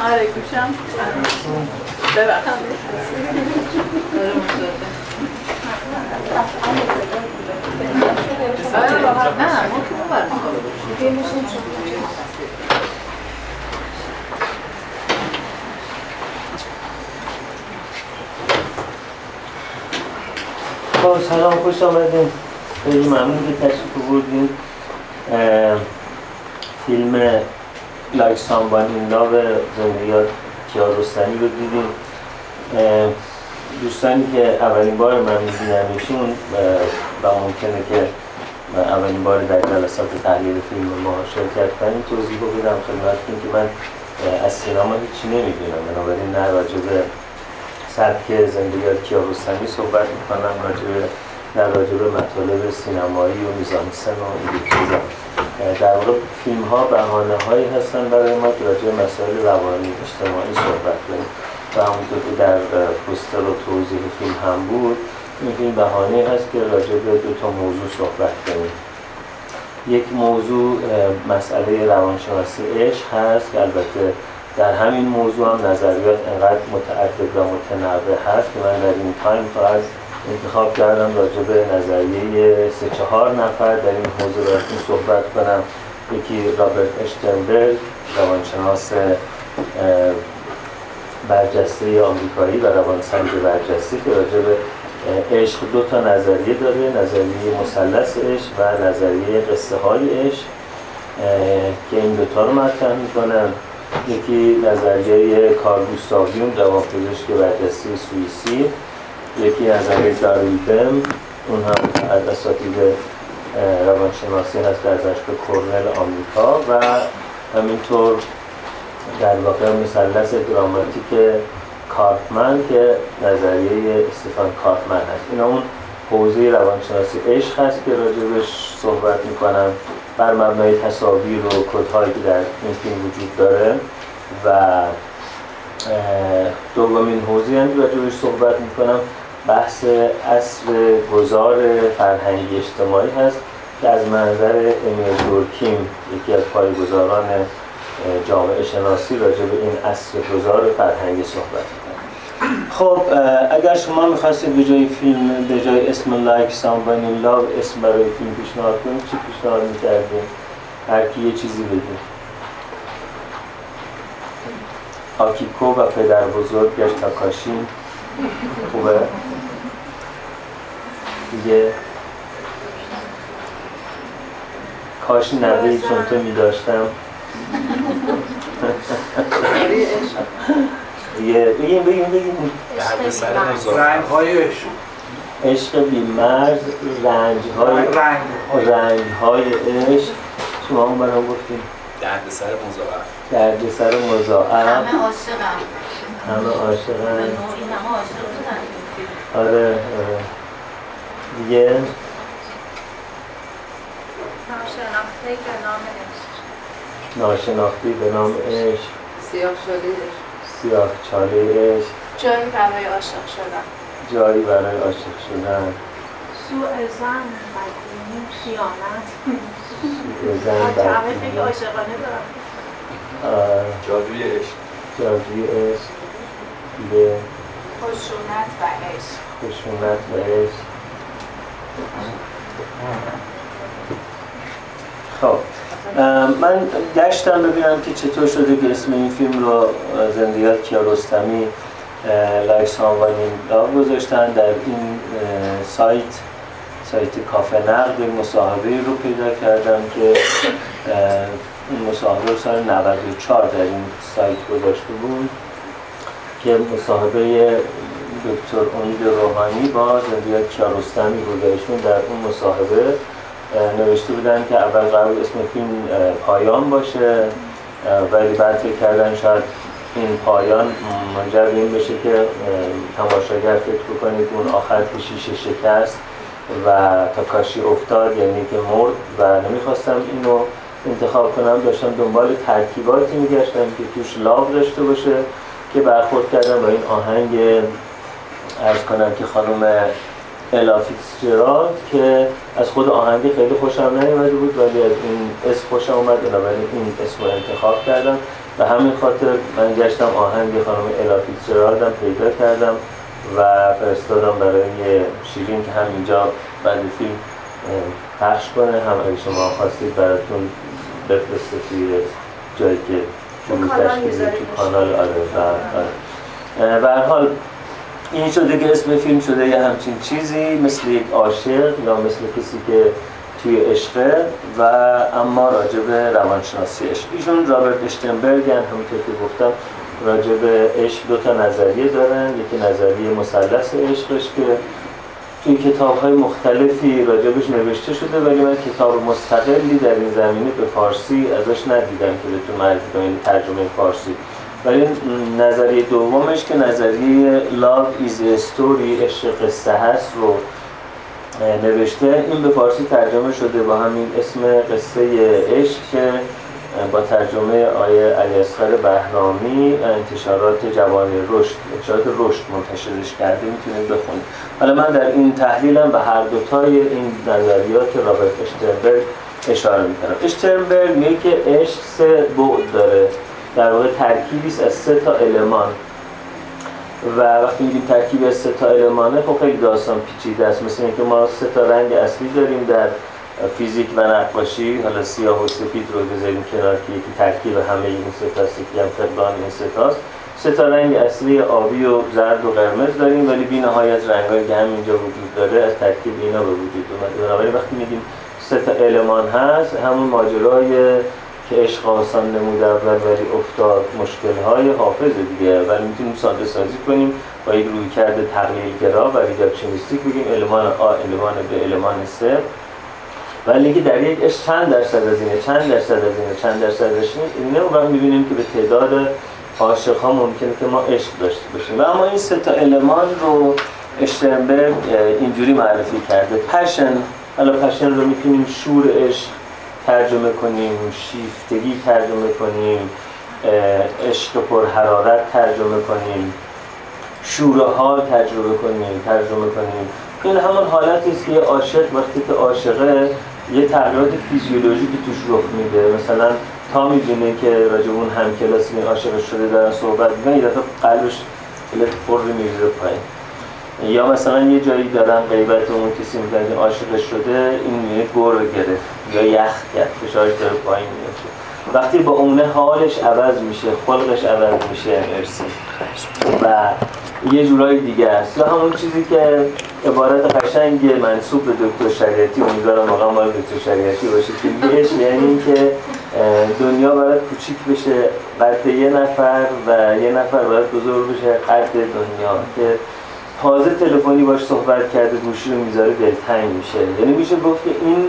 آره گوشم ببخشید نه ما که خب سلام خوش آمدین. خیلی ممنون که تشریف بردین فیلم لایک سامبان این لاو زندگیات کیارستانی رو دیدیم. دوستانی که اولین بار من میبینمشون و ممکنه که اولین بار در جلسات تحلیل فیلم ما شرکت کنیم توضیح بدم خدمتتون که من از سینما هیچی نمی‌دونم. بنابراین نه راجع به سبک زندگی کیارستمی صحبت می‌کنم راجع در راجع به مطالب سینمایی و میزانسن و این چیزا. در واقع فیلم ها بهانه هایی هستن برای ما که مسائل روانی اجتماعی صحبت کنیم. و همونطور که در پوستر و توضیح فیلم هم بود این فیلم بهانه هست که راجع به دو تا موضوع صحبت کنیم. یک موضوع مسئله روانشناسی عشق هست که البته در همین موضوع هم نظریات انقدر متعدد و متنوع هست که من در این تایم فقط انتخاب کردم راجع به نظریه سه چهار نفر. در این حوزه براتون صحبت کنم. یکی رابرت اشتنبرگ روانشناس برجسته آمریکایی و روانسنج برجسته که راجع به عشق دو تا نظریه داره نظریه مثلث عشق و نظریه قصه های عشق که این دوتا رو مطرح می‌کنن یکی نظریه کار گوستاویون روانپزشک برجسته سوئیسی یکی نظریه دارویدم اون هم از اساتید روانشناسی هست در دانشگاه کرنل آمریکا و همینطور در واقع مثلث دراماتیک کارتمن که نظریه استفان کارتمن هست. اینا اون حوزه روانشناسی عشق هست که راجبش صحبت می‌کنم بر مبنای تصاویر و کدهایی که در این فیلم وجود داره و دومین حوزه هم که راجبش صحبت می‌کنم بحث اصر گذار فرهنگی اجتماعی هست که از منظر امیل دورکیم یکی از پایگزاران جامعه شناسی راجع به این اصر گذار فرهنگی صحبت خب اگر شما می‌خواستید به جای فیلم به جای اسم لایک سامبان این لاو اسم برای فیلم پیشنهاد کنید چی پیشنهاد می‌کردیم هر کی یه چیزی بگید آکیکو و پدر بزرگش تاکاشی خوبه؟ دیگه. کاش نوهی چون تو میداشتم. دیگه. بگیم بگیم بگیم. رنگ های عشق. عشق بیمرز رنج های رنگ رنگ های عشق. شما هم برام گفتیم درد سر مضاعف درد سر مضاعف همه عاشقم. همه به عاشقن نوعی همه عاشق بودن آره آره. دیگه؟ ناشناخته به نام عشق. ناشناختی به نام عشق. سیاه شده سیاه چاله عشق جایی برای عاشق شدن. جایی برای عاشق شدن. سوء زن بدبینی خیانت. زن عاشقانه دارم. آه، جادوی عشق. جادوی عشق. دیگه خشونت و عشق. خشونت و عشق. خب. من گشتم ببینم که چطور شده که اسم این فیلم رو زندگیات کیارستمی لایک ساموانین لاو گذاشتن در این سایت سایت کافه نقد مصاحبه رو پیدا کردم که این مصاحبه سال 94 در این سایت گذاشته بود که مصاحبه دکتر امید روحانی با زندگی کیارستمی بود ایشون در اون مصاحبه نوشته بودن که اول قرار اسم فیلم پایان باشه ولی بعد فکر کردن شاید این پایان منجر به این بشه که تماشاگر فکر که اون آخر که شیشه شکست و تاکاشی افتاد یعنی که مرد و نمی‌خواستم اینو انتخاب کنم داشتم دنبال ترکیباتی میگشتم که توش لاو داشته باشه که برخورد کردم با این آهنگ ارز کنم که خانم الا فیتزجرالد که از خود آهنگ خیلی خوشم نیومده بود ولی از این اسم خوشم اومد بنابراین این اسم رو انتخاب کردم. و همین خاطر من گشتم آهنگ خانم الا فیتزجرالد هم پیدا کردم و فرستادم برای شیرین که همینجا بعد فیلم پخش کنه. هم اگه شما خواستید براتون بفرسته توی جایی که شروع تشکیلی تو کانال آره و آره. حال این شده که اسم فیلم شده یه همچین چیزی مثل یک عاشق یا مثل کسی که توی عشقه و اما راجع به روانشناسی عشق. ایشون رابرت اشتنبرگ همونطور که گفتم راجع به عشق دو تا نظریه دارن. یکی نظریه مثلث عشقش که توی کتاب های مختلفی راجبش نوشته شده ولی من کتاب مستقلی در این زمینه به فارسی ازش ندیدم که بهتون معرفی کنم ترجمه فارسی ولی نظریه دومش که نظریه Love is a story عشق قصه هست رو نوشته این به فارسی ترجمه شده با همین اسم قصه عشق که با ترجمه آیه علیاصغر بهرامی انتشارات جوان رشد انتشارات رشد منتشرش کرده می‌تونید بخونید. حالا من در این تحلیلم به هر دوتای این نظریات رابرت اشترنبرگ اشاره می‌کنم. اشترنبرگ میگه که عشق سه بعد داره. در واقع ترکیبی از سه تا المان. و وقتی میگیم ترکیب از سه تا المانه خب خیلی داستان پیچیده است. مثل اینکه ما سه تا رنگ اصلی داریم در فیزیک و نقاشی. حالا سیاه و سفید رو بذاریم کنار که یکی ترکیب همه این سه تا یکی هم فقدان این سه تاست سه تا رنگ اصلی آبی و زرد و قرمز داریم ولی بی نهایت رنگایی که همینجا وجود داره از ترکیب اینا به وجود اومده. ولی وقتی میگیم سه تا المان هست همون ماجرای که عشق آسان نمود اول ولی افتاد مشکلهای حافظ دیگه. ولی می‌تونیم ساده سازی کنیم با یک رویکرد تقلیل گرا و reductionistic بگیم المان آ المان ب المان سه ولی که در یک عشق چند درصد از اینه چند درصد از اینه چند درصد از اینه اون وقت می‌بینیم که به تعداد عاشق ها ممکنه که ما عشق داشته باشیم. و اما این سه تا المان رو اشترنبرگ اینجوری معرفی کرده. passion حالا پشن رو می‌تونیم شور عشق ترجمه کنیم شیفتگی ترجمه کنیم عشق پر حرارت ترجمه کنیم شوره ها تجربه کنیم ترجمه کنیم. این همون حالتی است که عاشق وقتی که عاشقه یه تغییرات فیزیولوژیکی توش رخ میده. مثلا تا می‌بینه که راجب اون همکلاسی عاشق شده دارن صحبت می‌کنن یه دفعه قلبش پر میریزه پایین. یا مثلا یه جایی دارن غیبت اون کسی میگن که عاشق شده این میگه گور گرفت یا یخ کرد فشارش داره پایین میاد وقتی با اونه حالش عوض میشه خلقش عوض میشه مرسی. و یه جورای دیگه است. یا همون چیزی که عبارت قشنگ منصوب به دکتر شریعتی امیدوارم واقعا مال دکتر شریعتی باشه. که میگه یعنی اینکه دنیا باید کوچیک بشه قد یه نفر و یه نفر باید بزرگ بشه قد دنیا. که تازه تلفنی باش صحبت کرده گوشی رو می‌ذاره دلتنگ میشه. یعنی میشه گفت که این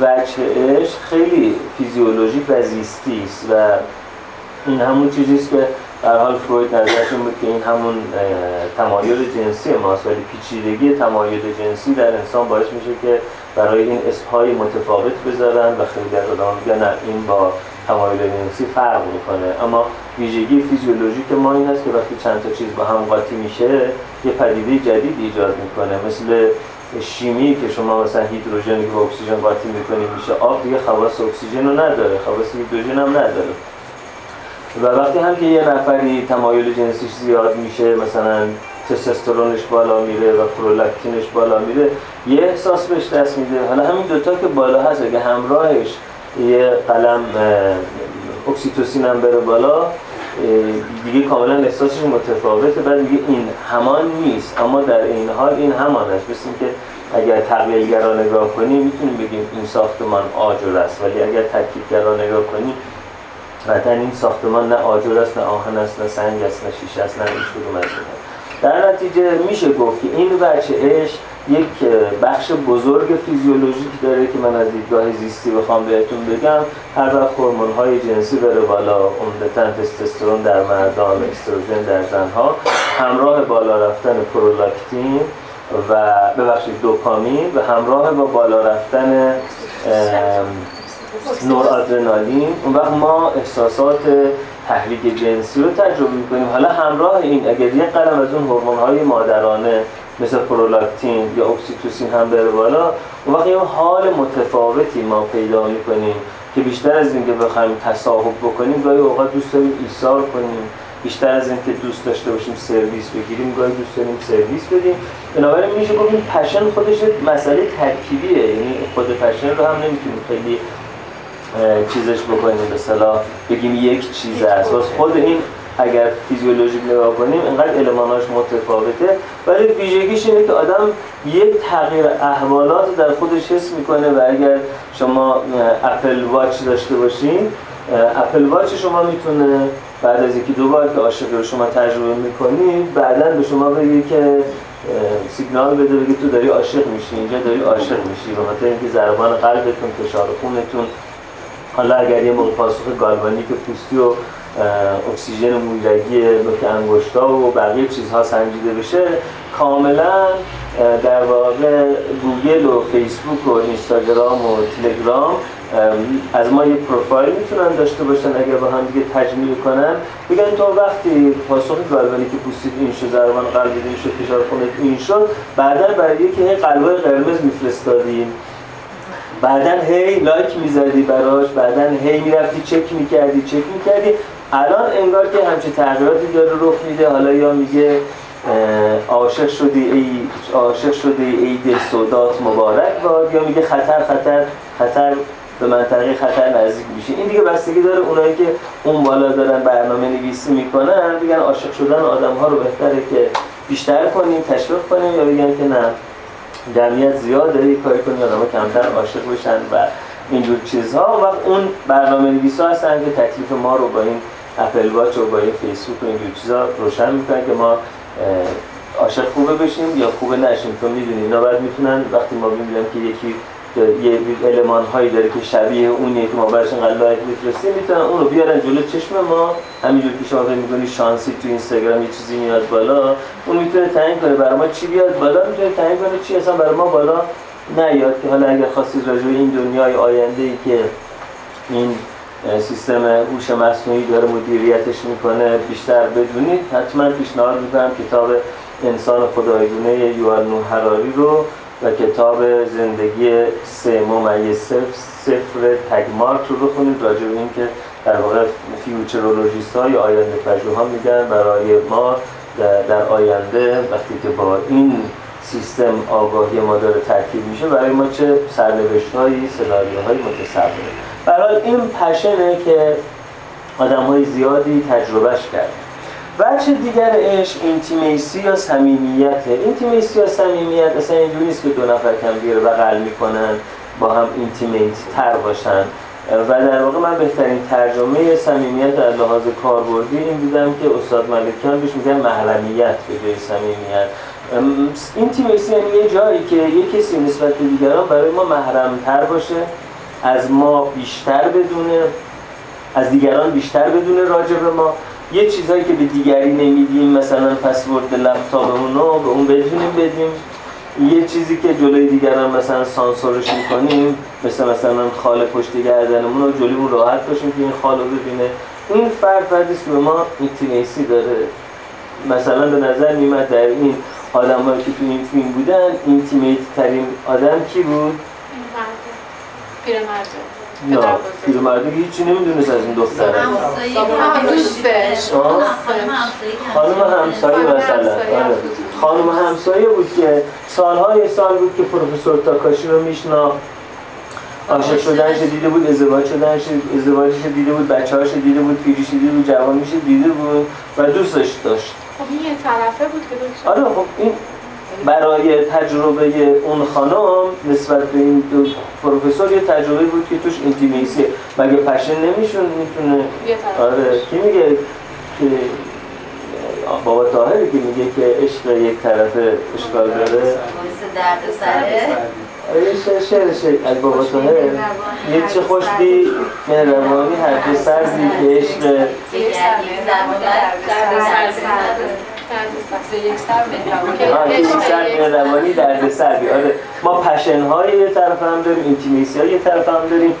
وجه خیلی فیزیولوژیک و زیستی است و این همون چیزی است که در حال فروید نظرشون بود که این همون تمایل جنسی ماست. ولی پیچیدگی تمایل جنسی در انسان باعث میشه که برای این اسمهای متفاوت بذارن و خیلی در آدم میگن این با تمایل جنسی فرق می‌کنه. اما ویژگی فیزیولوژیک ما این است که وقتی چند تا چیز با هم قاطی میشه یه پدیده جدید ایجاد می‌کنه. مثل شیمی که شما مثلا هیدروژنی که با اکسیژن قاطی می‌کنی میشه آب دیگه خواص اکسیژن رو نداره خواص هیدروژن هم نداره. و وقتی هم که یه نفری تمایل جنسیش زیاد میشه مثلا تستوسترونش بالا میره و پرولاکتینش بالا میره یه احساس بهش دست میده. حالا همین دوتا که بالا هست اگه همراهش یه قلم اکسیتوسین هم بره بالا. دیگه کاملا احساسش متفاوته بعد میگه این همان نیست. اما در این حال این همان است. مثل که اگر تقلیلگرا نگاه کنیم می‌تونیم بگیم این ساختمان آجر است. ولی اگر ترکیبگرا نگاه کنیم قطعا این ساختمان نه آجر است نه آهن است نه سنگ است نه شیشه است نه هیچ کدوم از در نتیجه میشه گفت که این بچه عشق یک بخش بزرگ فیزیولوژیک داره که من از دیدگاه زیستی بخوام بهتون بگم. هر وقت هورمون های جنسی بره بالا عمدتا تستوسترون در مردان استروژن در زنها همراه بالا رفتن پرولاکتین و ببخشید دوپامین و همراه با بالا رفتن نور آدرنالین اون وقت ما احساسات تحریک جنسی رو تجربه می‌کنیم. حالا همراه این اگر یه قلم از اون هورمون های مادرانه مثل پرولاکتین یا اکسیتوسین هم بره بالا. اون وقت یه حال متفاوتی ما پیدا می‌کنیم که بیشتر از اینکه بخوایم تصاحب بکنیم گاهی اوقات دوست داریم ایثار کنیم. بیشتر از اینکه دوست داشته باشیم سرویس بگیریم گاهی دوست داریم سرویس بدیم. بنابراین میشه گفت این passion خودش مسئله ترکیبیه. یعنی خود passion رو هم نمی‌تونیم خیلی چیزش بکنیم. به اصطلاح بگیم یک چیز است. واسه خود این اگر فیزیولوژیک نگاه کنیم اینقدر الماناش متفاوته. ولی ویژگیش اینه که آدم یک تغییر احوالات در خودش حس می‌کنه و اگر شما اپل واچ داشته باشین اپل واچ شما می‌تونه بعد از یکی دو بار که عاشق رو شما تجربه می‌کنید بعدا به شما بگه که سیگنال بده بگه تو داری عاشق میشی اینجا داری عاشق میشی. به خاطر اینکه ضربان قلبتون فشار خونتون حالا اگر یه موقع پاسخ گالوانیک پوستی و اکسیژن مویرگی نوک انگشتا و بقیه چیزها سنجیده بشه کاملا در واقع گوگل و فیسبوک و اینستاگرام و تلگرام از ما یه پروفایل می‌تونن داشته باشن اگر با هم دیگه تجمیع کنن. بگن تو وقتی پاسخ گالوانیک پوستیت این شد ضربان قلب این شد فشار خونت این شد بعدا برای هی قلبای قرمز میفرستادیم. بعدا هی لایک می‌زدی براش بعدا هی می‌رفتی چک می‌کردی چک می‌کردی. الان انگار که همچین تغییراتی داره رخ میده. حالا یا میگه عاشق شدی ای عاشق شدی ای دل سودات مبارک باد یا میگه خطر خطر خطر به منطقه خطر نزدیک میشه این دیگه بستگی داره اونایی که اون بالا دارن برنامه نویسی می‌کنن بگن عاشق شدن آدم ها رو بهتره که بیشتر کنیم تشویق کنیم یا بگن که نه. جمعیت زیاده یه کاری کنیم آدم کمتر عاشق بشن و اینجور چیزها. و اون برنامه نویس ها هستن که تکلیف ما رو با این اپل واچ و با این فیسبوک و اینجور چیزا روشن می‌کنن که ما عاشق خوبه بشیم یا خوبه نشیم. تو می‌دونی اینا بعد می‌تونن وقتی ما می‌بینیم که یکی یه المان هایی داره که شبیه اونیه که ما برش اینقدر لایک میفرستیم می‌تونن اون رو بیارن جلو چشم ما. همینجور که شما فکر می‌کنی شانسی تو اینستاگرام یه چیزی میاد بالا اون می‌تونه تعیین کنه برای ما چی بیاد بالا می‌تونه تعیین کنه چی اصلا برای ما بالا نیاد. که حالا اگر خواستید راجع این دنیای آینده ای که این سیستم هوش مصنوعی داره مدیریتش می‌کنه بیشتر بدونید حتما پیشنهاد می‌کنم کتاب انسان خدایگونه یوال نو هراری رو و کتاب زندگی سه ممیز صفر صفر تگمارک رو بخونید راجع به این که در واقع futurologist های آینده پژوها میگن. برای ما در آینده وقتی که با این سیستم آگاهی ما داره ترکیب میشه برای ما چه سرنوشت هایی سناریوهایی متصوره برای این passion ه که آدم های زیادی تجربهش کرد. وجه دیگر عشق intimacy یا صمیمیته intimacy یا صمیمیت اصلا اینجوری نیست که دو نفر هم دیگه بغل می‌کنن با هم intimate تر باشن. و در واقع من بهترین ترجمه صمیمیت در لحاظ کاربردی این دیدم که استاد ملکیان بهش میگن محرمیت به جای صمیمیت. intimacy یعنی یه جایی که یه کسی نسبت به دیگران برای ما محرمتر باشه از ما بیشتر بدونه از دیگران بیشتر بدونه راجع به ما. یه چیزهایی که به دیگری نمیدیم مثلا پسورد لپتاپمون رو به اون بتونیم بدیم. یه چیزی که جلوی دیگران مثلا سانسورش می‌کنیم مثل مثلا خال پشت گردنمون رو جلوی اون راحت باشیم که این خال رو ببینه. این فرد فردیه که به ما intimacy داره. مثلا به نظر میمد در این آدم که تو این فیلم بودن intimate ترین آدم کی بود؟ پیرمرده نه. پیرمرده که هیچی نمی‌دونست از این دختره. دوستش خانم همسایه مثلا. آره. خانم همسایه بود که سالهای سال بود که پروفسور تاکاشی رو میشناخت عاشق شدنش دیده بود ازدواج شدنش ازدواجش دیده بود بچه‌هاش دیده بود پیریش دیده بود جوانیش دیده بود و دوستش داشت. خب این یه طرفه بود که دوست آره خب این برای تجربه اون خانم نسبت به این دو پروفسور یه تجربه بود که توش اینتیمیسی مگه پشن نمیشون؟ می‌تونه آره. کی میگه که بابا طاهری که میگه که عشق یک طرف اشکال داره. درد سره. آره شعر شعر از بابا طاهر. یه چه خوش بی مهربانی هر دو سردی. که عشق آه، یکی سر مهربانی درد سردی آره ما پشن های یه طرف هم داریم اینتیمیسی های یه طرف هم داریم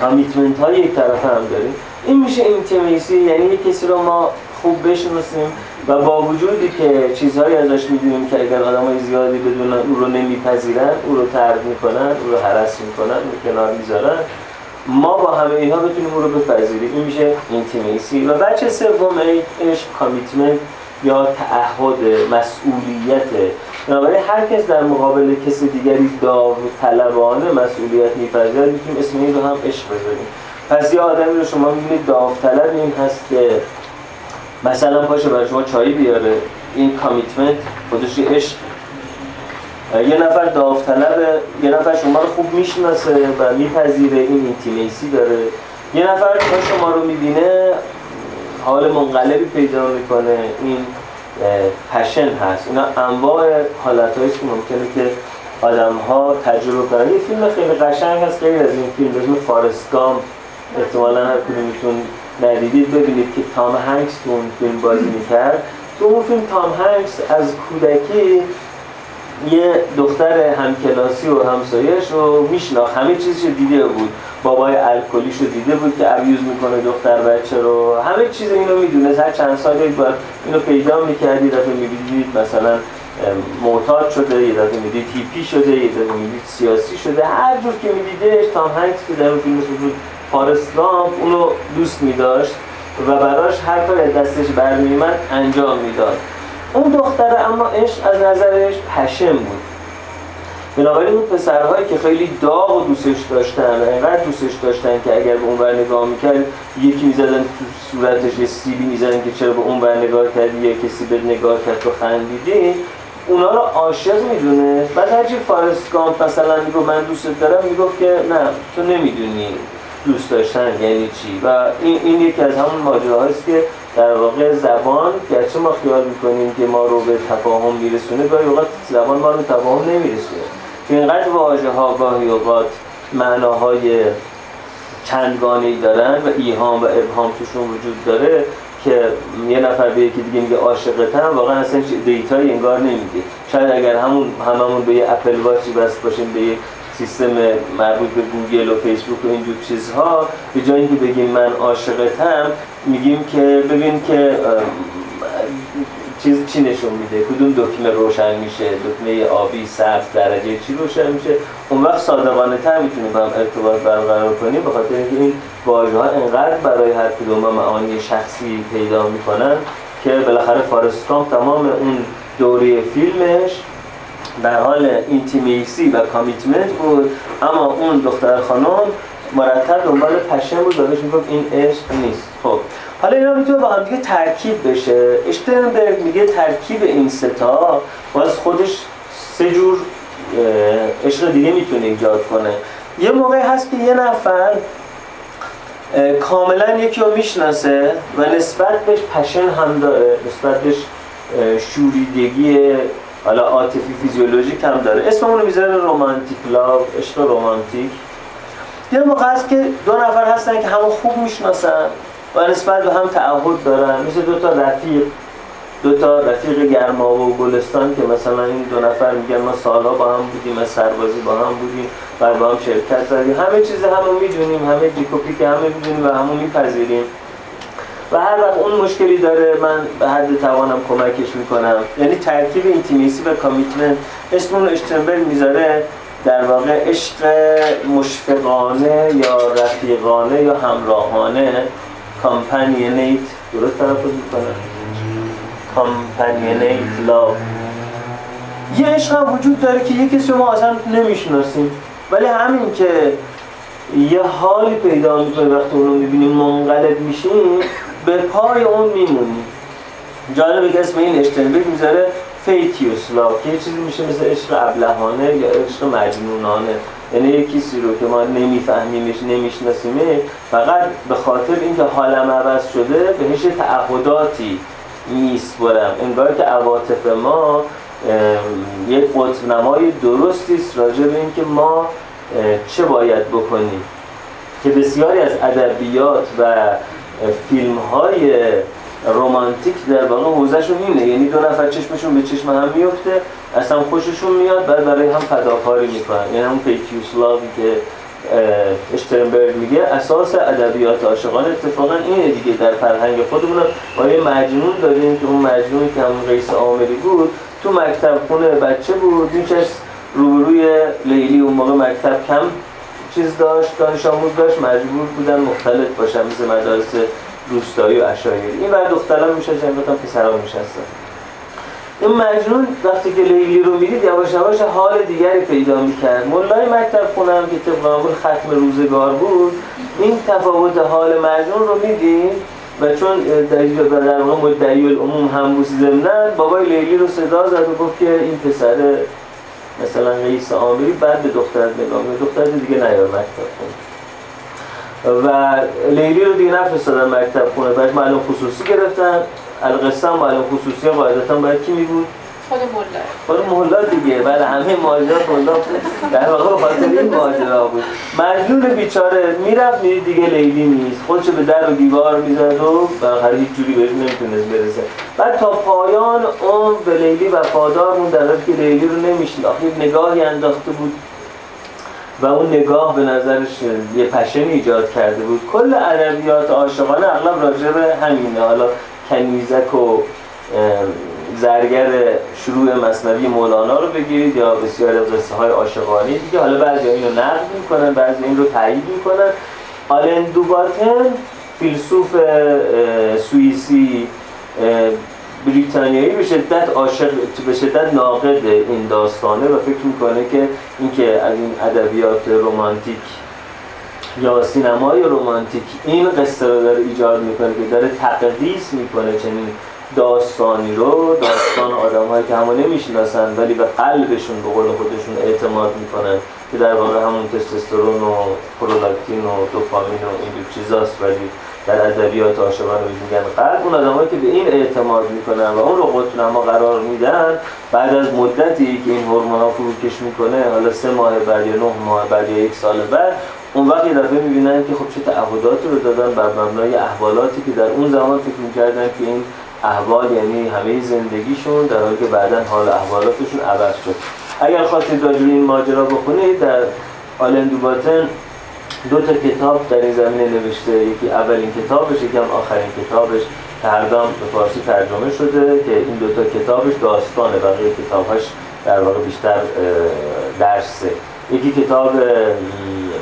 commitment های یک طرف هم داریم. این میشه intimacy یعنی یک کسی رو ما خوب بشناسیم و با وجودی که چیزهایی ازش می‌دونیم که اگر آدم های زیادی بدونن او رو نمیپذیرن او رو طرد می‌کنن او رو هرس می‌کنن او کنار می‌ذارن ما با همه اینها بتونیم او رو بپذیریم. این میشه intimacy و وجه سوم عشق commitment یا تعهد مسئولیت. بنابراین هر کس در مقابل کسی دیگری داوطلبانه مسئولیت میپذیرد می‌تونیم اسم این رو هم عشق بذاریم. پس یه آدمی رو شما می‌بینید داوطلب این هست که مثلا پاشه برای شما چایی بیاره. این commitment خودش عشق. یه نفر داوطلبه یه نفر شما رو خوب می‌شناسه و میپذیره این intimacy داره. یه نفر شما رو می‌بینه حال منقلبی پیدا می‌کنه. این passion هست. اینا انواع حالت که ممکنه که آدم ها تجربه کنن. یه فیلم خیلی قشنگ هست خیلی از این فیلم اسم فارست گامپ احتمالا هر کدومتون ندیدید. ببینید که تام هنگس تو اون فیلم بازی می‌کرد. تو اون فیلم تام هنگس از کودکی یه دختر همکلاسی و همسایش رو میشناخت. همه چیزش دیده بود. بابای الکلیش رو دیده بود که ابیوز می‌کنه دختر بچه رو. همه چیز اینو می‌دونه هر چند سال یک بار اینو پیدا می‌کردی دفعه می‌بینید مثلا معتاد شده یه دفعه می‌دید هیپی شده یه دفعه می‌دید سیاسی شده. هر جور که میدیدش تام هنگس که در اون فیلم بود فارست اونو دوست میداشت و براش هر کار دستش برمیومد انجام می‌داد. اون دختره اما عشق از نظرش پشم بود. بنابراین اون پسرهایی که خیلی داغ و دوستش داشتن اینقدر دوستش داشتن که اگر به اون بر نگاه می‌کرد یکی می‌زدن تو صورتش یه سیبی می‌زدن که چرا به اون بر نگاه کردی یا کسی به نگاه کرد تو خندیدی. اونا رو عاشق می‌دونه. بعد هرچی فارست مثلا میگو من دوست دارم می‌گفت که نه تو نمی‌دونی دوست داشتن یعنی چی. و این, این یکی از همون ماجراهاست که در واقع زبان گرچه ما خیال می‌کنیم که ما رو به تفاهم میرسونه گاهی اوقات زبان ما رو تفاهم نمیرسونه. چون اینقدر واژه ها گاهی اوقات معناهای چندگانه دارن و ایهام و ابهام توشون وجود داره که یه نفر به یکی دیگه میگه عاشقتم واقعا اصلا دیتایی انگار نمیده شاید اگر همون هممون به یه اپل واچی بس باشیم به یه سیستم مربوط به گوگل و فیسبوک و اینجور چیزها به جایی که بگیم من عاشقتم میگیم که ببین که چیز چی نشون میده؟ کدوم دکمه روشن میشه؟ دکمه آبی سبز درجه چی روشن میشه؟ اون وقت صادقانه تر می‌تونیم با هم ارتباط برقرار کنیم به خاطر اینکه این واژه ها انقدر برای هر کدوم معانی شخصی پیدا می‌کنن که بالاخره فارست گامپ تمام اون دوره فیلمش در حال intimacy و commitment بود. اما اون دختر خانم مرتب دنبال passion بود و می‌گفت این عشق نیست. خب حالا اینا می‌تونه با هم دیگه ترکیب بشه. اشترنبرگ میگه ترکیب این ستا باز خودش سه جور عشق دیگه می‌تونه ایجاد کنه. یه موقع هست که یه نفر کاملا یکی رو می‌شناسه و نسبت بهش پشن هم داره نسبت بهش شوریدگی حالا عاطفی فیزیولوژیک هم داره. اسممون رو می‌ذاره رومانتیک لاو عشق رومانتیک یه موقع هست که دو نفر هستن که همو خوب می‌شناسن. و نسبت به هم تعهد دارن. مثل دو تا رفیق دو تا رفیق گرما و گلستان که مثلا این دو نفر میگن ما سالها با هم بودیم از سربازی با هم بودیم و با هم شرکت زدیم. همه چیز همو می‌دونیم همه جیک و پیک همو می‌دونیم و همو میپذیریم. و هر وقت اون مشکلی داره من به حد توانم کمکش می‌کنم. یعنی ترکیب intimacy و commitment اسم اون اشترنبرگ می‌ذاره در واقع عشق مشفقانه یا رفیقانه یا همراهانه. companionate درست تلفظ می‌کنم؟ companionate love. یه عشق هم وجود داره که یه کسی ما اصلا نمی‌شناسیم. ولی همین که یه حالی پیدا می‌کنه وقتی اون رو می‌بینیم منقلب میشیم به پای اون میمونیم. جالبه که اسم این اشتنبیک می‌ذاره فیتیوسلا که یه چیزی میشه مثل عشق ابلهانه یا عشق مجنونانه. یعنی یه کسی رو که ما نمیفهمیمش نمیشناسیمه فقط به خاطر اینکه حالم عوض شده بهش تعهداتی میسپرم انگار که عواطف ما یک قطب نمای درستی است راجع به اینکه ما چه باید بکنیم. که بسیاری از ادبیات و فیلم های رومانتیک در واقع حوزهشون اینه یعنی دو نفر چشمشون به چشم هم میفته اصلا خوششون میاد بعد برای هم فداکاری می‌کنن. یعنی همون پیکیوسلاوی که اشترنبرگ میگه اساس ادبیات عاشقانه اتفاقا اینه دیگه. در فرهنگ خودمون ما یه مجنون داریم که اون مجنونی که همون رئیس آمری بود تو مکتب خونه بچه بود. این روبروی لیلی اون موقع مکتب کم چیز داشت دانش آموز داشت مجبور بودن مختلف باشن مثل مدارس روستایی و اشایری این بعد دختران میشه مثلا پسران میشستن این مجنون وقتی که لیلی رو می‌دید یواش یواش حال دیگری پیدا می‌کرد. مولای مکتب خونم که طبق ختم روزگار بود این تفاوت حال مجنون رو می‌دید و چون در در واقع مدعی العموم هم بود زمنن بابای لیلی رو صدا زد و گفت که این پسر مثلا رئیس آمری بعد به دختر نگاه دختر دیگه نیار مکتب خونه. و لیلی رو دیگه نفرستادن مکتب خونه. بعد معلوم خصوصی گرفتن. القصه هم معلوم خصوصی قاعدتا باید کی می بود؟ خود خود مولا دیگه. بله همه ماجرا مولا در واقع خاطر این ماجرا بود. مجنون بیچاره می‌رفت میرید دیگه لیلی نیست. خودشو به در و دیوار می‌زد و بالاخره هیچ جوری بهش نمی‌تونست برسه. بعد تا پایان اون به لیلی وفادار مون در که لیلی رو نمیشید آخه نگاهی انداخته بود. و اون نگاه به نظرش یه پشن ایجاد کرده بود. کل ادبیات عاشقانه اغلب راجع به همینه. حالا کنیزک و زرگر شروع مصنوی مولانا رو بگیرید یا بسیار قصه های عاشقانه دیگه. حالا بعضی این رو نقد می‌کنن بعضی این رو تایید می‌کنن. آلن دوباتن فیلسوف سوئیسی بریتانیایی به شدت عاشق به شدت ناقد این داستانه و فکر می‌کنه که اینکه از این ادبیات رمانتیک یا سینمای رمانتیک این قصه رو داره ایجاد می‌کنه که داره تقدیس می‌کنه چنین داستانی رو داستان آدم که همو نمی‌شناسن ولی به قلبشون به قول خودشون اعتماد می‌کنن که در واقع همون تستوسترون و پرولاکتین و دوپامین و این چیزاست ولی در ادبیات عاشقانه میگن. قلب اون آدمایی که به این اعتماد می‌کنن و اون رو قطب ما قرار میدن بعد از مدتی که این هورمونا فروکش می‌کنه حالا سه ماه بعد یا نه ماه بعد یا یک سال بعد اون وقت یه دفعه می‌بینن که خب چه تعهداتی رو دادن بر مبنای احوالاتی که در اون زمان فکر می‌کردن که این احوال یعنی همه زندگیشون در حالی که بعدا حال احوالاتشون عوض شد. اگر خواستید راجع این ماجرا بخونید در آلن دوباتن دو تا کتاب در این زمینه نوشته. یکی اولین کتابش یکی هم آخرین کتابش هر به فارسی ترجمه شده که این دو تا کتابش داستانه. بقیه کتابش در واقع بیشتر درسه. یکی کتاب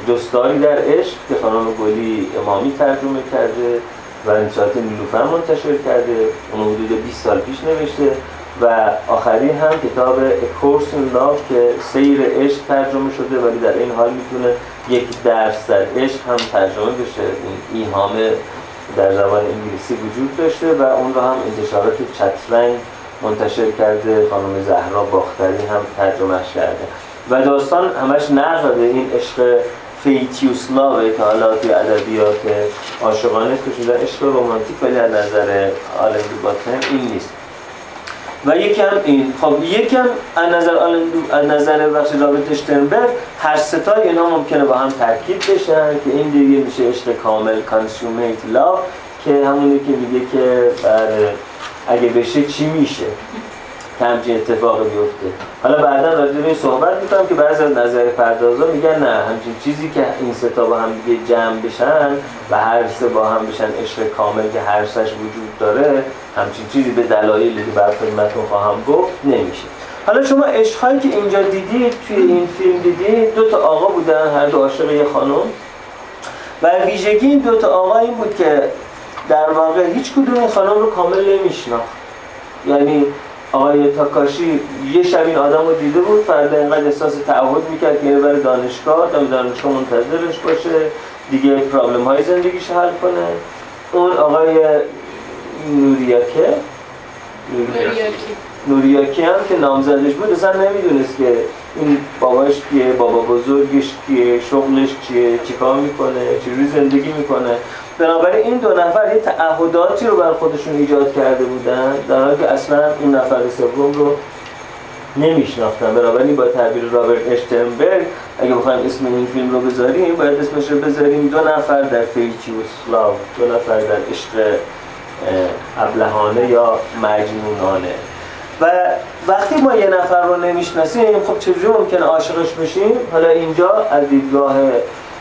دوستاری در عشق که خانم گلی امامی ترجمه کرده و انشاءات نیلوفر منتشر کرده. اون حدود 20 سال پیش نوشته. و آخری هم کتاب کورس Love که سیر عشق ترجمه شده ولی در این حال می‌تونه یک درس در عشق هم ترجمه بشه. این ایهامه در زبان انگلیسی وجود داشته و اون رو هم انتشارات چترنگ منتشر کرده. خانم زهرا باختری هم ترجمهش کرده. و داستان همش نقد این عشق فیتیوسلاوه که حالا توی ادبیات عاشقانه شده عشق رومانتیک ولی از نظر آلن باتن این نیست. و یکم این خب یکم از نظر از نظر بخش رابط اشترنبرگ هر ستای اینا ممکنه با هم ترکیب بشن که این دیگه میشه عشق کامل کانسومیت لاو که همونی که میگه که اگه بشه چی میشه؟ همچین اتفاقی بیفته حالا بعدا راجع به صحبت می‌کنم که بعضی از نظر پردازا میگن نه همچین چیزی که این ستا با هم دیگه جمع بشن و هر سه با هم بشن عشق کامل که هر سش وجود داره همچین چیزی به دلایلی که بعد خدمتتون خواهم گفت نمیشه. حالا شما عشقهایی که اینجا دیدید توی این فیلم دیدید دو تا آقا بودن هر دو عاشق یه خانم. و ویژگی این دو تا آقا این بود که در واقع هیچ کدوم این خانم رو کامل نمیشناخت. یعنی آقای تاکاشی یه شب این آدم رو دیده بود فردا اینقدر احساس تعهد می‌کرد که بره دانشگاه تا دانشگاه منتظرش باشه دیگه پرابلم های زندگیش حل کنه. اون آقای نوریاکه نوریاکی. نوریاکی هم که نامزدش بود اصلا نمی‌دونست که این باباش کیه بابا بزرگش کیه شغلش چیه چیکار می‌کنه چجوری زندگی می‌کنه. بنابراین این دو نفر یه تعهداتی رو بر خودشون ایجاد کرده بودن در حالی که اصلا اون نفر سوم رو نمیشناختن. بنابراین با تعبیر رابرت اشتنبرگ اگه بخوایم اسم این فیلم رو بذاریم باید اسمش رو بذاریم دو نفر در فیچیوس لاو دو نفر در عشق ابلهانه یا مجنونانه. و وقتی ما یه نفر رو نمی‌شناسیم خب چجوری ممکن عاشقش بشیم؟ حالا اینجا از دیدگاه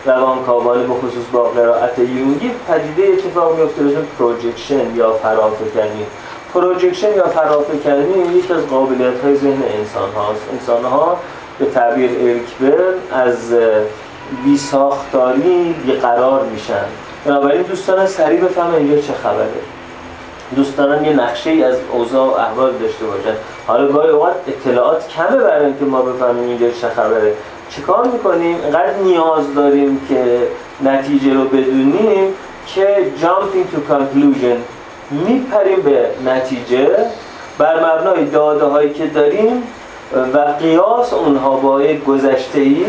روانکاوانه به خصوص با قرائت یونگی پدیده اتفاق میفته به projection یا فرافکنی projection یا فرافکنی یکی از قابلیت های ذهن انسان هاست انسان ها به تعبیر اریک برن از بی ساختاری بی‌قرار میشن. بنابراین دوست دارن سریع بفهمن اینجا چه خبره. دوست دارن یه نقشه ای از اوضاع و احوال داشته باشن. حالا گاهی اوقات اطلاعات کمه برای اینکه ما بفهمیم اینجا چه خبره. چیکار می‌کنیم؟ اینقدر نیاز داریم که نتیجه رو بدونیم که jumping to conclusion. میپریم به نتیجه. بر مبنای داده هایی که داریم و قیاس اونها با یک گذشته ای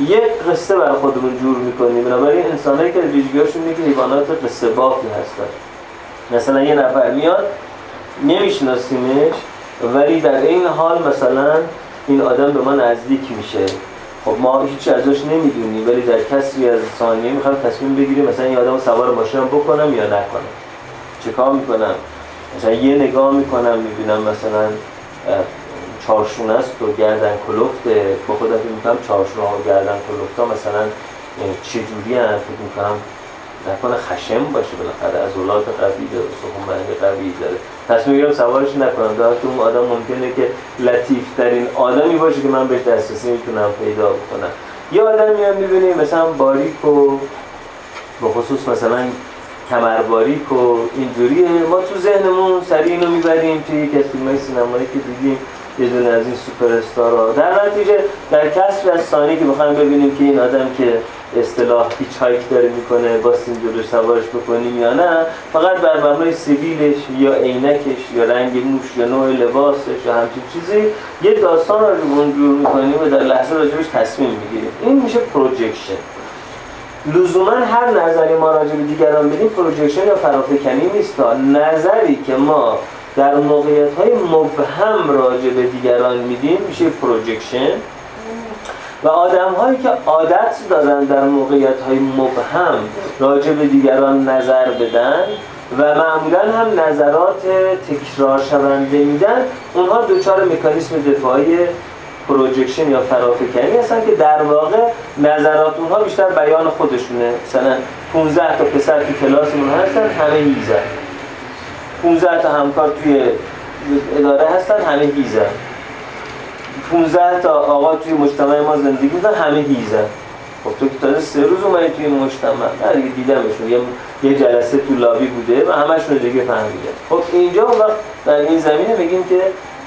یک قصه برای خودمون جور می‌کنیم. بنابراین انسانهایی که ویژگیهاشون میگه حیوانات قصه بافی هستن. مثلا یه نفر میاد نمیشناسیمش ولی در این حال مثلا این آدم به ما نزدیک میشه. خب ما هیچ ازش نمی‌دونیم ولی در کسی از ثانیه می‌خوام تصمیم بگیریم مثلا این آدم سوار ماشین بکنم یا نکنم. چه کار می‌کنم؟ مثلا یه نگاه می‌کنم می‌بینم مثلا چارشون است و گردن کلفته. با خودم می‌کنم چارشون ها و گردن کلفت ها مثلا چجوری هم فکر می‌کنم نکنه خشم باشه بالاخره. از اولاد قوی داره سخنبند قوی داره. تصمیم می‌گیرم سوارش نکنم. در اون آدم ممکنه که لطیف ترین آدمی باشه که من بهش دسترسی می‌تونم پیدا بکنم. یه آدم میاد می‌بینی مثلا باریک و به خصوص مثلا کمر باریک و اینجوریه. ما تو ذهنمون سریع اینو می‌بریم توی یک از فیلم سینمایی که دیدیم. یه دونه از این سوپر استارا در نتیجه در کسر از ثانی که بخوایم ببینیم که این آدم که اصطلاح hitchhike داره می‌کنه با جلوش سوارش بکنیم یا نه فقط بر مبنای سیبیلش یا عینکش یا رنگ موش یا نوع لباسش یا همچین چیزی یه داستان رو جور می‌کنیم و در لحظه راجبش تصمیم می‌گیریم. این میشه projection لزوما هر نظری ما راجع به دیگران بدیم projection یا فرافکنی نیست. نظری که ما در موقعیت های مبهم راجع به دیگران میدیم میشه projection و آدم هایی که عادت دارن در موقعیت های مبهم راجع به دیگران نظر بدن و معمولا هم نظرات تکرار شونده میدن اونها دچار مکانیسم دفاعی پروجکشن یا فرافکنی هستن که در واقع نظرات اونها بیشتر بیان خودشونه. مثلا 15 تا پسر تو کلاسمون هستن همه هیزن 15 تا همکار توی اداره هستن همه هیزن 15 تا آقا توی مجتمع ما زندگی می‌کنن همه هیزن خب تو که تازه سه روز اومدی توی مجتمع. نه دیگه دیدمشون یه یه جلسه تو لابی بوده و همشون دیگه فهمیدن. خب اینجا وقت در این زمینه میگیم که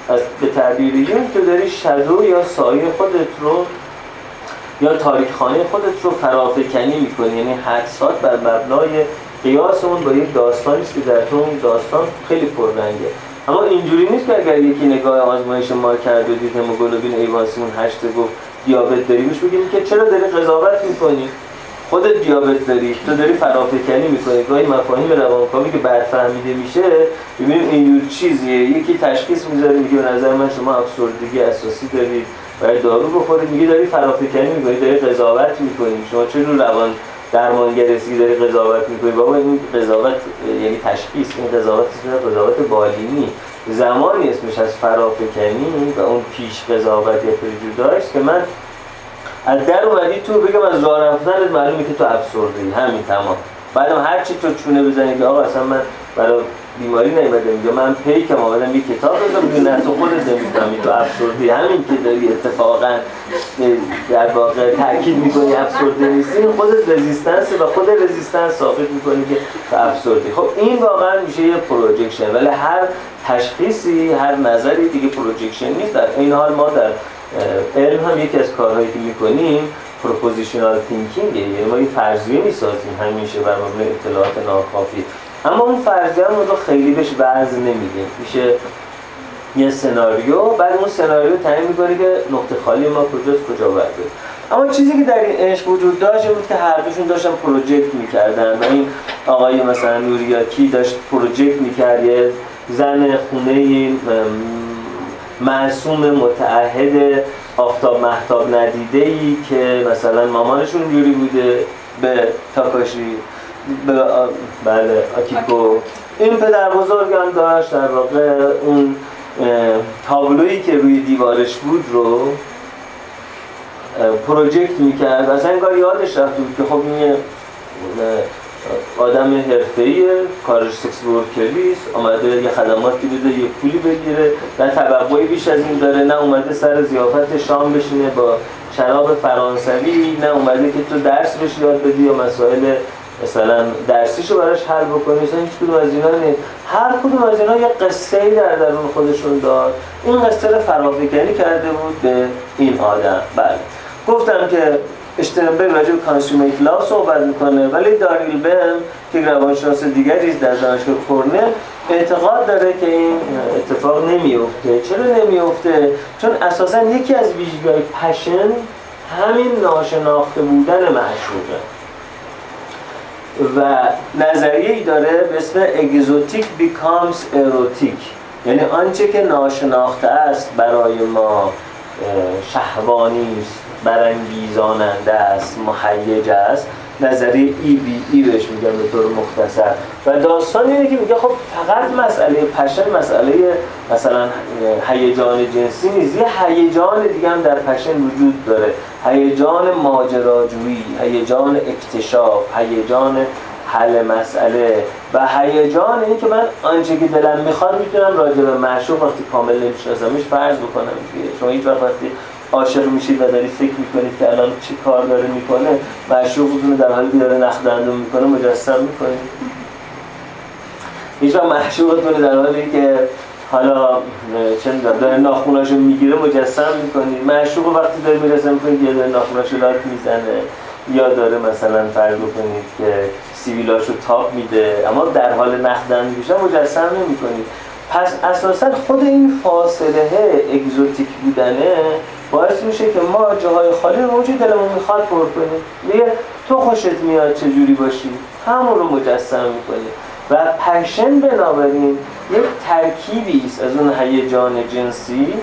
از به تعبیر یون تو داری شدو یا سایه خودت رو یا تاریخ خانه خودت رو فرافکنی می‌کنی. یعنی حدسات بر مبنای قیاس اون با یک داستانی که در تو اون داستان خیلی پررنگه. اما اینجوری نیست که اگر یکی نگاه آزمایش ما کرد و دید هموگلوبین ایوانسیمون هشته گفت دیابت داری بهش بگیم که چرا داری قضاوت می‌کنی؟ خودت دیابت داری تو داری فرافکنی می‌کنی. گاهی مفاهیم روانکاوی که برفهمیده میشه ببینیم اینجور چیزیه. یکی تشخیص می‌ذاره میگه به نظر من شما افسردگی اساسی دارید باید دارو بخورید. میگه داری فرافکنی می‌کنی داری قضاوت می‌کنی. شما چه روان درمانگرسی داری قضاوت می‌کنی. بابا این قضاوت یعنی تشخیص این قضاوت اسمش قضاوت بالینی. زمانی اسمش از فرافکنی و اون پیش قضاوت یا داشت که من از در اومدی تو بگم از راه رفتنت معلومه که تو افسردگی همین تمام. بعدم هر چی تو چونه بزنی که آقا اصلا من برای بیماری نیومده. اینجا من پیکم آمدم یه کتاب بزن بگیم نه تو خودت نمی‌دونم تو افسرده همین که داری اتفاقا در واقع تاکید می‌کنی افسرده نیستی خودت resistance و خود resistance ثابت می‌کنی که تو خب این واقعا میشه یه projection. ولی هر تشخیصی هر نظری دیگه projection نیست. در عین حال ما در علم هم یکی از کارهایی که می‌کنیم propositional thinking یعنی ما یه فرضیه می‌سازیم همیشه بر مبنای اطلاعات ناکافی. اما اون فرضیه رو خیلی بهش وزن نمیدیم میشه یه سناریو بعد اون سناریو تعیین می‌کنه که نقطه خالی ما کجاست کجا باید اما چیزی که در این عشق وجود داشت بود که هر دوشون داشتن پروژکت می‌کردن. و این آقای مثلا نوریاکی داشت پروژکت می‌کرد یه زن خونه معصوم متعهد آفتاب محتاب ندیده ای که مثلا مامانشون جوری بوده به تاکاشی بله آکیکو این پدر بزرگم داشت در واقع اون تابلویی که روی دیوارش بود رو پروژکت می‌کرد. اصلا انگار یادش رفته بود که خب این آدم حرفه‌ایه کارش سکس ورکریست آمده یه خدماتی بده یه پولی بگیره. نه توقعی بیش از این داره نه اومده سر زیافت شام بشینه با شراب فرانسوی نه اومده که تو درس بهش یاد بدی یا مسائل مثلا درسیشو براش حل بکنی مثلا هیچ کدوم از اینا نیست. هر کدوم از اینا یه قصه ای در درون خودشون داد. این قصه رو فرافکنی کرده بود به این آدم. بله. گفتم که اشترنبرگ راجع به کانسومیت لا صحبت می‌کنه ولی داریل بم که روانشناس دیگری در دانشگاه کرنل اعتقاد داره که این اتفاق نمیفته چرا نمیفته چون اساسا یکی از ویژگی‌های پشن همین ناشناخته بودن معشوقه و نظریه ای داره به اسم exotic becomes erotic یعنی آنچه که ناشناخته است برای ما شهوانی است برانگیزاننده است مهیج است. نظریه EBE بهش میگن به طور مختصر. و داستان اینه که میگه خب فقط مسئله passion مسئله مثلا هیجان جنسی نیست. یه هیجان دیگه هم در پشن وجود داره. هیجان ماجراجویی هیجان اکتشاف هیجان حل مسئله و هیجان این که من آنچه که دلم می‌خواد می‌تونم راجع به معشوق وقتی کامل نمیشناسمش فرض بکنم. شما هیچ وقت وقتی عاشق میشید و دارید فکر می‌کنید که الان چی کار داره می‌کنه معشوقتون در حالی که داره نخ دندون می‌کنه مجسم می‌کنید هیچ وقت در حالی که حالا چه می‌دونم داره ناخوناشو می‌گیره مجسم می‌کنید معشوق وقتی داره می‌رسه می‌کنید یه داره ناخوناشو لاک می‌زنه. یا داره مثلا فرض کنید که سیبیلاشو تاب میده اما در حال نخدن میشه مجسم نمی‌کنید پس اساسا خود این فاصله exotic بودنه باعث میشه که ما جاهای خالی رو اونجوری دلمون می‌خواد پر کنیم. میگه تو خوشت میاد چه جوری باشی؟ همون رو مجسم می‌کنی. و passion بنابراین یک ترکیبی است از اون هیجان جنسی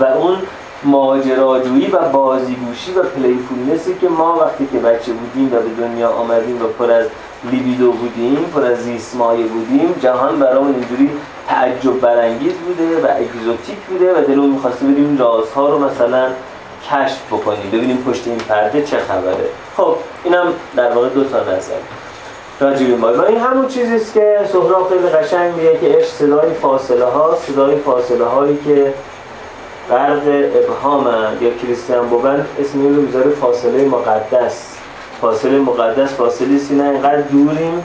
و اون ماجراجویی و بازیگوشی و playfulness ی که ما وقتی که بچه بودیم و به دنیا آمدیم و پر از لیبیدو بودیم پر از زیسمایه بودیم جهان برامون اینجوری تعجب برانگیز بوده و exotic بوده و دلمون می‌خواسته بریم رازها رو مثلا کشف بکنیم ببینیم پشت این پرده چه خبره. خب اینم در واقع دو تا نظر. راجبی ما این همون چیزی است که سهراب خیلی قشنگ میگه که عشق صدای فاصله ها صدای فاصله هایی که غرق ابهام یا کریستیان بوبن اسم رو می‌ذاره فاصله مقدس. فاصله مقدس فاصله است نه اینقدر دوریم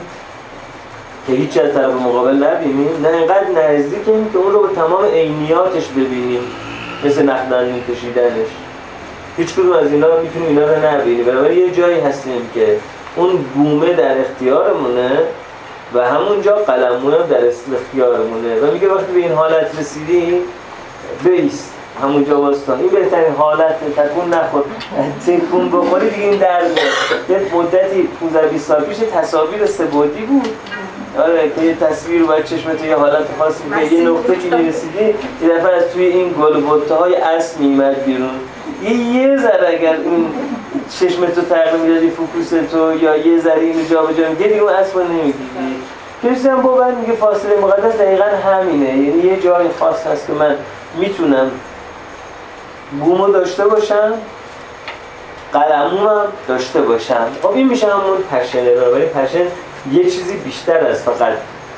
که هیچ از طرف مقابل نبینیم نه اینقدر نزدیکیم که اون رو به تمام عینیاتش ببینیم مثل نخدن کشیدنش. هیچ کدوم از اینا می‌تونیم اینا رو نبینیم. بنابراین یه جایی هستیم که اون گومه در اختیارمونه و همونجا قلمونه در اختیارمونه. و میگه وقتی به این حالت رسیدی بیست. همونجا باستان. این بهترین حالت تکون نخور. تکون بخوری دیگه این درد یه مدتی 15 20 سال پیش تصاویر سبودی بود. آره که یه تصویر و چشمت یه حالت خاصی که یه نقطه که می‌رسیدی یه دفعه از توی این گل بوته های اصل میمد بیرون. یه یه ذره اگر این چشمتو تغییر می‌دادی فوکوستو یا یه ذره اینو جا به جا میگه دیگه اون اصل نمی‌دیدی. کریستیان بوبن میگه فاصله مقدس دقیقا همینه. یعنی یه جای خاص هست که من می‌تونم بومو داشته باشم قلمومم داشته باشم خب این میشه همون پشنه ولی پشن یه چیزی بیشتر از فقط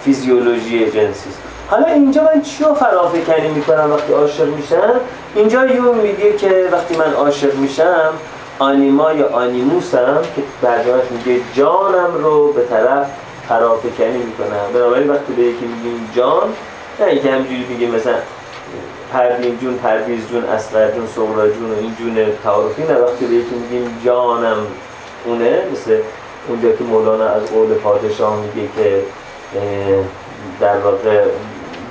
فیزیولوژی جنسی حالا اینجا من چی رو فرافکنی می‌کنم وقتی عاشق میشم؟ اینجا یون میگه که وقتی من عاشق میشم آنیما یا آنیموسم که برجامش میگه جانم رو به طرف فرافکنی می‌کنم. بنابراین وقتی به یکی میگیم جان نه اینکه همجوری میگه مثلا پروین جون پرویز جون اصغر جون صغرا جون و این جون تعارفی نه وقتی به یکی میگیم جانم اونه مثل اونجا که مولانا از قول پادشاه میگه که در واقع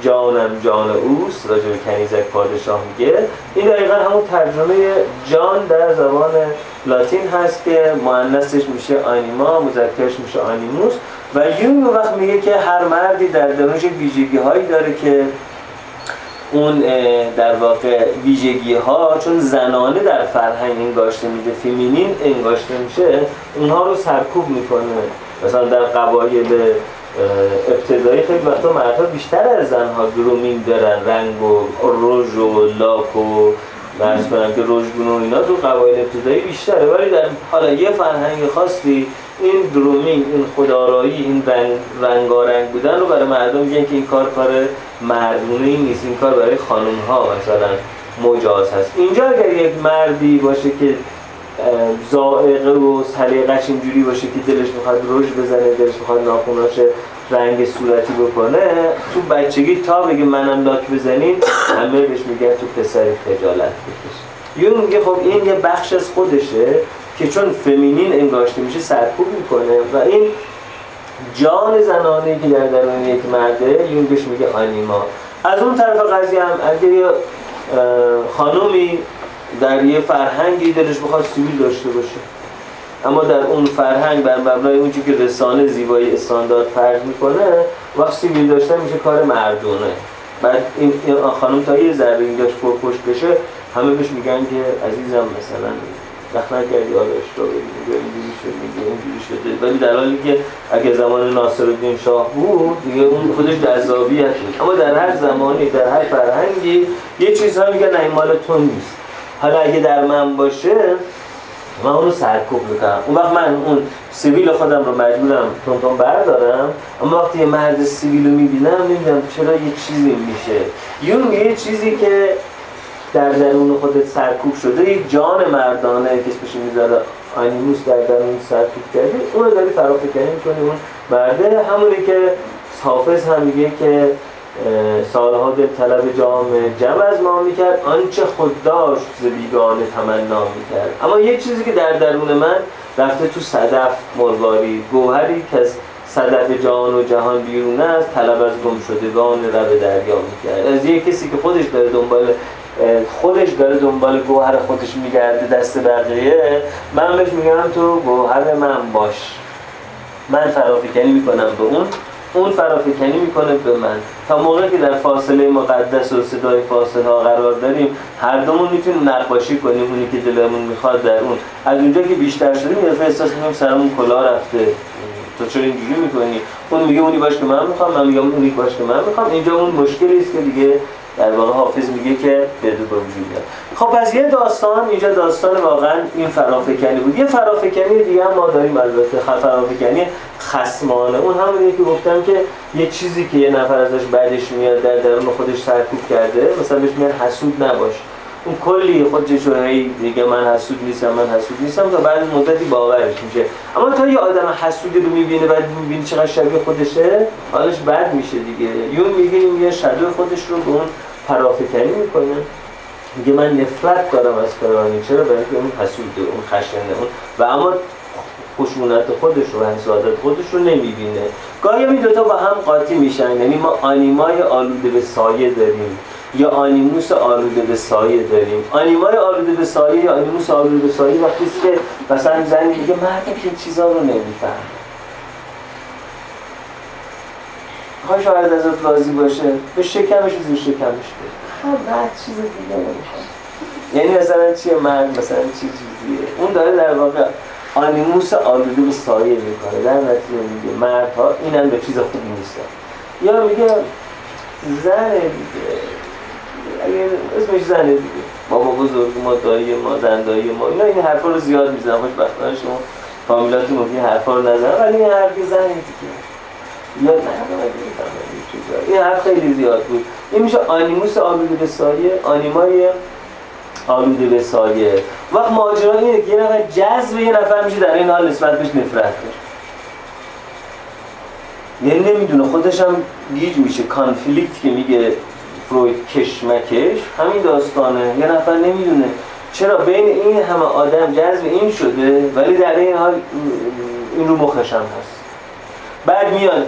جانم جان اوست راجع به کنیزک پادشاه میگه. این دقیقا همون ترجمه جان در زبان لاتین هست که مؤنثش میشه آنیما مذکرش میشه آنیموس. و یون وقت میگه که هر مردی در درونش ویژگی هایی داره که اون در واقع ویژگی ها چون زنانه در فرهنگ انگاشته میده فیمینین انگاشته میشه اونها رو سرکوب می‌کنه. مثلا در قبایل ابتدایی خیلی وقتا مردها بیشتر از زنها گرومین دارن رنگ و رژ و لاک و درس کنم که رژگونه و اینا تو قبایل ابتدایی بیشتره ولی در حالا یه فرهنگ خاصی این درومینگ این خدارایی این رنگ رنگارنگ بودن رو برای مردم میگن که این کار کار مردونه نیست این کار برای خانم ها مثلا مجاز هست. اینجا اگر یک مردی باشه که زائقه و سلیقش اینجوری باشه که دلش می‌خواد رژ بزنه دلش می‌خواد ناخوناش رنگ صورتی بکنه تو بچگی تا بگه منم لاک بزنین همه بهش میگن تو پسری خجالت بکش. یون میگه خب این یه بخش از خودشه که چون فمینین انگاشته میشه سرکوب می‌کنه و این جان زنانه که در درون یک مرده یون بهش میگه آنیما. از اون طرف قضیه هم اگه یه خانومی در یه فرهنگی دلش بخواد سیویل داشته باشه. اما در اون فرهنگ بر مبنای اون که رسانه زیبایی استاندارد فرض می‌کنه وقت سیویل داشتن میشه کار مردونه. بعد این خانم تا یه ذره اینجاش پرپشت بشه همه بهش میگن که عزیزم مثلا وقت نکردی آره اشتباه میگه اینجوری شد میگه اینجوری شده ولی در حالی که اگه زمان ناصرالدین شاه بود دیگه اون خودش جذابیت بود. اما در هر زمانی در هر فرهنگی یه چیزها میگن نه مال تو نیست. حالا اگه در من باشه من اونو سرکوب می‌کنم. اون وقت من اون سیویل خودم رو مجبورم تون بردارم اما وقتی یه مرد سیویل رو می‌بینم نمی‌دونم چرا یه چیزی میشه. یون یه چیزی که در درون خودت سرکوب شده یک جان مردانه که اسمش می‌ذاره آنیموس در درون سرکوب کرده اون رو داری فرافکنی می‌کنی اون مرده. همونی که حافظ هم میگه که سالها دل طلب جام جمع از ما می‌کرد. آنچه خود داشت ز بیگانه تمنا می‌کرد. اما یه چیزی که در درون من رفته تو صدف مرواری. گوهری که از صدف جان و جهان بیرون است طلب از گم شدگان رب دریا می‌کرد. از یه کسی که خودش داره دنبال خودش داره دنبال گوهر خودش میگرده دست بقیه من بهش میگم تو گوهر من باش. من فرافکنی می‌کنم به اون. اون فرافکنی می‌کنه به من. تا موقعی که در فاصله مقدس و صدای فاصله ها قرار داریم هر دومون می‌تونیم نقاشی کنیم اونی که دلمون می‌خواد در اون. از اونجا که بیشتر شدیم یه احساس می‌کنیم سرمون کلا رفته. تو چرا اینجوری می‌کنی؟ اون میگه اونی باش که من می‌خوام من میگم اونی باش که من می‌خوام. اینجا اون مشکلی است که دیگه در واقع حافظ میگه که بدو به وجود بیاد خب پس یه داستان اینجا داستان واقعا این فرافکنی بود. یه فرافکنی دیگه هم ما داریم البته فرافکنی خسمانه اون همونیه که گفتم که یه چیزی که یه نفر ازش بعدش میاد در درون خودش سرکوب کرده مثلا بهش میگن حسود نباش. اون کلی خودش هی دیگه من حسود نیستم من حسود نیستم تا بعد مدتی باورش میشه. اما تا یه آدم حسودی رو می‌بینه بعد می‌بینه چقدر شبیه خودشه حالش بد میشه دیگه. یون میگه یه شادو خودش رو به اون پرافکنی می‌کنه. میگه من نفرت دارم از فرانی چرا؟ برای اینکه اون حسوده اون خشنه اون و اما خشونت خودش رو حسادت خودش رو نمی‌بینه. گاهی این دوتا با هم قاطی میشن. یعنی ما آنیمای آلوده به سایه داریم. یا آنیموس آلوده به سایه داریم؟ آنیمای آلوده به سایه یا آنیموس آلوده به سایه وقتی که مثلا زنی میگه مرد که این چیزا رو نمیفهم می‌خوای شاید ازت راضی باشه؟ به شکمش زیر شکمش بده. بعد چیز دیگه نمی‌خواد یعنی مثلا چیه مرد؟ مثلا چی چیزیه اون داره در واقع آنیموس آلوده به سایه می‌کنه. در نتیجه میگه مردها اینم به چیز خوبی نیستن. یا میگه زن دیگه. اگه اسمش زنه دیگه. بابا بزرگ ما دایی ما زندایی ما اینا این حرفا رو زیاد می‌زنن خوشبختانه شما فامیلاتون ممکن حرفا رو نزنن ولی این حرفی زنه دیگه. یاد نه این حرف خیلی زیاد بود. این میشه آنیموس آلوده به سایه آنیمای آلوده به سایه. وقت ماجرا اینه که یه نفر جذب یه نفر میشه در این حال نسبت بهش نفرت داره. یعنی نمی‌دونه خودش هم گیج میشه. کانفلیکت که میگه فروید کشمکش همین داستانه. یه نفر نمی‌دونه. چرا بین این همه آدم جذب این شده ولی در این حال این رو مخش هست. بعد میاد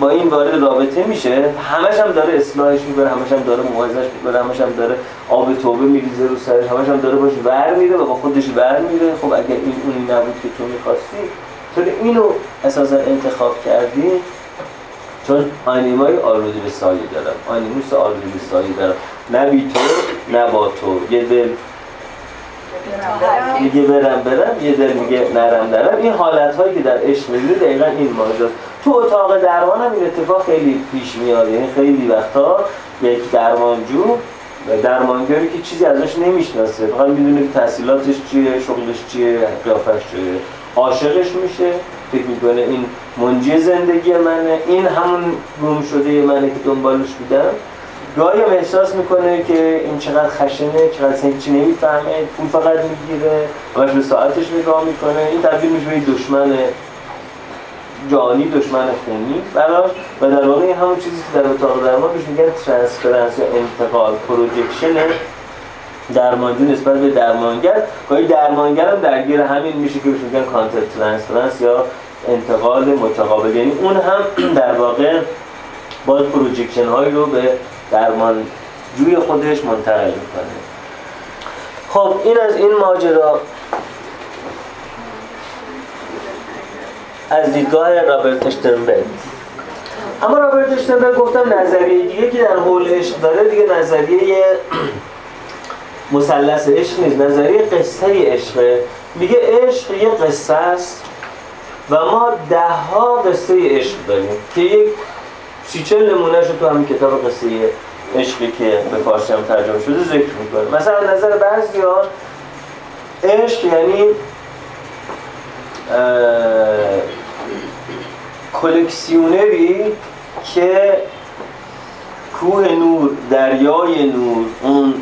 با این وارد رابطه میشه. همش هم داره اصلاحش می‌کنه همش هم داره موعظش می‌کنه همش هم داره آب توبه میریزه رو سرش همش هم داره باش ور میره و با خودش ور میره. خب اگر این اونی نبود که تو می‌خواستی تو اینو اساسا انتخاب کردی. چون آنیمای آلوده به سایه دارم. آنیموس آلوده به سایه دارم. نه بی تو نه با تو. یه دل میگه برم برم. یه دل میگه نرم نرم. این حالت هایی که در عشق می‌بینی دقیقا این ماجراست. تو اتاق درمان هم این اتفاق خیلی پیش میاد. یعنی خیلی وقتا یک درمانجو درمانگری که چیزی ازش نمی‌شناسه. فقط می‌دونه که تحصیلاتش چیه شغلش چیه قیافش چیه. عاشقش میشه. فکر می‌کنه این منجی زندگی منه این همون گم شده منه که دنبالش بودم. گاهی هم احساس می‌کنه که این چقدر خشنه چقدر چی نمی‌فهمه پول فقط می‌گیره همش به ساعتش نگاه می‌کنه. این تبدیل میشه به دشمن جانی دشمن خونی. براش و در واقع این همون چیزی که در اتاق درمان بهش میگن transference یا انتقال projection درمانجو نسبت به درمانگر. گاهی درمانگر هم درگیر همین میشه که میگن counter transference یا انتقال متقابل. یعنی اون هم در واقع باید projection هایی رو به درمانجوی خودش منتقل کنه خب این از این ماجرا. از دیدگاه رابرت اشترنبرگ اما رابرت اشترنبرگ گفتم نظریه دیگه که در حول عشق داره دیگه نظریه مثلث عشق نیست. نظریه قصه عشقه. میگه عشق یه قصه است و ما ده ها قصه عشق داریم که یک سی چل نمونهش تو همین کتاب قصه عشقی که به فارسی هم ترجمه شده ذکر می‌کنه. مثلا نظر بعضی ها عشق یعنی کلکسیونری که کوه نور دریای نور اون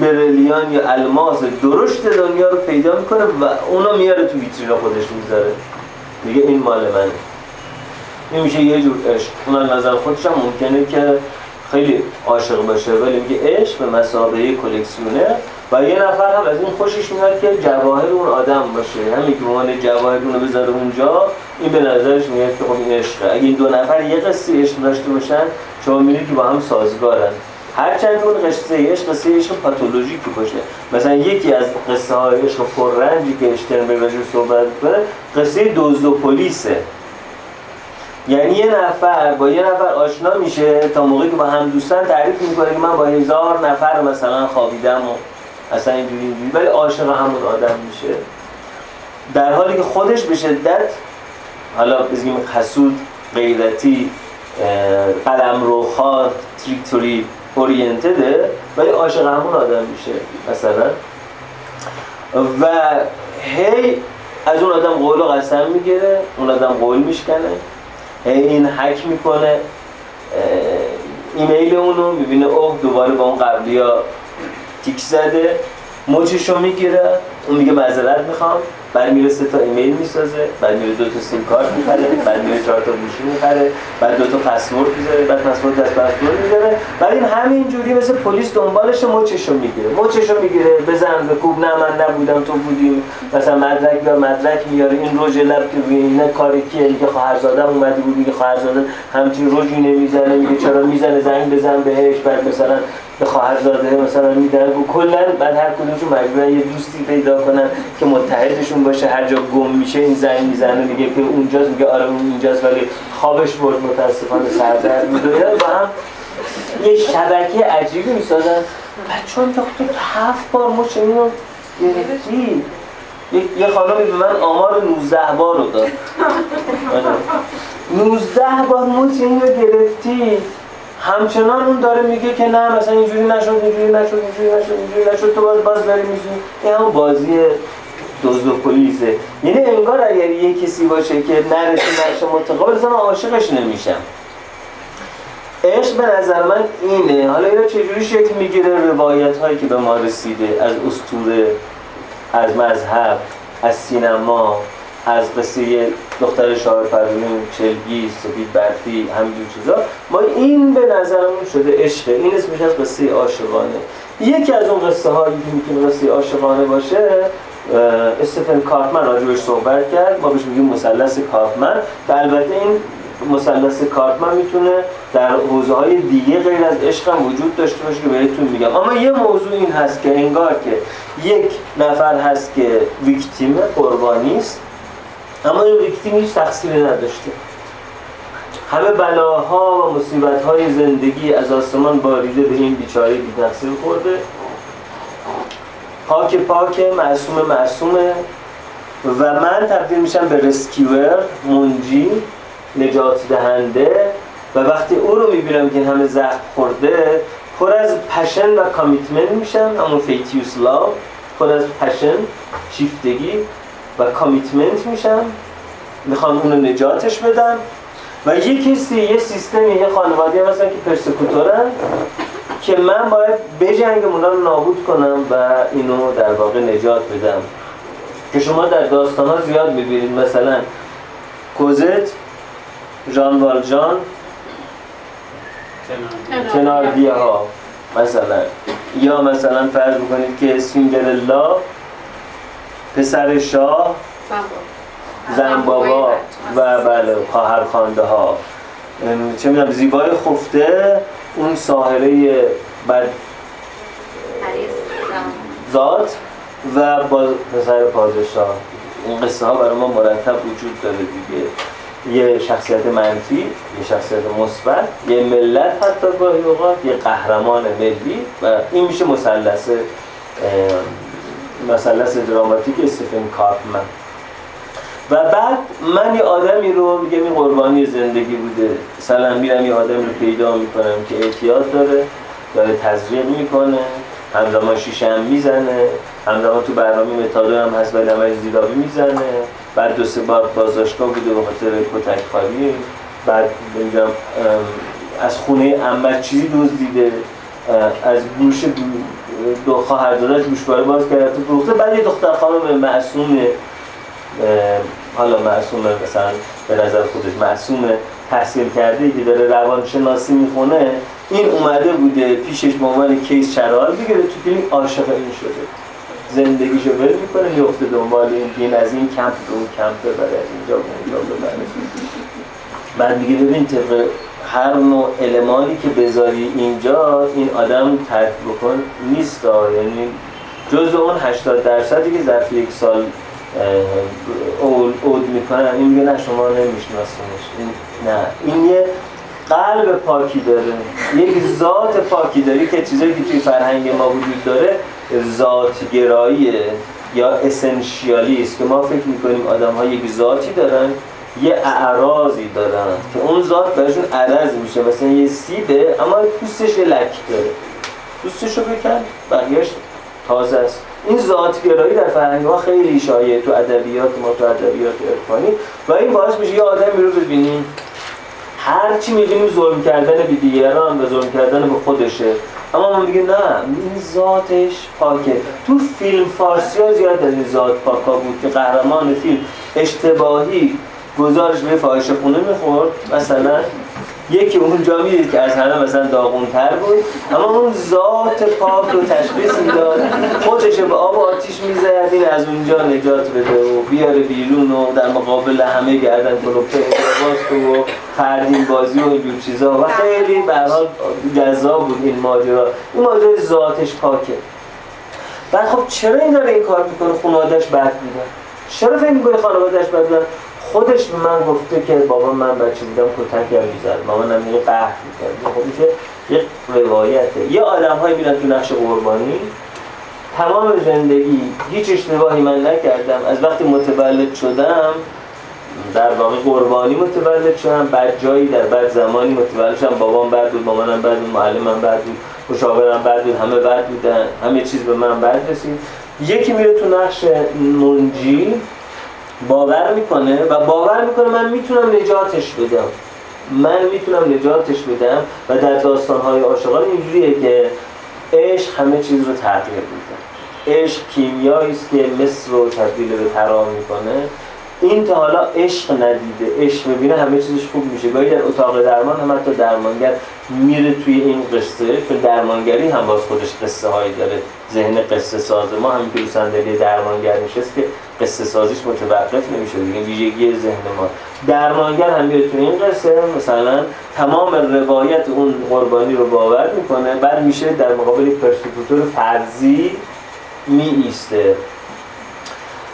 برلیان یا الماس درشت دنیا رو پیدا می‌کنه و اونو میاره تو ویترین خودش می‌ذاره. میگه این مال منه. این میشه یه جور عشق. اون نظر خودش هم ممکنه که خیلی عاشق باشه ولی میگه عشق به مسابقه کلکسیونه و یه نفر هم از این خوشش میاد که جواهر اون آدم باشه. همین که عنوان جواهر اونو بذاره اونجا این به نظرش میاد که خب این عشقه. اگه این دو نفر یه قصه عشق داشته باشن شما می‌بینید که با هم سازگارن. هرچند اون قصه عشق قصه عشق پاتولوژیکی باشه مثلا یکی از قصه های عشق پررنجی که اشترنبرگ راجع صحبت می‌کنه قصه دزد و پلیسه یعنی یه نفر با یه نفر آشنا میشه تا موقعی که با هم دوستان تعریف می‌کنه که من با هزار نفر مثلا خوابیدم و اصلا اینجوری اینجوری. ولی عاشق همون آدم میشه. در حالی که خودش به شدت حالا بگیم حسود غیرتی قلم روخا تریکتوری اورینتده ولی عاشق همون آدم میشه مثلا. و هی از اون آدم قول و قسم می‌گیره اون آدم قول میشکنه هی این حک می‌کنه ایمیل اونو می‌بینه اوه دوباره با اون قبلی ها تیک زده موچشو می‌گیره اون میگه معذرت می‌خوام. بعد میره سه تا ایمیل می‌سازه بعد میره دو تا سیم کارت می‌خره بعد میره چهار تا گوشی می‌خره بعد دو تا پسورد می‌ذاره بعد پسورد از پسورد می‌ذاره بعد این همین جوری مثل پلیس دنبالش مچشو می‌گیره. مچشو می‌گیره بزن به کوب نه من نبودم تو بودیم مثلا مدرک یا مدرک میاره این روژ لب که نه کاری کیه؟ میگه خواهرزادم اومده بود میگه خواهرزاده همچین روژی نمی‌زنه میگه چرا می‌زنه؟ زنگ بزن بهش. بعد مثلا به خواهرزاده مثلا میدن. و کلا بعد هر کدومشون مجبورن یه دوستی پیدا کنن که متحدشون باشه هر جا گم میشه این زنگ می‌زنه میگه که اونجاست میگه آره اون اینجاست ولی خوابش برد متاسفانه سردر می‌دونه با هم یه شبکه عجیبی می‌سازن. بچه هم تو هفت بار مچ اینو گرفتی یه خانمی به من آمار 19 بار رو داد. 19 بار مچ اینو گرفتی همچنان اون داره میگه که نه مثلا اینجوری نشد اینجوری نشد اینجوری نشد اینجوری نشد تو باز باز داری میگی این همون بازی دزد و پلیسه. یعنی انگار اگر یه کسی باشه که نرسه نشه متقابل اصلا عاشقش نمیشم. عشق به نظر من اینه. حالا اینا چجوری شکل می‌گیره؟ روایت هایی که به ما رسیده از استوره از مذهب از سینما از قصه دختر شاعر پروین چلگی سفید برفی همینجور چیزا. ما این به نظرمون شده عشقه. این اسمش از قصه عاشقانه. یکی از اون قصه هایی که می‌تونه قصه عاشقانه باشه استفن کارتمن راجبش صحبت کرد. ما بهش میگیم مثلث کارتمن و البته این مثلث کارتمن می‌تونه در حوزه های دیگه غیر از عشق هم وجود داشته باشه که بهتون میگم. اما یه موضوع این هست که انگار که یک نفر هست که ویکتیم قربانی است اما این ویکتیم هیچ تقصیری نداشته. همه بلاها و مصیبت زندگی از آسمان باریده به این بیچاره بی تقصیر خورده. پاک پاک معصوم معصومه و من تبدیل میشم به rescuer منجی نجات دهنده. و وقتی او رو می‌بینم که همه زخم خورده پر از passion و commitment میشم. همون fatuous love پر از passion شیفتگی و commitment میشم. می‌خوام اونو نجاتش بدم. و یه کسی یه سیستمی یه خانواده مثلا که persecutor ن که من باید بجنگم اونا رو نابود کنم و اینو در واقع نجات بدم. که شما در داستان ها زیاد می‌بینید. مثلا کوزت جان والجان تناردیه ها مثلا. یا مثلا فرض بکنید که سینگرلا پسر شاه زن بابا و بله خواهر خانده ها چه می‌دونم زیبای خفته اون ساحره بد ذات و با پسر پادشاه. این قصه ها برای ما مرتب وجود داره دیگه. یه شخصیت منفی یه شخصیت مثبت یه ملت حتی گاهی اوقات یه قهرمان ملی و این میشه مثلث مثلث دراماتیک استفن کارپمن و بعد من یه آدمی رو میگم این قربانی زندگی بوده. مثلا میرم یه آدمی رو پیدا می‌کنم که اعتیاد داره داره تزریق می‌کنه همزمان شیشه هم می‌زنه همزمان تو برنامه متادون هم هست ولی همه زیرابی می‌زنه. بعد دو سه بار بازداشتگاه بوده به خاطر کتک خالی بعد میگم از خونه عمه چیزی دزدیده. از گوش دو خواهر داداش گوشواره باز کرده تو فروخته. بعد یه دختر خانم معصوم حالا معصومه مثلا به نظر خودش معصومه تحصیل کرده که داره روانشناسی می‌خونه این اومده بوده پیشش به عنوان کیس چرال بگیره تو فیلم عاشق این شده. زندگیشو ول می‌کنه میفته دنبال این دین از این کمپ به اون کمپ ببره اینجا به اونجا ببره. بعد میگه ببین طبق هر نوع المانی که بذاری اینجا این آدم ترک بکن نیست یعنی جز اون 80 درصدی که ظرف یک سال اول اود می‌کنن. این میگه نه شما نمیشناسینش این نه. این یه قلب پاکی داره. یک ذات پاکی داره که چیزایی که توی فرهنگ ما وجود داره ذات گراییه یا اسنشیالی که ما فکر می‌کنیم آدم ها یک ذاتی دارن یه اعراضی دارن که اون ذات برشون عرض میشه. مثلا یه سیده اما پوستش لک داره. پوستش رو بکن بقیهش تازه است. این ذاتگرایی در فرهنگ ما خیلی شایع تو ادبیات ما تو ادبیات عرفانی و این باعث میشه یه آدمی رو ببینیم هر چی می‌بینیم ظلم کردن به دیگران و ظلم کردن به خودشه. اما ما میگیم نه این ذاتش پاکه. تو فیلم فارسی ها زیاد از این ذات پاکا بود که قهرمان فیلم اشتباهی گزارش به فاحشه خونه می‌خورد مثلا یکی اونجا می‌دید که از همه مثلا تر بود اما اون ذات پاک رو تشخیص می‌داد. خودش به آب و آتیش می‌زد این از اونجا نجات بده و بیاره بیرون و در مقابل همه گردن کلوپه باز و فردین بازی و اینجور چیزا. و خیلی به حال جذاب بود این ماجرا. این ماجرا ذاتش پاکه. بعد خب چرا این داره این کار می‌کنه؟ خانوادهش بد بودن. چرا فکر می‌کنه خانوادهش بد بودن؟ خودش به من گفته که بابا من بچه بودم کتک هم می‌زد. مامانم یه قهر می‌کرد که یه روایته. یه آدم های میرن تو نقش قربانی. تمام زندگی هیچ اشتباهی من نکردم. از وقتی متولد شدم در واقع قربانی متولد شدم. بعد جایی در بعد زمانی متولد شدم. بابام بد بود مامانم بد بود معلمم بد بود مشاورم بد بود همه بد بودن همه چیز به من بد رسید. یکی میره تو نقش منجی باور می‌کنه و باور می‌کنه من می‌تونم نجاتش بدم. من می‌تونم نجاتش بدم و در داستانهای عاشقان اینجوریه که عشق همه چیز رو تغییر میده. عشق کیمیایی است که مصر رو تبدیل به ترام می‌کنه. این تا حالا عشق ندیده عشق می‌بینه همه چیزش خوب میشه. گاهی در اتاق درمان هم حتی درمانگر میره توی این قصه چون درمانگری هم باز خودش قصه هایی داره. ذهن قصه ساز ما همین که صندلی درمانگر نشست که قصه سازیش متوقف نمیشه دیگه ویژگی ذهن ما. درمانگر هم میره توی این قصه مثلا تمام روایت اون قربانی رو باور می‌کنه بعد میشه در مقابل پرسکوتور فرضی می ایسته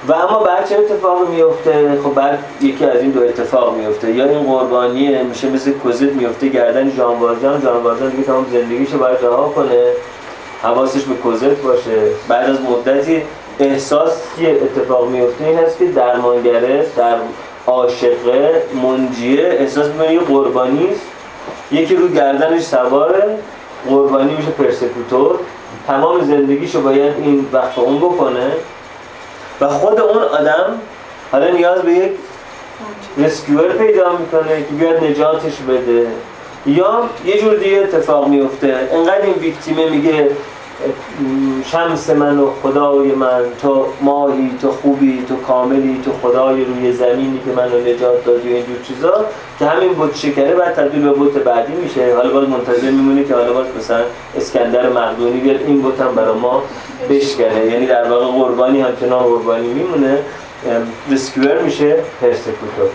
و اما بعد چه اتفاقی میفته خب بعد یکی از این دو اتفاق میفته یا این قربانیه میشه مثل کوزت میفته گردن جان والجان جان والجان دیگه تمام زندگیشو باید رها کنه. حواسش به کوزت باشه. بعد از مدتی احساس که اتفاق میفته این هست که درمانگره در عاشقه منجیه احساس می‌کنه یه قربانی یکی رو گردنش سواره قربانی میشه پرسکوتور. تمام زندگیشو باید این وقت اون بکنه. و خود اون آدم حالا نیاز به یک رسکیور پیدا می‌کنه که بیاد نجاتش بده. یا یه جور دیگه اتفاق میفته انقدر این victim ه میگه شمس من و خدای من تو ماهی تو خوبی تو کاملی تو خدای روی زمینی که منو نجات دادی و اینجور چیزا که همین بت شکنه بعد تبدیل به بت بعدی میشه. حالا باز منتظر میمونه که حالا باز مثلا اسکندر مقدونی بیاد این بت هم برای ما بشکنه. یعنی در واقع قربانی همچنان قربانی میمونه. rescuer میشه persecutor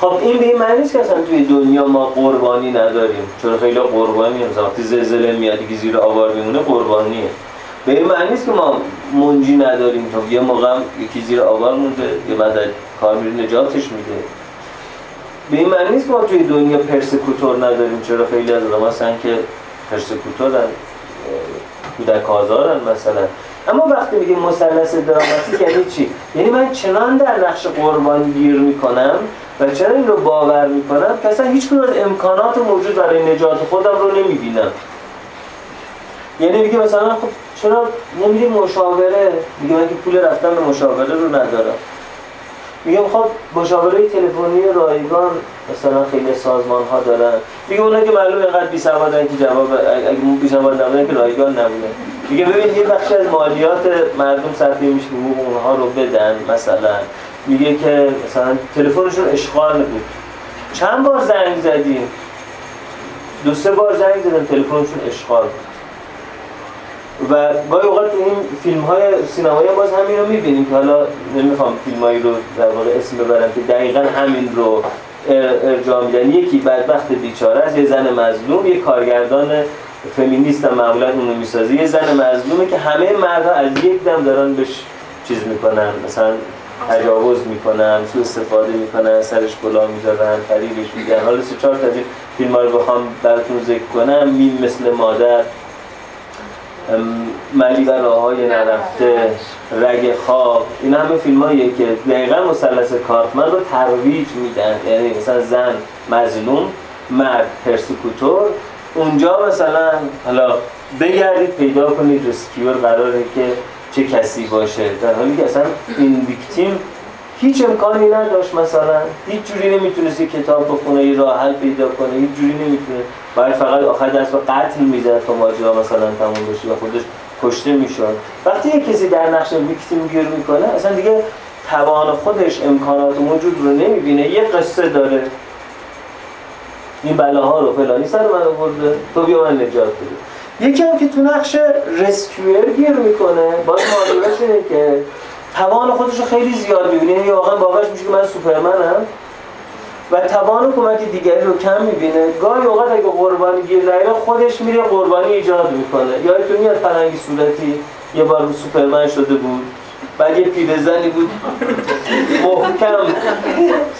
خب این به این معنی نیست که اصلا توی دنیا ما قربانی نداریم. چون خیلی قربانی هم وقتی زلزله میاد که زیر آوار میمونه قربانیه به این معنی نیست که ما منجی نداریم. تو یه موقع یکی زیر آوار مونده یه بعد کار میره نجاتش میده. به این معنی نیست که ما توی دنیا پرسکوتور نداریم. چرا خیلی از آدم هستن که پرسکوتورن کودک آزارن مثلا. اما وقتی میگه مثلث دراماتیک یعنی چی؟ یعنی من چنان در نقش قربانی گیر می‌کنم و چرا این رو باور می‌کنم؟ که اصلا هیچ از امکانات موجود برای نجات خودم رو نمی‌بینم. یعنی میگه مثلا خب چرا نمیدیم مشاوره؟ میگه من که پول رفتن به مشاوره رو ندارم. میگم خب مشاوره تلفنی رایگان مثلا خیلی سازمان ها دارن. میگه اونا که معلومه اینقدر بی سوادن که جواب اگه بی سواد که رایگان نبودن. میگه ببین یه بخش از مالیات مردم صرفی میشه که اونها رو بدن مثلا. میگه که مثلا تلفنشون اشغال بود چند بار زنگ زدیم دو سه بار زنگ زدم تلفنشون اشغال. بود و گاهی اوقات تو این فیلم های سینمایی باز همین رو می‌بینیم که حالا نمی‌خوام فیلم هایی رو در واقع اسم ببرم که دقیقا همین رو ارجاع میدن. یکی بدبخت بیچاره است یه زن مظلوم یه کارگردان فمینیست هم معمولا اونو می‌سازه. یه زن مظلومه که همه مردها از یک دم دارن بهش چیز می‌کنن. مثلا تجاوز می‌کنن سو استفاده می‌کنن سرش کلاه می‌ذارن فریبش میگن حالا سه چهار تا فیلم رو بخوام براتون ذکر کنم. میم مثل مادر ملی و نرفته رگ خواب. این همه فیلم هاییه که دقیقا مثلث کارتمن رو ترویج میدن. یعنی مثلا زن مظلوم مرد پرسیکوتور اونجا مثلا حالا بگردید پیدا کنید رسکیور قراره که چه کسی باشه؟ در حالی که اصلا این ویکتیم هیچ امکانی نداشت مثلا. هیچ جوری نمی‌تونست کتاب بخونه یه راه حل پیدا کنه هیچ جوری نمی‌تونه. باید فقط آخر دست به قتل می‌زد تا ماجرا مثلا تموم بشه و خودش کشته می‌شد. وقتی یه کسی در نقش ویکتیم گیر می‌کنه اصلا دیگه توان خودش امکانات موجود رو نمی‌بینه. یه قصه داره. این بلاها رو فلانی سر من آورده. تو بیا من نجات بده. یکی هم که تو نقش رسکیور گیر می‌کنه باز ماجراش اینه که توان خودش رو خیلی زیاد می‌بینه. یعنی واقعا باورش میشه که من سوپرمنم. و توان کمک دیگری رو کم می‌بینه. گاهی اوقات اگه قربانی گیر نیاره خودش میره قربانی ایجاد می‌کنه. یادتون میاد فرنگی صورتی یه بار رو سوپرمن شده بود. بعد یه پیرزنی بود. محکم.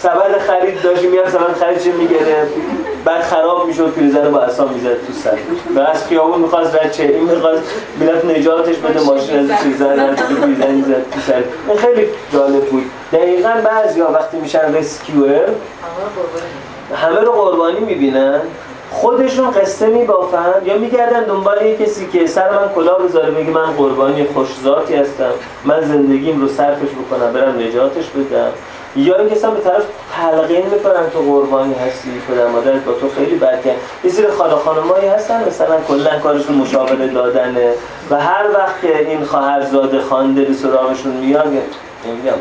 سبد خرید داشت میاد سبد خریدش می‌گرفت؟ بعد خراب می‌شد پیرزن با اصلا می‌زد تو سر. و از خیابون می‌خواست رد چه این می‌خواست می‌رفت نجاتش بده ماشین از پیرزن رد پیرزن می‌زد تو سر. این خیلی جالب بود. دقیقا بعضی ها وقتی میشن رسکیور همه رو قربانی می‌بینن. خودشون قصه میبافن یا میگردن دنبال یه کسی که سر من کلا بذاره بگه من قربانی خوشذاتی هستم من زندگیم رو صرفش بکنم برم نجاتش بدم. یا اینکه اصلا به طرف تلقین می‌کنن تو قربانی هستی پدر مادرت با تو خیلی بد یه زیر خاله خانمایی هستن مثلا کلا کارشون مشاوره دادنه و هر وقت که این خواهرزاده خانده به سراغشون میاد میگم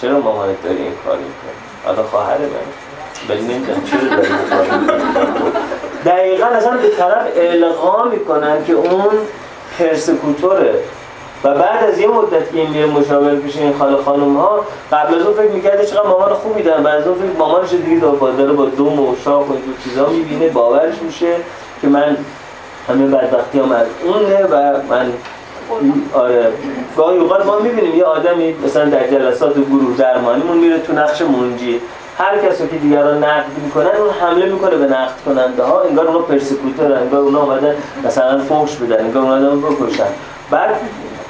چرا مامانت داری این کاری می‌کنه حالا خواهر من. دقیقا اصلا به طرف القا می‌کنن که اون پرسکوتوره. و بعد از یه مدت که این میره مشاور پیش این خاله خانم ها قبل از اون فکر می‌کرده چقدر مامان خوبی دارن بعد از اون فکر مامانش دیگه داره با دوم و و اینجور چیزا می‌بینه باورش میشه که من همه بدبختی هم از اونه و من آره. گاهی اوقات ما می‌بینیم یه آدمی مثلا در جلسات گروه درمانیمون میره تو نقش منجی. هر کسی که دیگران نقد می‌کنن اون حمله می‌کنه به نقد کننده ها انگار اونا پرسکوتورن انگار اونا اومدن مثلا فوش بدن انگار اومدن بکشن. بعد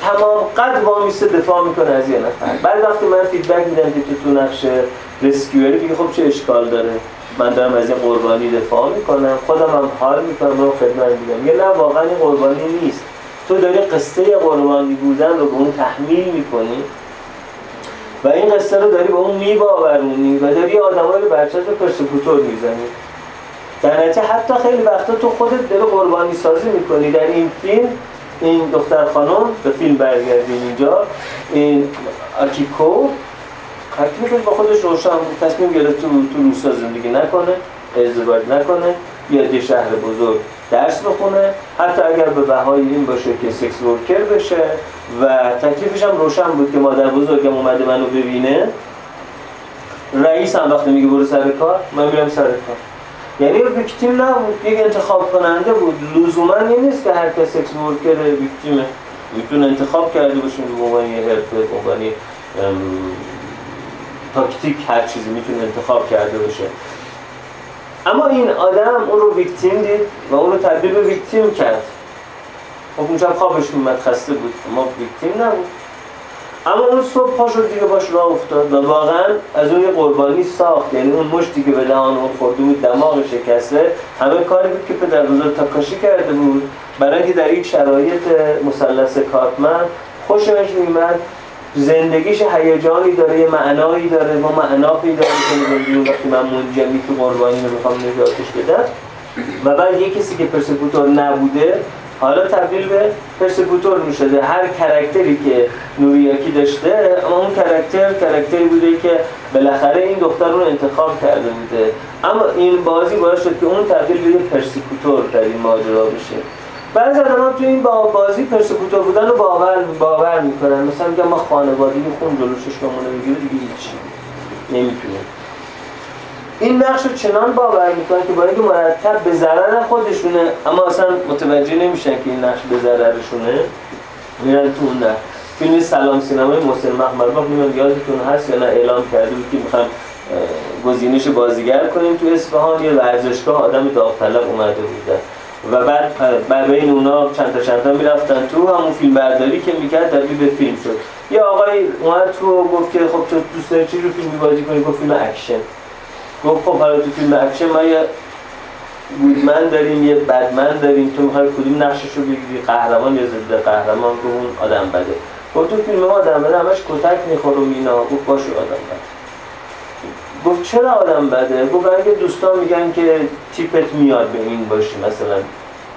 تمام قد وامیسته دفاع می‌کنه از یه نفر. بعد وقتی من فیدبک میدم که تو تو نقش رسکیوری خب چه اشکال داره؟ من دارم از این قربانی دفاع می‌کنم. خودم هم حال می‌کنم رو خدمت میگم. یه نه واقعا قربانی نیست. تو داری قصه قربانی بودن رو به اون تحمیل می‌کنی. و این قصه رو داری به اون میباورونی و داری آدمایی رو برچسب پرسکوتور می‌زنی. در نتیجه حتی خیلی وقتا تو خودت داری قربانی سازی می‌کنی. در این فیلم این دختر خانم به فیلم برگردیم اینجا این آکیکو تکلیفش با خودش روشن تصمیم گرفت تو تو روستا زندگی نکنه ازدواج نکنه بیاد یه شهر بزرگ درس بخونه. حتی اگر به بهای این باشه که سکس ورکر بشه و تکلیفش هم روشن بود که مادر بزرگم اومده منو ببینه. رئیس هم وقتی میگه برو سر کار من میرم سر کار. یعنی ویکتیم نبود یک انتخاب کننده بود. لزوما این نیست که هر کس sex worker victim ه. می‌تونه انتخاب کرده باشه به عنوان یه حرفه به عنوان تاکتیک هر چیزی می‌تونه انتخاب کرده باشه. اما این آدم اون رو victim دید و اون رو تبدیل به victim کرد. خب اونجا خوابش میومد خسته بود. اما victim نبود. اما اون صبح پا شد دیگه باش راه افتاد و واقعا از اون یه قربانی ساخت. یعنی اون مشتی که به دهان اون خورده بود دماغ شکسته. همه کاری بود که پدر بزرگ تاکاشی کرده بود. برای اینکه در یک شرایط مثلث کارتمن خوشش میمد زندگیش هیجانی داره یه معنایی داره ما معنا پیدا کنیم وقتی من منجمی تو قربانی رو بخوام نجاتش بدم. و بعد یه کسی که پرسکوتور نبوده حالا تبدیل به persecutor می شده هر کرکتری که نوریاکی داشته اما اون کرکتر کرکتری بوده که بالاخره این دختر رو انتخاب کرده بوده. اما این بازی باعث شد که اون تبدیل به persecutor در این ماجرا بشه. بعضی آدم تو این با بازی persecutor بودن رو باور باور می‌کنن. مثلا میگن ما خانوادگی خون جلو چشممون بگیره دیگه هیچی نمی‌تونه. این نقش رو چنان باور می‌کنن که با اینکه مرتب به ضرر خودشونه اما اصلا متوجه نمیشن که این نقش به ضررشونه. میرن تو اون فیلم سلام سینمای محسن محمد. نمی‌دونم یادتون هست یا نه؟ اعلام کرده که می‌خوام گزینش بازیگر کنیم تو اصفهان. یه ورزشگاه آدم داوطلب اومده بوده و بعد بعد بین اونا چند تا چند تا می‌رفتن. تو همون فیلم برداری که می‌کرد تبدیل به فیلم شد. یه آقای اومد تو گفت که خب تو دوست داری چی رو فیلم بازی کنی؟ گفت فیلم اکشن. گفت خب حالا تو فیلم اکشن ما یه good man داریم یه bad man داریم. تو می‌خوای کدوم نقشش رو بگیری. قهرمان یا ضد قهرمان که اون آدم بده. گفت تو فیلم ما آدم بده همش کتک می‌خوره و اینا گفت باشه آدم بده. گفت چرا آدم بده؟ گفت اگه دوستان میگن که تیپت میاد به این باشی مثلا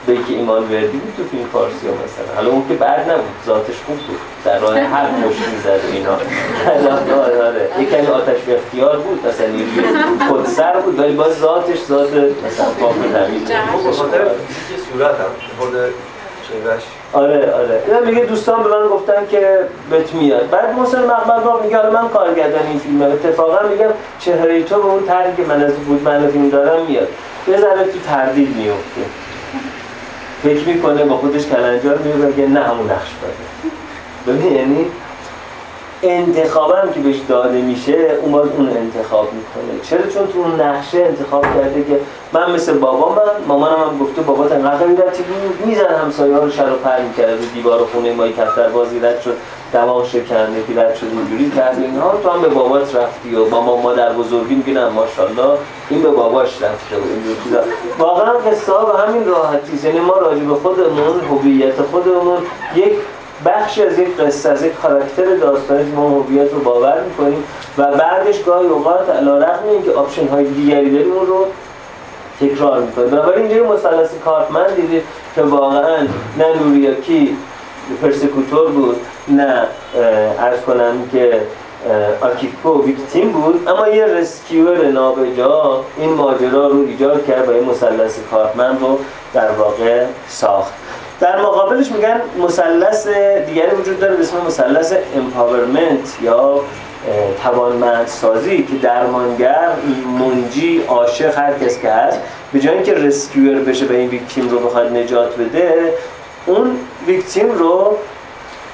بیک ایمانوردی بود تو فیلم فارسی ها مثلا. حالا اون که بعد نبود ذاتش خوب بود. در راه حق مشت می‌زد اینا. آره آره. آتش به اختیار بود مثلا خود سر بود ولی باز ذاتش ذات مثلا پاک تمیز به خاطر صورت هم خود آره آره. اینا میگه دوستان به من گفتن که بهت میاد. بعد محسن مقبل میگه من کارگردان این فیلمه. اتفاقا میگم چهره تو به اون طرحی که من از بود من فیلم دارم میاد. یه ذره تو تردید میفته. فکر می‌کنه با خودش کلنجار میگه نه همون نقش بده ببین یعنی انتخابم که بهش داده میشه اون باز اون انتخاب می‌کنه. چرا؟ چون تو اون نقشه انتخاب کرده که من مثل بابام من مامانم هم گفته بابات انقدر غیرتی بود میزن همسایه ها رو شر و پر می‌کرد دیوار خونه ما کفتر بازی رد شد دماغ شکنده که رد شد اینجوری کرد. اینها تو هم به بابات رفتی و با ما مادر بزرگی میگن ماشاءالله این به باباش رفته و اینجور چیزا. واقعا قصه به همین راحتی یعنی ما راجع به خودمون هویت خودمون یک بخشی از یک قصه از یک کاراکتر داستانی ما هویت رو باور می‌کنیم و بعدش گاهی اوقات علی رغم که option های دیگری داریم اون رو تکرار می‌کنیم. بنابراین اینجوری مثلث Karpman دیدید که واقعا نه نوریاکی persecutor بود نه عرض کنم که آکیکو victim بود اما یه rescuer نابجا این ماجرا رو ایجاد کرد و این مثلث Karpman رو در واقع ساخت. در مقابلش میگن مثلث دیگری وجود داره به اسم مثلث empowerment یا توانمندسازی که درمانگر منجی عاشق هر کس که هست به جای اینکه rescuer بشه و این victim رو بخواد نجات بده اون victim رو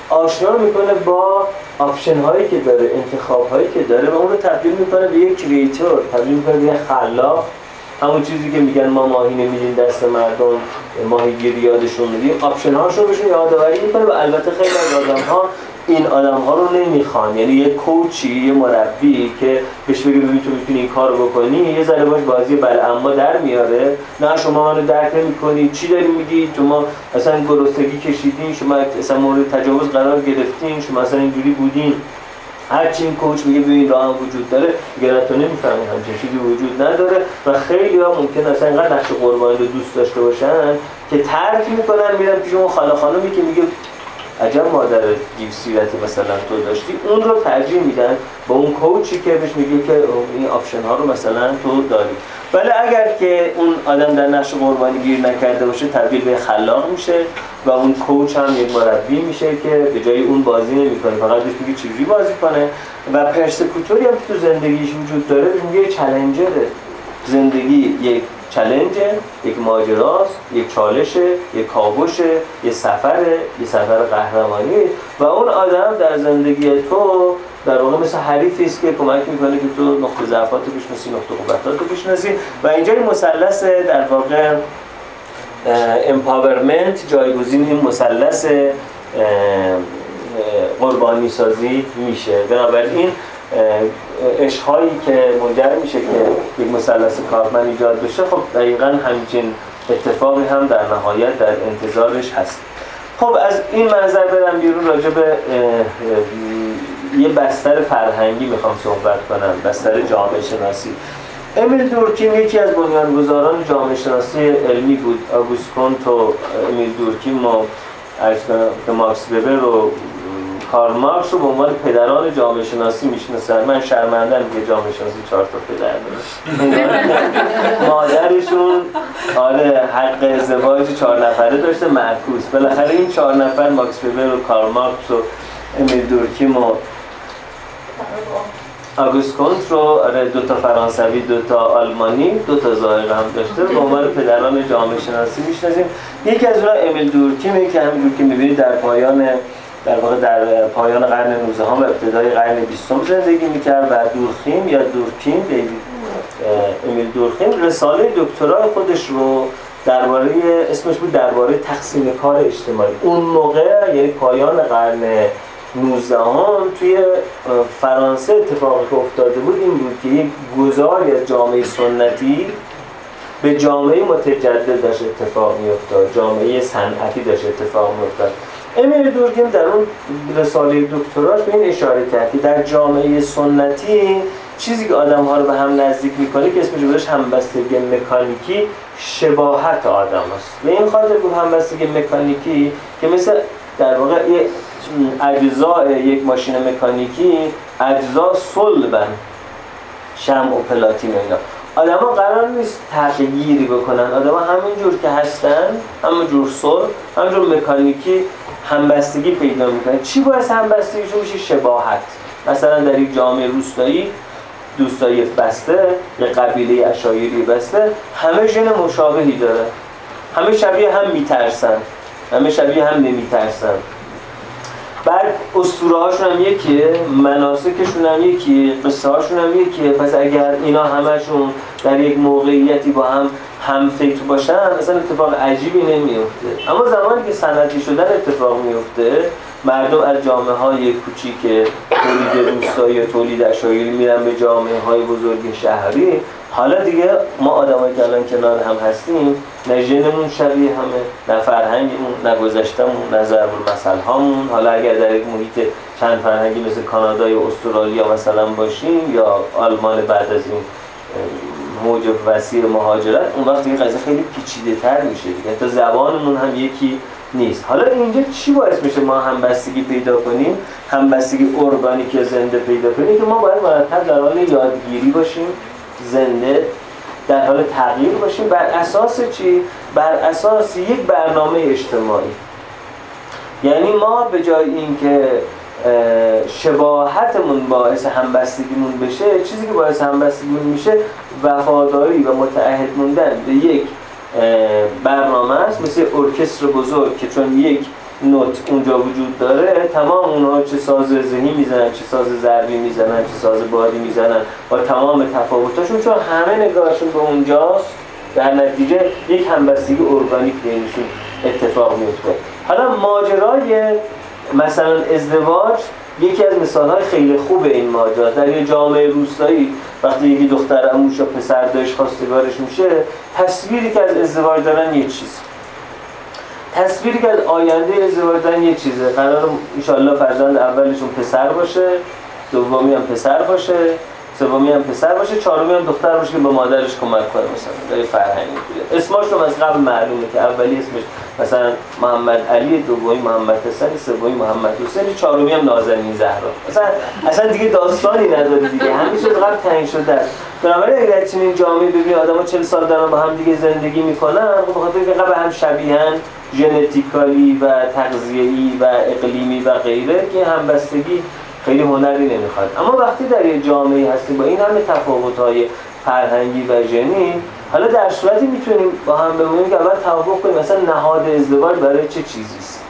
آشنا می‌کنه با option هایی که داره انتخاب هایی که داره و اون رو تبدیل می‌کنه به یک creator تبدیل می‌کنه به خلاق. همون چیزی که میگن ما ماهی نمیدیم دست مردم ماهی گیری یادشون میدیم آپشن هاشون بهشون یادآوری می‌کنه و البته خیلی از آدم ها این آدم ها رو نمی‌خوان. یعنی یه کوچی یه مربی که بهش بگه ببین تو می‌تونی این کار بکنی یه ذره باش بازی بله اما در میاره. نه شما منو درک نمی‌کنی. چی داری میگی؟ تو ما اصلا گرسنگی کشیدین شما اصلا مورد تجاوز قرار گرفتین شما اصلا اینجوری بودین. هرچی این کوچ میگه ببین راه وجود داره. دیگه تو نمی‌فهمی. همچین چیزی وجود نداره. و خیلی ها ممکن اصلا اینقدر نقش قربانی رو دوست داشته باشن که ترک می‌کنن میرن پیش اون خاله خانمی که میگه عجب مادر دیو سیرتی مثلا تو داشتی اون رو ترجیح میدن. با اون coach ی که بهش میگه که این option ها رو مثلا تو داری. ولی اگر که اون آدم در نقش قربانی گیر نکرده باشه تبدیل به خلاق میشه و اون coach هم یک مربی میشه که به جای اون بازی نمی‌کنه فقط بهش میگه چجوری بازی کنه. و persecutor ی هم تو زندگیش وجود داره میگه challenger ه زندگی یک challenge ه یک ماجراست یک چالشه یک کاوشه یک سفره یک سفر قهرمانی. و اون آدم در زندگی تو در واقع مثل حریفی است که کمک می‌کنه که تو نقطه ضعفات رو بشناسی نقطه قوتات رو بشناسی. و اینجا این مثلث در واقع empowerment جایگزین این مثلث قربانی سازی میشه. بنابراین عشقهایی که منجر میشه که یک مثلث کارمند ایجاد بشه خب دقیقا همچین اتفاقی هم در نهایت در انتظارش هست. خب از این منظر برم بیرون راجع به یه بستر فرهنگی می‌خوام صحبت کنم بستر جامعه شناسی. امیل دورکیم یکی از بنیانگذاران جامعه شناسی علمی بود آگوست کنت و امیل دورکیم و ماکس وبر و کارل مارکس رو به عنوان پدران جامعه شناسی می‌شناسن. من شرمندم که جامعه شناسی چهار تا پدر داره. مادرشون آره حق ازدواج چهار نفره داشته معکوس. بالاخره این چهار نفر ماکس وبر و کارل مارکس و امیل دورکیم و آگوست کنت رو آره دو تا فرانسوی دو تا آلمانی دو تا ظاهر هم داشته. به عنوان پدران جامعه شناسی می‌شناسیم. یکی از اونها امیل دورکیمه که همینجور که می‌بینید در پایان در واقع در پایان قرن 19 و ابتدای قرن 20 زندگی می‌کرد و دورخیم یا دورکیم امیل دورکیم رساله دکترای خودش رو درباره اسمش بود درباره تقسیم کار اجتماعی. اون موقع یعنی پایان قرن 19 توی فرانسه اتفاقی که افتاده بود این بود که یک گذاری از جامعه سنتی به جامعه متجدد داشت اتفاق میافتاد جامعه صنعتی داشت اتفاق میافتاد. امیل دورکیم در اون رساله دکتراش به این اشاره کرد که در جامعه سنتی چیزی که آدم ها رو به هم نزدیک می‌کنه که اسمش بودش همبستگی مکانیکی شباهت آدم است. به این خاطر بود همبستگی مکانیکی که مثل در واقع اجزاء یک ماشین مکانیکی اجزا صلبن شم و پلاتین اینا. آدما قرار نیست تغییری بکنن. آدما همینجور که هستن همینجور صلب همینجور مکانیکی همبستگی پیدا می‌کنن چی باعث همبستگیشون میشه؟ شباهت. مثلا در یک جامعه روستایی دوستایی بسته یا قبیله اشایری بسته همه ژن مشابهی داره. همه شبیه هم میترسن. همه شبیه هم نمیترسن. بعد اسطوره هاشون هم یکیه مناسکشون هم یکیه قصه هاشون هم یکیه. پس اگر اینا همشون در یک موقعیتی با هم هم فکر باشن اصلا اتفاق عجیبی نمیفته اما زمانی که سنتی شدن اتفاق میفته مردم از جامعه های کوچیک تولید روستایی تولید اشایری میرن به جامعه های بزرگ شهری. حالا دیگه ما آدمایی که الان کنار هم هستیم نه ژنمون شبیه همه نه فرهنگمون نه گذشتمون نه ضرب هامون حالا اگر در یک محیط چند فرهنگی مثل کانادا یا استرالیا مثلا باشیم یا آلمان بعد از این موج وسیع مهاجرت اون وقت دیگه قضیه خیلی پیچیده تر میشه دیگه. حتی زبانمون هم یکی نیست. حالا اینجا چی باعث میشه ما همبستگی پیدا کنیم؟ همبستگی ارگانیک زنده پیدا کنیم؟ که ما باید مرتب در حال یادگیری باشیم زنده در حال تغییر باشیم. بر اساس چی؟ بر اساس یک برنامه اجتماعی. یعنی ما به جای اینکه شباهتمون باعث همبستگیمون بشه چیزی که باعث همبستگیمون میشه وفاداری و متعهد موندن به یک برنامه است مثل ارکستر بزرگ که چون یک نوت اونجا وجود داره تمام اونها چه ساز ذهنی می‌زنن چه ساز ضربی می‌زنن چه ساز بادی می‌زنن با تمام تفاوتاشون چون همه نگاهشون به اونجاست در نتیجه یک همبستگی ارگانیک بینشون اتفاق میفته حالا ماجرای مثلا ازدواج یکی از مثال خیلی خوب این ماجرا. در یه جامعه روستایی وقتی یکی دختر اموش یا پسر داشت خواستگارش میشه تصویری که از ازدواج دارن یه چیز تصویری که از آینده ازدواج دارن یه چیزه. قرار انشالله فرزند اولشون پسر باشه دومی هم پسر باشه. سومی هم پسر باشه چهارمی هم دختر باشه که به مادرش کمک کنه مثلا در فرهنگی اسمش رو از قبل معلومه که اولی اسمش مثلا محمد علی دومی محمد حسن سومی محمد حسین چهارمی هم نازنین زهرا. مثلا اصلا دیگه داستانی نداره دیگه. همین چیز قبل تعیین شده است. بنابراین اگر چنین جامعه ببینی آدم‌ها 40 سال دارن با هم دیگه زندگی می‌کنن خب به خاطر اینکه قبل هم شبیهن ژنتیکالی و تغذیه‌ای و اقلیمی و غیره که همبستگی خیلی هنری نمی‌خواد. اما وقتی در یه جامعه هستی با این همه تفاوت‌های فرهنگی و ژنی حالا در صورتی می‌تونیم با هم بمونیم که اول توافق کنیم مثلا نهاد ازدواج برای چه چیزی است؟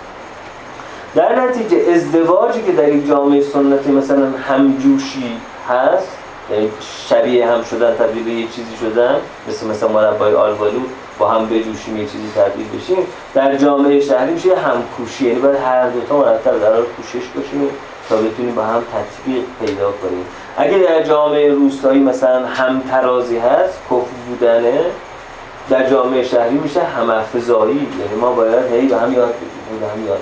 در نتیجه ازدواجی که در یک جامعه سنتی مثلا همجوشی هست یعنی شبیه هم شدن تبدیل به یه چیزی شدن مثل مثلا مربای آلبالو با هم بجوشیم یه چیزی تبدیل بشیم در جامعه شهری میشه همکوشی یعنی باید هر دو تا مرتب حال کوشش باشیم. تا بتونیم با هم تطبیق پیدا کنیم. اگه در جامعه روستایی مثلا هم ترازی هست کف بودنه در جامعه شهری میشه هم افزایی یعنی ما باید هی به هم یاد به هم یاد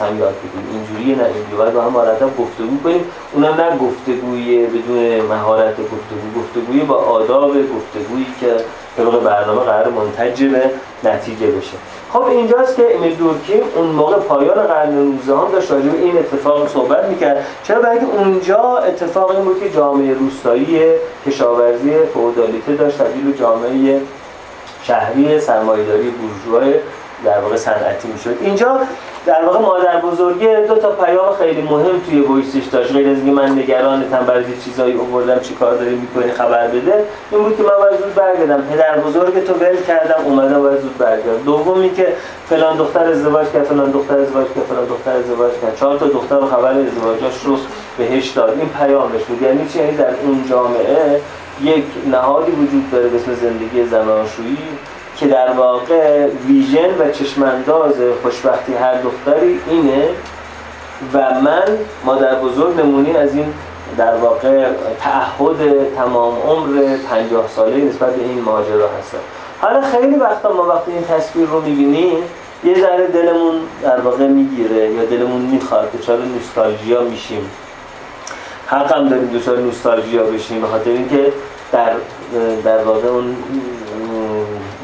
هم یاد بگیریم. اینجوری نه اینجوری باید با هم مرتب گفتگو کنیم. اونم نه گفتگوی بدون مهارت گفتگو. گفتگوی با آداب گفتگویی که طبق برنامه قرار منتج به نتیجه بشه. خب اینجاست که امیل دورکیم اون موقع پایان قرن 19 هم داشت راجع این اتفاق صحبت می‌کرد. چرا؟ اینکه اونجا اتفاق این بود که جامعه روستایی کشاورزی فئودالیته داشت تبدیل جامعه شهری سرمایه‌داری بورژوا در واقع صنعتی می‌شد. اینجا در واقع مادر بزرگه دو تا پیام خیلی مهم توی وایسش داشت. غیر از اینکه من نگرانتم برای چیزایی آوردم چی کار داری می‌کنی خبر بده این بود که من باید زود برگردم. پدر بزرگ تو ول کردم اومدم باید زود برگردم. دومی که فلان دختر ازدواج کرد فلان دختر ازدواج کرد فلان دختر ازدواج کرد. چهار تا دختر خبر ازدواجاش رو بهش داد. این پیامش بود. یعنی چی؟ یعنی در اون جامعه یک نهادی وجود داره به اسم زندگی زناشویی. که در واقع ویژن و چشمانداز خوشبختی هر دختری اینه و من مادر بزرگ نمونی از این در واقع تعهد تمام عمر 50 ساله نسبت به این ماجرا هستم. حالا خیلی وقتا ما وقتی این تصویر رو می‌بینیم یه ذره دلمون در واقع می‌گیره یا دلمون می‌خواد چرا نوستالژیا میشیم. حق هم داریم دچار نوستالژیا بشیم به خاطر اینکه در در واقع اون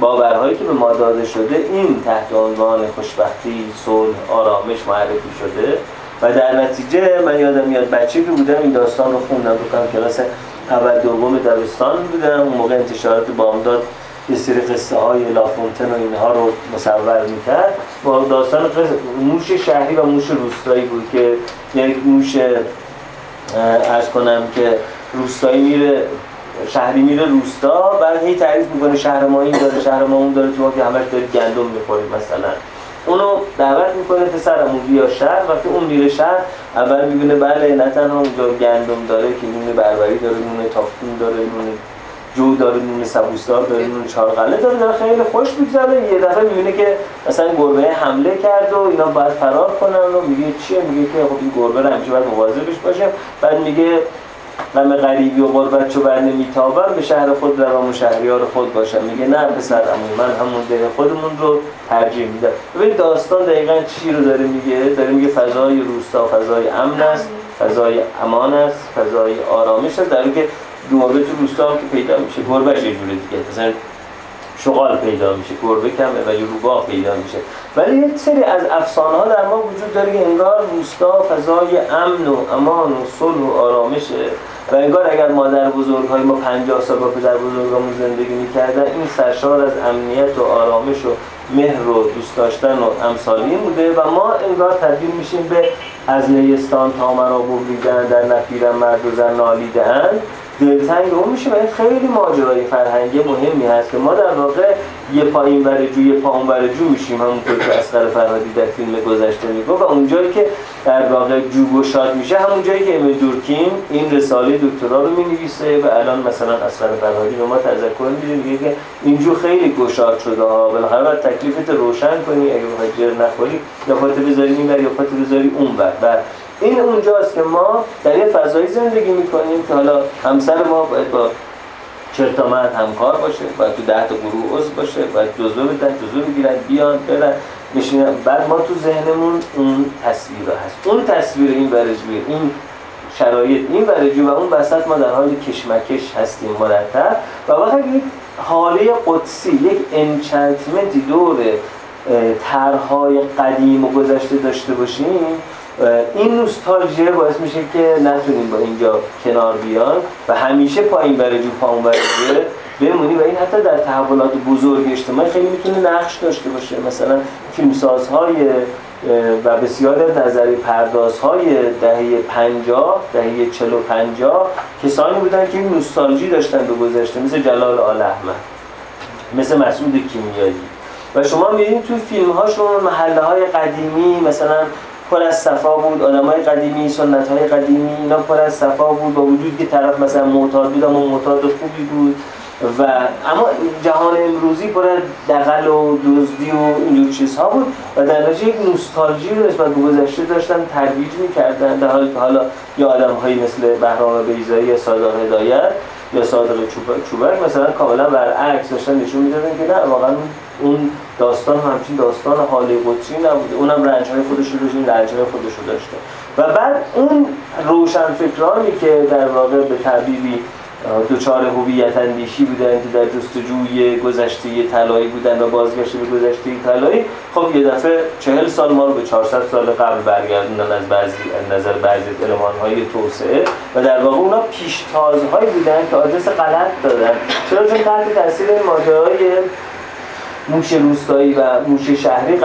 باورهایی که به ما داده شده این تحت عنوان خوشبختی، صلح، آرامش معرفی شده و در نتیجه من یادم میاد بچه که بودم این داستان رو خوندم بکنم کلاس اول دوم دبستان بودم. اون موقع انتشارات بامداد یه سری قصه های لافونتن و اینها رو مصور می‌کرد. با داستان موش شهری و موش روستایی بود که یک موش ارز کنم که روستایی میره شهری میره روستا بعد هی تعریف می‌کنه شهر ما این داره شهر ما اون داره تو که همش داری گندم می‌خوری مثلا. اونو دعوت می‌کنه پسرمون بیا شهر وقتی اون میره شهر اول می‌بینه بله نه تنها اونجا گندم داره که نون بربری داره نون تافتون داره نون جو داره نون سبوسدار داره نون چارقله داره داره خیلی خوش میگذره. یه دفعه می‌بینه که مثلا گربه حمله کرد و اینا باید فرار کنن و میگه چیه؟ میگه که خب این گربه رو همیشه باید مواظبش باشه بعد میگه غم غریبی و غربت چو بر نمیتابم به شهر خود روم و شهریار خود باشم. میگه نه پسر من همون ده خودمون رو ترجیح میدم. ببین داستان دقیقا چی رو داره میگه؟ داره میگه فضای روستا فضای امن است فضای امان است فضای آرامش است در که گربه تو روستا که پیدا میشه. گربه یه جوره دیگه. مثلا شغال پیدا میشه گربه کمه و یه روباه پیدا میشه. ولی یک سری از افسانه ها در ما وجود داره که انگار روستا فضای امن و امان و صلح و آرامشه و انگار اگر مادر بزرگ های ما 50 سال با پدر بزرگامون زندگی می‌کردن این سرشار از امنیت و آرامش و مهر و دوست داشتن و امثالی بوده و ما انگار تبدیل میشیم به از نیستان تا مرا بریدن در نفیرم مرد و زن نالیدن دلتنگ اون میشه و خیلی ماجرای فرهنگی مهمی هست که ما در واقع یه پایین جو یه پا اون جو میشیم. همونطور که اسقر فرهادی در فیلم گذشته میگه و اونجایی که در واقع جو گشاد میشه همون جایی که امیل دورکیم این رساله دکترا رو می‌نویسه و الان مثلا اسقر فرهادی به ما تذکر میده که این جو خیلی گشاد شده ها. بالاخره باید تکلیفت روشن کنی اگه بخوای جر نخوری یا پات بذاری این یا پات بذاری اون بر این اونجاست که ما در یه فضایی زندگی می‌کنیم که حالا همسر ما باید با چرتامت همکار باشه باید تو ده تا گروه عضو باشه باید جزو بدن جزو بگیرن بیان برن میشینن بعد ما تو ذهنمون اون تصویر هست. اون تصویر این ورجوی این شرایط این ورجو و اون وسط ما در حال کشمکش هستیم مرتب. و وقتی حاله قدسی یک انچنتمنتی دور طرحهای قدیم و گذشته داشته باشیم این نوستالژی باعث میشه که نتونیم با اینجا کنار بیان و همیشه پایین بره جو پایین بره بمونی و این حتی در تحولات بزرگ اجتماعی خیلی می‌تونه نقش داشته باشه. مثلا فیلمسازهای و بسیار نظری پردازهای دهه 50 دهه 40 و 50 کسانی بودن که این نوستالژی داشتن به گذشته مثل جلال آل احمد مثل مسعود کیمیایی. و شما می‌بینید تو فیلم هاشون محله های قدیمی مثلا پر از صفا بود. های قدیمی سنت های قدیمی اینا پر از صفا بود. با وجود که طرف مثلا معتاد بود اما معتاد خوبی بود. و اما جهان امروزی پر از دقل و دزدی و اینجور چیزها بود. و در نتیجه یک نوستالژی رو نسبت به گذشته داشتن ترویج می‌کردن. در حالی که حالا یا آدم هایی مثل بهرام بیزایی یا صادق هدایت یا صادق چوبک مثلا کاملا برعکس داشتن نشون می‌دادن که نه واقعا اون داستان همچین داستان حالی قدسی نبوده. اونم رنج های خودش رو داشته رنج های خودش رو داشته. و بعد اون روشن فکرانی که در واقع به تعبیری دوچار هویت اندیشی بودن که در جستجوی گذشته طلایی بودن و بازگشت به گذشته طلایی خب یه دفعه چهل سال ما رو به 400 سال قبل برگردوندن از بعضی نظر بعضی علمان های توسعه. و در واقع اونا پیشتازهایی بودن که آدرس غلط دادن. چرا؟ چون تحت تاثیر ماجرای موش روستایی و موش شهری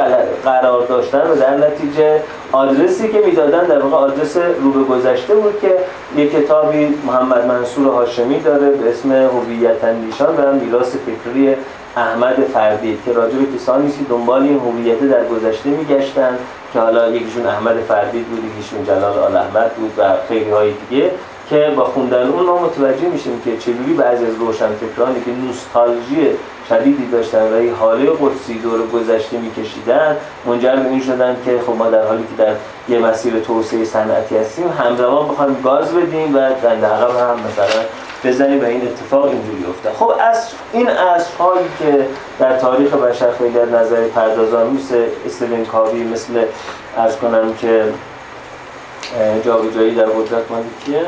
قرار داشتن و در نتیجه آدرسی که می‌دادن در واقع آدرس رو به گذشته بود که یک کتابی محمد منصور هاشمی داره به اسم هویت اندیشان و میراث فکری احمد فردی که راجع به کسانی که دنبال این هویت در گذشته میگشتن که حالا یکیشون احمد فردی بود یکیشون جلال آل احمد بود و خیلی های دیگه که با خوندن اون ما متوجه میشیم که چجوری بعضی از روشنفکرانی که نوستالژی شدیدی داشتن و این حاله قدسی دور گذشته میکشیدن منجر به این شدن که خب ما در حالی که در یه مسیر توسعه صنعتی هستیم همزمان بخوایم گاز بدیم و در عقب هم مثلا بزنیم و این اتفاق اینجوری افتاد. خب از این اصرهایی که در تاریخ بشر خیلی در نظر پردازان مثل استلین کاوی مثل ارز کنم که جابجایی در قدرت مالکیه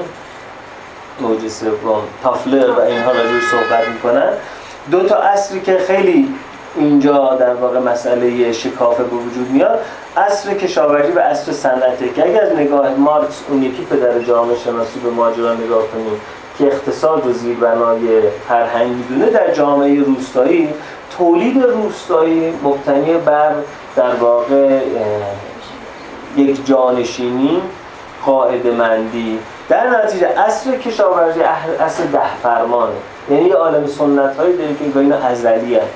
موج سوم تافلر و اینها راجعش صحبت می‌کنن. دو تا اصری که خیلی اینجا در واقع مسئله شکافه به وجود میاد اصر کشاورزی و اصر صنعته که اگر از نگاه مارکس اون یکی پدر جامعه شناسی به ماجرا نگاه کنیم که اقتصاد و زیربنای فرهنگ می‌دونه در جامعه روستایی تولید روستایی مبتنی بر در واقع یک جانشینی قاعده مندی در نتیجه اصل کشاورزی اصل ده فرمانه. یعنی یه عالم سنت هایی داریم که انگار اینا ازلی هست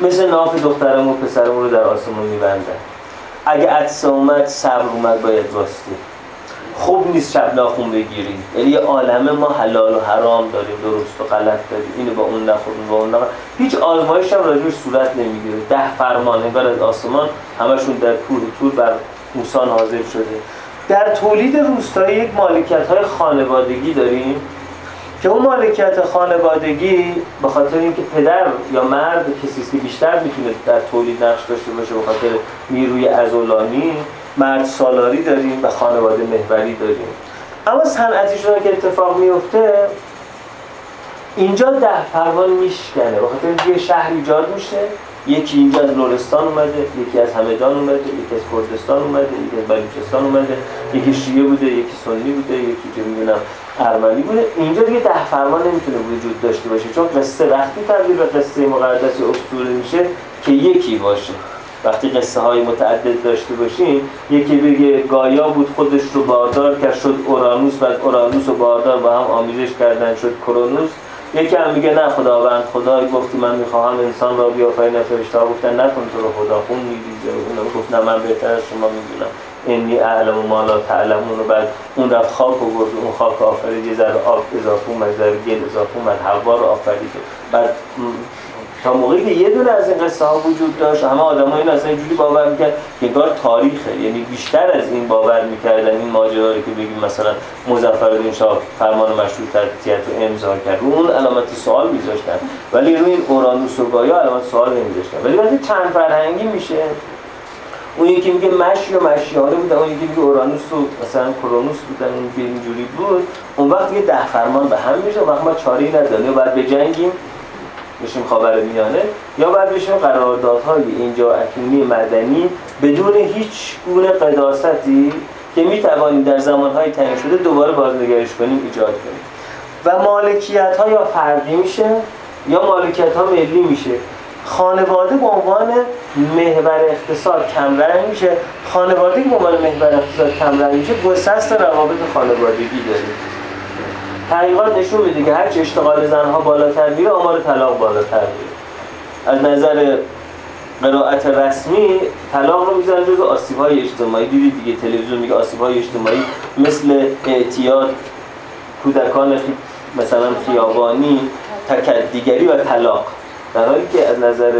مثل ناف دخترم و پسرم رو در آسمون میبندن. اگه عدسه اومد صبر اومد باید راستی خوب نیست شب ناخون بگیریم. یعنی یه عالمه ما حلال و حرام داریم درست و غلط داریم. اینو با اون نخوریم با اون نخوریم هیچ آزمایش هم راجبش صورت نمی‌گیره. ده فرمان انگار از آسمان همشون در تور تور بر موسان حاضر شده. در تولید روستایی یک مالکیت های خانوادگی داریم. که اون مالکیت خانوادگی به خاطر اینکه پدر یا مرد کسی بیشتر می‌تونه در تولید نقش داشته باشه به خاطر نیروی ازولانی مرد سالاری داریم و خانواده محوری داریم. اما صنعتی شدن که اتفاق میفته اینجا ده فرمان میشکنه. به خاطر یه شهر ایجاد میشه. یکی اینجا از لورستان اومده یکی از همدان اومده یکی از کردستان اومده یکی از بلوچستان اومده یکی شیعه بوده یکی سنی بوده یکی چه می‌دونم ارمنی بوده. اینجا دیگه ده فرمان نمی‌تونه وجود داشته باشه چون قصه وقتی تبدیل به قصه مقدس اسطوره میشه که یکی باشه. وقتی قصه های متعدد داشته باشیم یکی بگه گایا بود خودش رو باردار کرد شد اورانوس بعد اورانوس و باردار با هم آمیزش کردن شد کرونوس. یکی هم میگه نه خداوند خدای گفتی من می‌خواهم انسان را بیافرینم فرشته گفتن نکن تو رو خدا خون میریزه اون گفت نه من بهتر از شما می‌دونم. انی اعلم و مالا تعلمون. و بعد اون رفت خاک و گفت اون خاک آفرید. یه ذره آب اضافه اومد ذره گل اضافه اومد حوا رو آفرید بعد موقعی که یه دونه از این قصه ها وجود داشت همه آدم ها این اصلا اینجوری باور می‌کرد انگار تاریخه. یعنی بیشتر از این باور می‌کردن این ماجرا که بگیم مثلا مظفرالدین شاه فرمان مشروطیت رو امضا کرد. رو اون علامت سوال میذاشتن. ولی روی این اورانوس و گایا علامت سوال نمیذاشتن. ولی وقتی چند فرهنگی میشه اون یکی میگه مشی و مشیانه بودن اون یکی میگه اورانوس و مثلا کرونوس بودن اون اینجوری بود. اون وقت یه ده فرمان به هم میشه وقت ما نداریم. یا باید بجنگیم بشیم خاور میانه یا باید بشیم قراردادهای اینجا اکنونی مدنی بدون هیچ گونه قداستی که می‌توانیم در زمانهای تعیین شده دوباره بازنگریش کنیم ایجاد کنیم. و مالکیت ها یا فردی میشه یا مالکیت ها ملی میشه. خانواده به عنوان محور اقتصاد کمرنگ میشه. خانواده به عنوان محور اقتصاد کمرنگ میشه گسست روابط خانوادگی داریم. تحقیقات نشون میده که هرچی اشتغال زنها بالاتر میره آمار طلاق بالاتر میره از نظر قرائت رسمی طلاق رو می‌زنن جز آسیب های اجتماعی دیدید دیگه تلویزیون میگه آسیب های اجتماعی مثل اعتیاد کودکان. مثلا خیابانی تکدیگری و طلاق در حالی که از نظر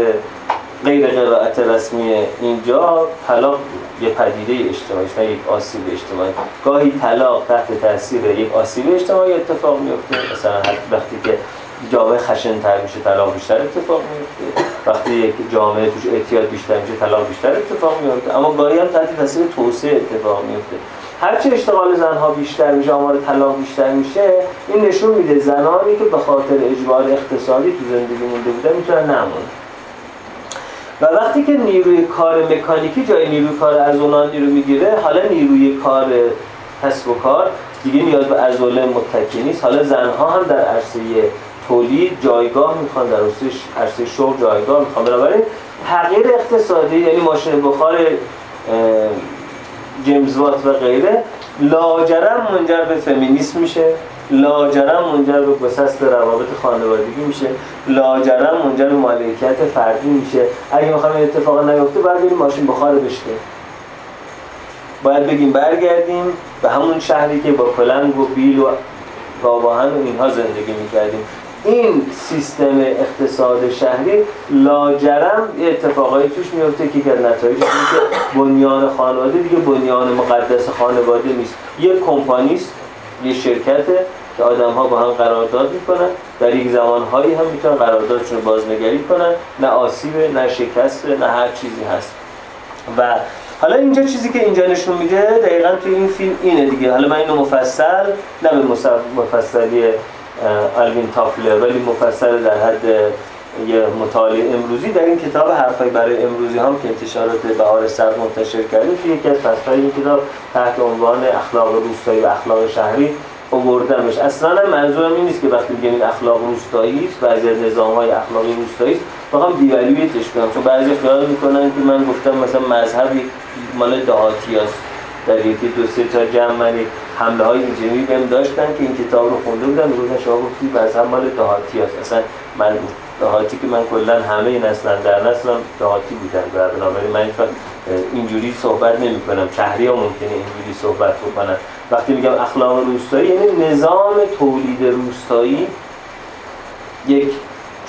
غیر قرائت رسمی اینجا طلاق یه پدیده اجتماعی نه یک آسیب اجتماعی. گاهی طلاق تحت تاثیر یک آسیب اجتماعی اتفاق میفته. مثلا وقتی که جامعه خشن تر میشه طلاق بیشتر اتفاق میفته. وقتی یک جامعه توش اعتیاد بیشتر میشه طلاق بیشتر اتفاق میفته. اما گاهی هم تحت تاثیر توسعه اتفاق میفته. هرچه اشتغال زنها بیشتر میشه آمار طلاق بیشتر میشه این نشون میده زنانی که به خاطر اجبار اقتصادی تو زندگی مونده بودن می‌تونن نمونن. و وقتی که نیروی کار مکانیکی جای نیروی کار از اونان رو می‌گیره حالا نیروی کار کسب و کار دیگه نیاز به عضله متکی نیست. حالا زنها هم در عرصه تولید جایگاه می‌خوان در عرصه شغل جایگاه می‌خوان. بنابراین تغییر اقتصادی یعنی ماشین بخار جیمز وات و غیره لاجرم منجر به فمینیسم میشه. لاجرم منجر به گسست روابط خانوادگی میشه. لاجرم منجر به مالکیت فردی میشه. اگه می‌خوایم این اتفاق نیفته باید بریم ماشین بخار بشته باید بگیم برگردیم به همون شهری که با پلنگ و بیل و گاواهن و اینها زندگی می‌کردیم. این سیستم اقتصاد شهری لاجرم یه اتفاقایی توش میفته که که نتایج که بنیان خانواده دیگه بنیان مقدس خانواده نیست. یه کمپانیست یه شرکته که آدم ها با هم قرارداد می‌کنن. در یک زمانهایی هم می‌تونن قراردادشون رو بازنگری کنن. نه آسیبه نه شکسته نه هر چیزی هست. و حالا اینجا چیزی که اینجا نشون میده دقیقا توی این فیلم اینه دیگه. حالا من اینو مفصل نه به مفصلی الوین تافلر ولی مفصل در حد یه مطالعه امروزی در این کتاب حرفای برای امروزی هم که انتشارات بهار سر منتشر کرده توی یکی از فصل‌های این کتاب تحت عنوان اخلاق روستایی و اخلاق شهری آوردمش. اصلا منظورم این نیست که وقتی میگم اخلاق روستایی بعضی از نظام‌های اخلاقی روستایی است دیوالویتش کنم. چون بعضی خیال می‌کنن که من گفتم مثلا مذهبی مال دهاتی است در یکی دو سه تا جمع منی حمله های اینجوری بهم داشتن که این کتاب رو خونده بودن. گفتن شما گفتی مذهب مال دهاتی است اصلا من دهاتی که من کلا همه اصلا در نسلم دهاتی بودن و بنابراین من اینجوری صحبت نمی کنم شهری ها ممکنه اینجوری صحبت بکنن وقتی میگم اخلاق روستایی یعنی نظام تولید روستایی یک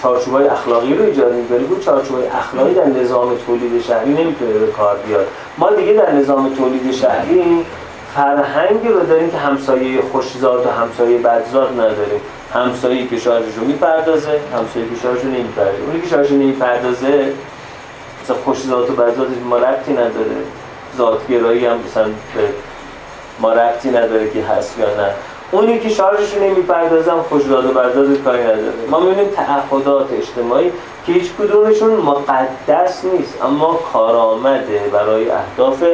چارچوبای اخلاقی رو ایجاد می‌کنه. بود چارچوبای اخلاقی در نظام تولید شهری نمی‌تونه به کار بیاد. ما دیگه در نظام تولید شهری فرهنگی رو داریم که همسایه خوشزاد و همسایه بدزاد نداریم. همسایه که شارژش رو می‌پردازه همسایه که شارژش رو نمی‌پردازه. اونی که شارژش نمی‌پردازه مثلا خوشزاد و بدزادش ما ربطی نداره. ذاتگرایی هم مثلا به ما ربطی نداره که هست یا نه. اونی که شارژش رو نمی‌پردازم خوشزاد و بدزاد کاری نداره. ما می‌بینیم تعهدات اجتماعی که هیچ کدومشون مقدس نیست اما کارآمده برای اهداف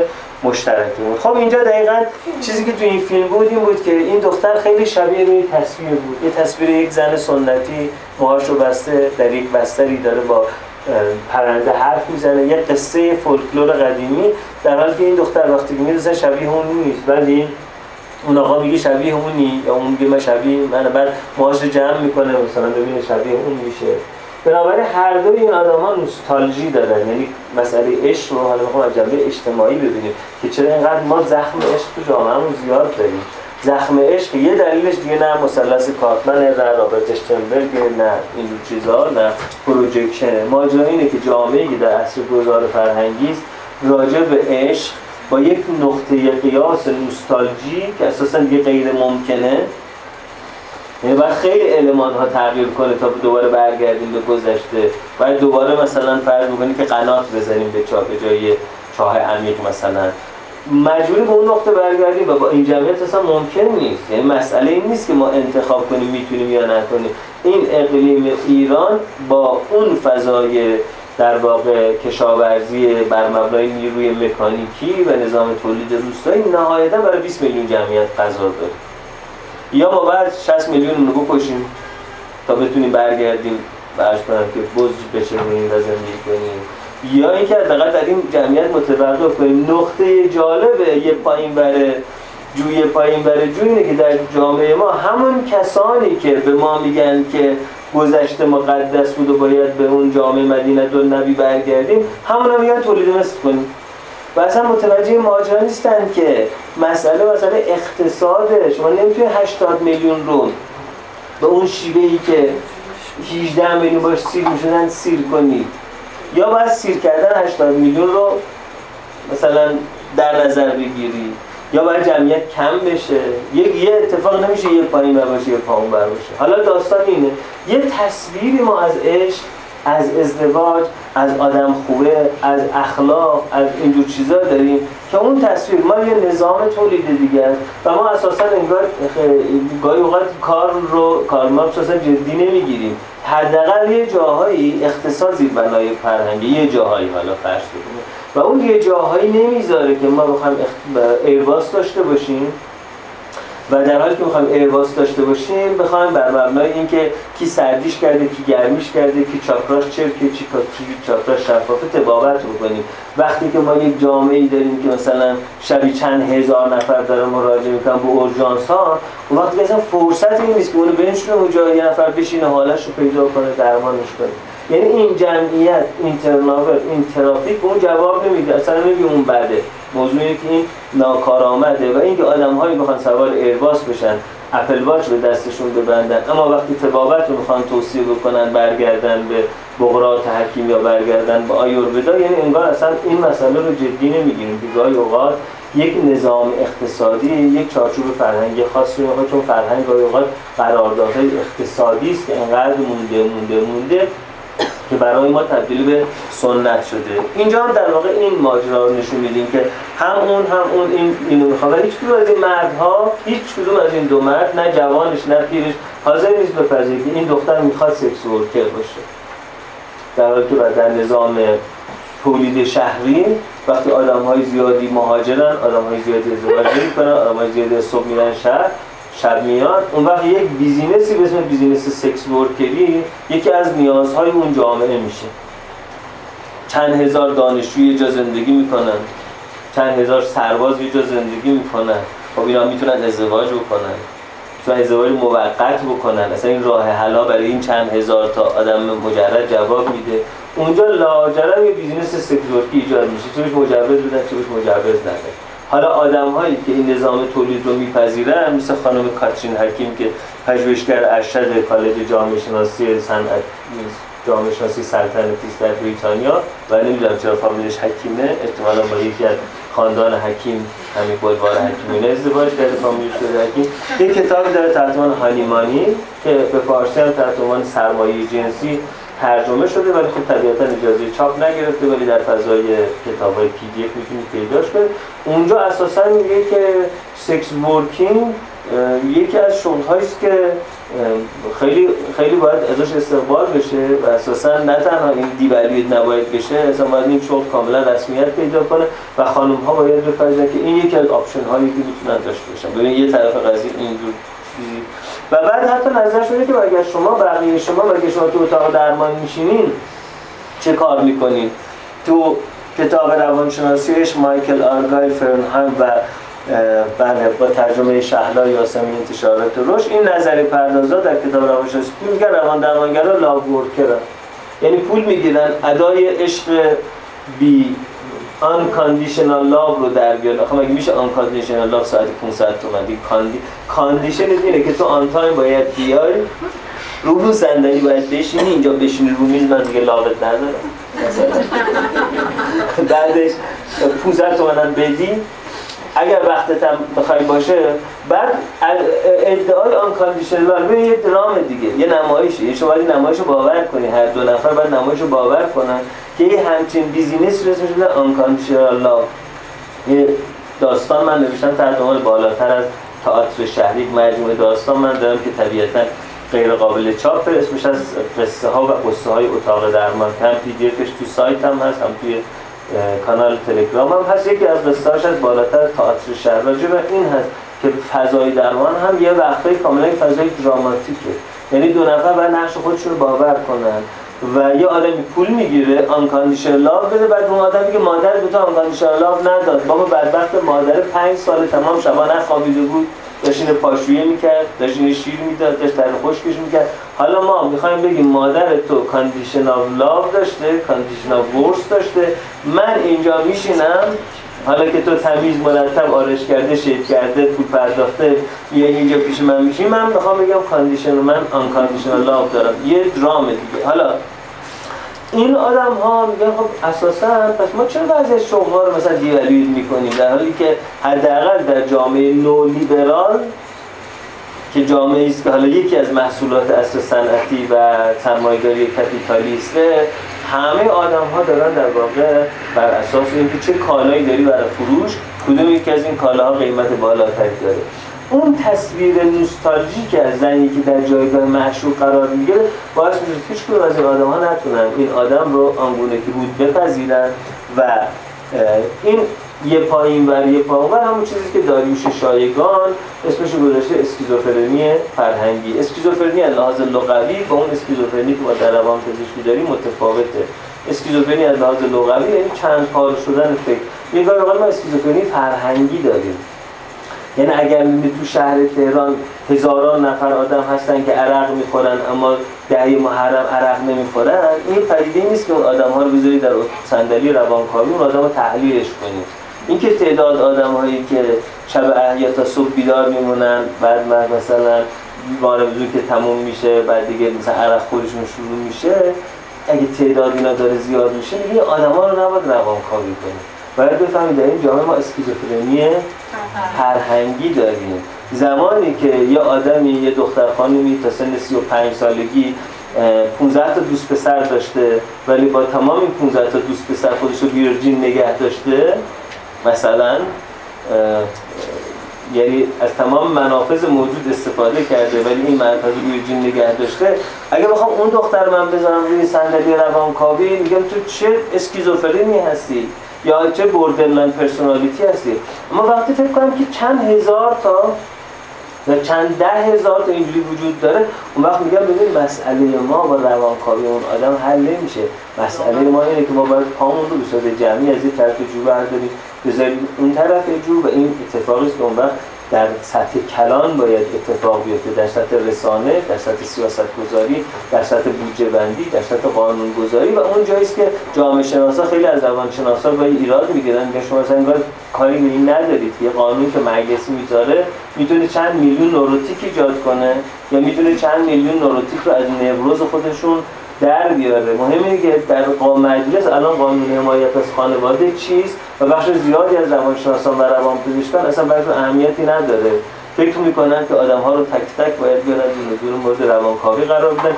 مشترکمون خب اینجا دقیقا چیزی که تو این فیلم بود این بود که این دختر خیلی شبیه روی تصویر بود. یه تصویر یک زن سنتی موهاشو بسته در یک بستری داره با پرنده حرف می‌زنه. یه قصه فولکلور قدیمی در حالی که این دختر وقتی می‌رسه شبیه اون نیست. ولی اون آقا میگه شبیه اونی یا اون میگه من شبیه من بعد ماهاش رو جمع می‌کنه مثلا ببینه شبیه اون میشه. بنابراین هر دوی این آدم ها نوستالژی دارن. یعنی مسئله عشق رو حالا می‌خوام از جنبه اجتماعی ببینیم که چرا اینقدر ما زخم عشق تو جامعهمون زیاد داریم. زخم عشق یه دلیلش دیگه نه مثلث کارتمن نه رابرت اشتنبرگ نه این چیزا نه پروژکشن ماجرا اینه که جامعه که در عصر گذار فرهنگی است راجع به عشق با یک نقطه قیاس نوستالژی که اساسا دیگه غیر ممکنه باید خیلی علمان ها تغییر کنه تا دوباره برگردیم به گذشته. باید دوباره مثلا فرض بکنیم که قنات بزنیم به چاه به جای چاه عمیق مثلا. مجبوری به اون نقطه برگردیم و با این جمعیت اصلا ممکن نیست. یعنی مسئله این نیست که ما انتخاب کنیم می‌تونیم یا نکنیم. این اقلیم ایران با اون فضای در واقع کشاورزی بر مبنای نیروی مکانیکی و نظام تولید روستایی نهایتا برای 20 میلیون جمعیت غذا داره. یا ما بعد 60 میلیون رو بکشیم تا بتونیم برگردیم برش کنم که بز بچرونیم و زندگی کنیم. یا اینکه حداقل در این جمعیت متوقف کنیم. نقطه جالبه یه پایین بره جوی پایین بره جوی اینه که در جامعه ما همون کسانی که به ما میگن که گذشته مقدس بود و باید به اون جامعه مدینه دو نبی برگردیم همون هم میگن تولید مثل کنیم. و اصلا متوجه ماجرا نیستن که مسئله مسئله اقتصاده. شما نمی‌تونید 80 میلیون رو به اون شیوه ای که 18 میلیون باش سیر می‌شدن سیر کنید یا باید سیر کردن 80 میلیون رو مثلا در نظر بگیری. یا باید جمعیت کم بشه. یه, یه اتفاق نمیشه یه پایین باشه یه پایین باشه. حالا داستان اینه. یه تصویری ما از عشق از ازدواج از آدم خوبه از اخلاق از اینجور چیزا داریم که اون تصویر ما یه نظام تولید دیگه است و ما اساسا انگار گاهی اوقات کار رو کار ما اساسا جدی نمی‌گیریم. حداقل یه جاهایی اقتصاد زیر بنای فرهنگی یه جاهایی حالا فرض و اون یه جاهایی نمی‌ذاره که ما بخوایم ایرباس داشته باشیم. و در حالی که می‌خوایم ایرباس داشته باشیم بخوایم بر مبنای اینکه کی سردیش کرده کی گرمیش کرده کی چاکراش چرکه چی چاکراش شفافه تبابت بکنیم. وقتی که ما یک جامعه ای داریم که مثلا شبی چند هزار نفر دارن مراجعه می‌کنن به اورژانس ها اون وقتی اصلا فرصت نیست که اونو بنشونه اونجا یه نفر بشینه حالش رو پیدا کنه درمانش کنه. یعنی این جمعیت این ترناور این ترافیک اون جواب نمیده. اصلا نمیگه اون بده. موضوعی که این ناکارآمده و اینکه آدم هایی بخوان سوار ایرباس بشن اپل واچ به دستشون ببندن. اما وقتی تبابت رو می‌خوان توصیه بکنن برگردن به بغرات حکیم یا برگردن به آیوربدا یعنی انگار اصلا این مسئله رو جدی نمی‌گیریم. که اوقات یک نظام اقتصادی یک چارچوب فرهنگی خاصی می‌خواد چون فرهنگ گاهی اوقات قراردادهای اقتصادی است که انقدر مونده مونده مونده. که برای ما تبدیل به سنت شده. اینجا هم در واقع این ماجرا رو نشون میدیم که هم اون هم اون این اینو می‌خواد هیچ کدوم از این مردها هیچ کدوم از این دو مرد نه جوانش نه پیرش حاضر نیست بپذیره که این دختر می‌خواد سکس ورکر باشه. در حالی که در نظام تولید شهری وقتی آدم های زیادی مهاجرن آدم های زیادی ازدواج می‌کنن آدم های زیادی صبح میرن شهر شب میاد اون وقت یک business ی به اسم business sex worker ی یکی از نیازهای اون جامعه میشه. چند هزار دانشجو یه جا زندگی می‌کنن. چند هزار سرباز یه جا زندگی می‌کنن. خب اینا می‌تونن ازدواج بکنن. می‌تونن ازدواج موقت بکنن. اصلا این راه حلا برای این چند هزار تا آدم مجرد جواب میده. اونجا لاجرم یه business sex work ی ایجاد میشه. چه مجوز بدن چه مجوز ندن حالا آدم هایی که این نظام تولید رو میپذیرن مثل خانم کاترین حکیم که پژوهشگر ارشد کالج جامعه شناسی صنعت جامعه شناسی سلطنتی در بریتانیا. و نمی‌دونم چرا فامیلش حکیمه. احتمالا با یکی از خاندان حکیم همین بلوار حکیمونه ازدواج کرده فامیلش شده حکیم. یک کتاب داره تحت Honey Money که به فارسی هم تحت سرمایه جنسی ترجمه شده ولی خب طبیعتا اجازه چاپ نگرفته ولی در فضای کتاب های PDF می‌تونید پیداش کنید. اونجا اساسا میگه که sex working یکی از شغل هاست که خیلی خیلی باید ازش استقبال بشه و اساسا نه تنها این devaluate نباید بشه اصلا باید این شغل کاملا رسمیت پیدا کنه و خانم ها باید بپذیرن که این یکی از option هایی که می‌تونن داشته باشن. ببین یه طرف قضیه اینجور و بعد حتی نظر شده که اگر شما بقیه شما اگر شما تو اتاق درمان میشینین چه کار می‌کنید تو کتاب روانشناسیش مایکل آرگایل فرنهایم و بله با ترجمه شهلا یاسمی انتشارات روش این نظری پردازا در کتاب روانشناسی میگن روان درمانگرا لاو ورکرن یعنی پول می‌گیرن ادای عشق بی unconditional love رو در بیاد آخه مگه میشه unconditional love ساعت 500 تومن؟ کاندی condition اینه که تو on time باید بیای. رو رو صندلی باید بشینی اینجا بشینی رو میز من دیگه love ت ندارم. بعدش 500 تومن بدی. اگر وقتت هم بخوای باشه بعد ادعای unconditional به یه درام دیگه یه نمایشه. یه شما باید نمایش رو باور کنی. هر دو نفر باید نمایش رو باور کنن. که یه همچین business رو اسمش بوده unconditional یه داستان من نوشتم ترجمه بالاتر از تئاتر شهری مجموعه داستان من دارم که طبیعتا غیر قابل چاپ اسمش از قصه ها و قصه های اتاق درمان هم PDF تو سایت هم هست هم توی کانال تلگرام هم هست. یکی از قصه‌هاش از بالاتر تئاتر شهر. به این هست که فضای درمان هم یه وقتای کاملا فضای دراماتیکه. یعنی دو نفر باید نقش خودشون رو باور کنن. و یه آدمی پول می‌گیره unconditional love بده بعد اون آدم میگه مادر به تو unconditional love نداد. بابا بدبخت مادر پنج سال تمام شبا نخوابیده بود. داشت اینو پاشویه می‌کرد داشت شیر می‌داد داشت در خشکش می‌کرد. حالا ما می‌خوایم بگیم مادر تو conditional love داشته conditions of worth داشته. من اینجا میشینم. حالا که تو تمیز مرتب آرایش کرده shave کرده پول پرداخته یه اینجا پیش من میشی من می‌خوام بگم conditional من unconditional love دارم. یه درام دیگه. حالا این آدم ها میگن خب اساسا پس ما چرا بعضی شغل رو مثلا دیوالوید می‌کنیم؟ در حالی که حداقل در جامعه نو لیبرال که جامعه است که حالا یکی از محصولات اصل صنعتی و سرمایه‌داری کپیتالیسته همه آدم ها دارن در واقع بر اساس اینکه چه کالایی داری برای فروش کدوم یکی از این کالاها قیمت بالاتری داره. اون تصویر نوستالژیک از زنی که در جایگاه معشوق قرار می‌گیره باعث میشه هیچ از این آدم ها نتونن این آدم رو آنگونه که بود بپذیرن و این یه پایین ور یه پایین ور همون چیزی که داریوش شایگان اسمش گذاشته اسکیزوفرنی فرهنگی. اسکیزوفرنی از لحاظ لغوی با اون اسکیزوفرنی که ما در روان پزشکی داریم متفاوته. اسکیزوفرنی از لحاظ لغوی یعنی چند پار شدن فکر. یه ما اسکیزوفرنی فرهنگی داریم. یعنی اگر تو شهر تهران هزاران نفر آدم هستن که عرق می‌خورن اما دهی محرم عرق نمی‌خورن این پدیده نیست که اون آدم ها رو بذاری در صندلی روانکاوی اون آدم رو تحلیلش کنید این که تعداد آدم هایی که شب احیا تا صبح بیدار میمونن بعد مثلا بارمزون که تموم میشه بعد دیگه مثلا عرق خودشون شروع میشه اگه تعداد اینا داره زیاد میشه دیگه آدم ها رو نباید روانکاوی کنید باید بفهمید در این جامعه ما اسکیزوفرنی فرهنگی داریم. زمانی که یه آدمی یه دختر خانمی تا سن 35 سالگی 15 تا دوست پسر داشته ولی با تمام این 15 تا دوست پسر خودش رو virgin نگه داشته مثلا یعنی از تمام منافذ موجود استفاده کرده ولی این منافذ virgin نگه داشته. اگه بخوام اون دختر من بذارم روی صندلی روانکاوی میگم تو چه اسکیزوفرنی هستی؟ یا چه borderline personality هستی. اما وقتی فکر کنم که چند هزار تا و چند ده هزار تا اینجوری وجود داره اون وقت میگم ببین مسئله ما با روانکاوی اون آدم حل نمیشه. مسئله ما اینه که ما باید پامون رو به جمعی از این طرف جو برداریم بذاریم اون طرف جو و این اتفاقی که اون وقت در سطح کلان باید اتفاق بیفته. در سطح رسانه در سطح سیاست گذاری در سطح بودجه بندی در سطح قانون گذاری و اون جایی که جامعه شناسا خیلی از روان شناسا با ایراد می‌گیرن که شما مثلا کاری به این ندارید. یه قانون که مجلس می‌ذاره می‌تونه چند میلیون نوروتیک ایجاد کنه یا می‌تونه چند میلیون نوروتیک رو از نوروز خودشون در بیاره. مهم اینه که در مجلس الان قانون حمایت از خانواده چیست و بخش زیادی از روانشناسان و روانپزشکان اصلا برای اهمیتی نداره. فکر می‌کنن که آدم ها رو تک تک باید بیارن دونه مورد روانکاوی قرار بدن.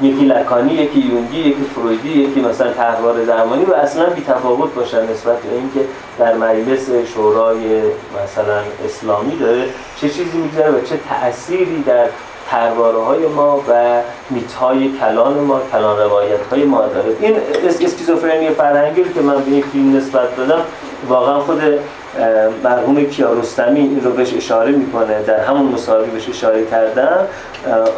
یکی لکانی یکی یونگی یکی فرویدی یکی مثلا طرحوار درمانی و اصلا بی تفاوت باشن نسبت به اینکه در مجلس شورای مثلا اسلامی داره چه چیزی میگذره و چه تأثیری در ترواره های ما و میت های کلان ما کلان روایت های ما داره. این اسکیزوفرنی فرهنگی که من به این فیلم نسبت دادم واقعا خود مرحوم کیارستمی این رو بهش اشاره می‌کنه. در همون مصاحبه بهش اشاره کردم.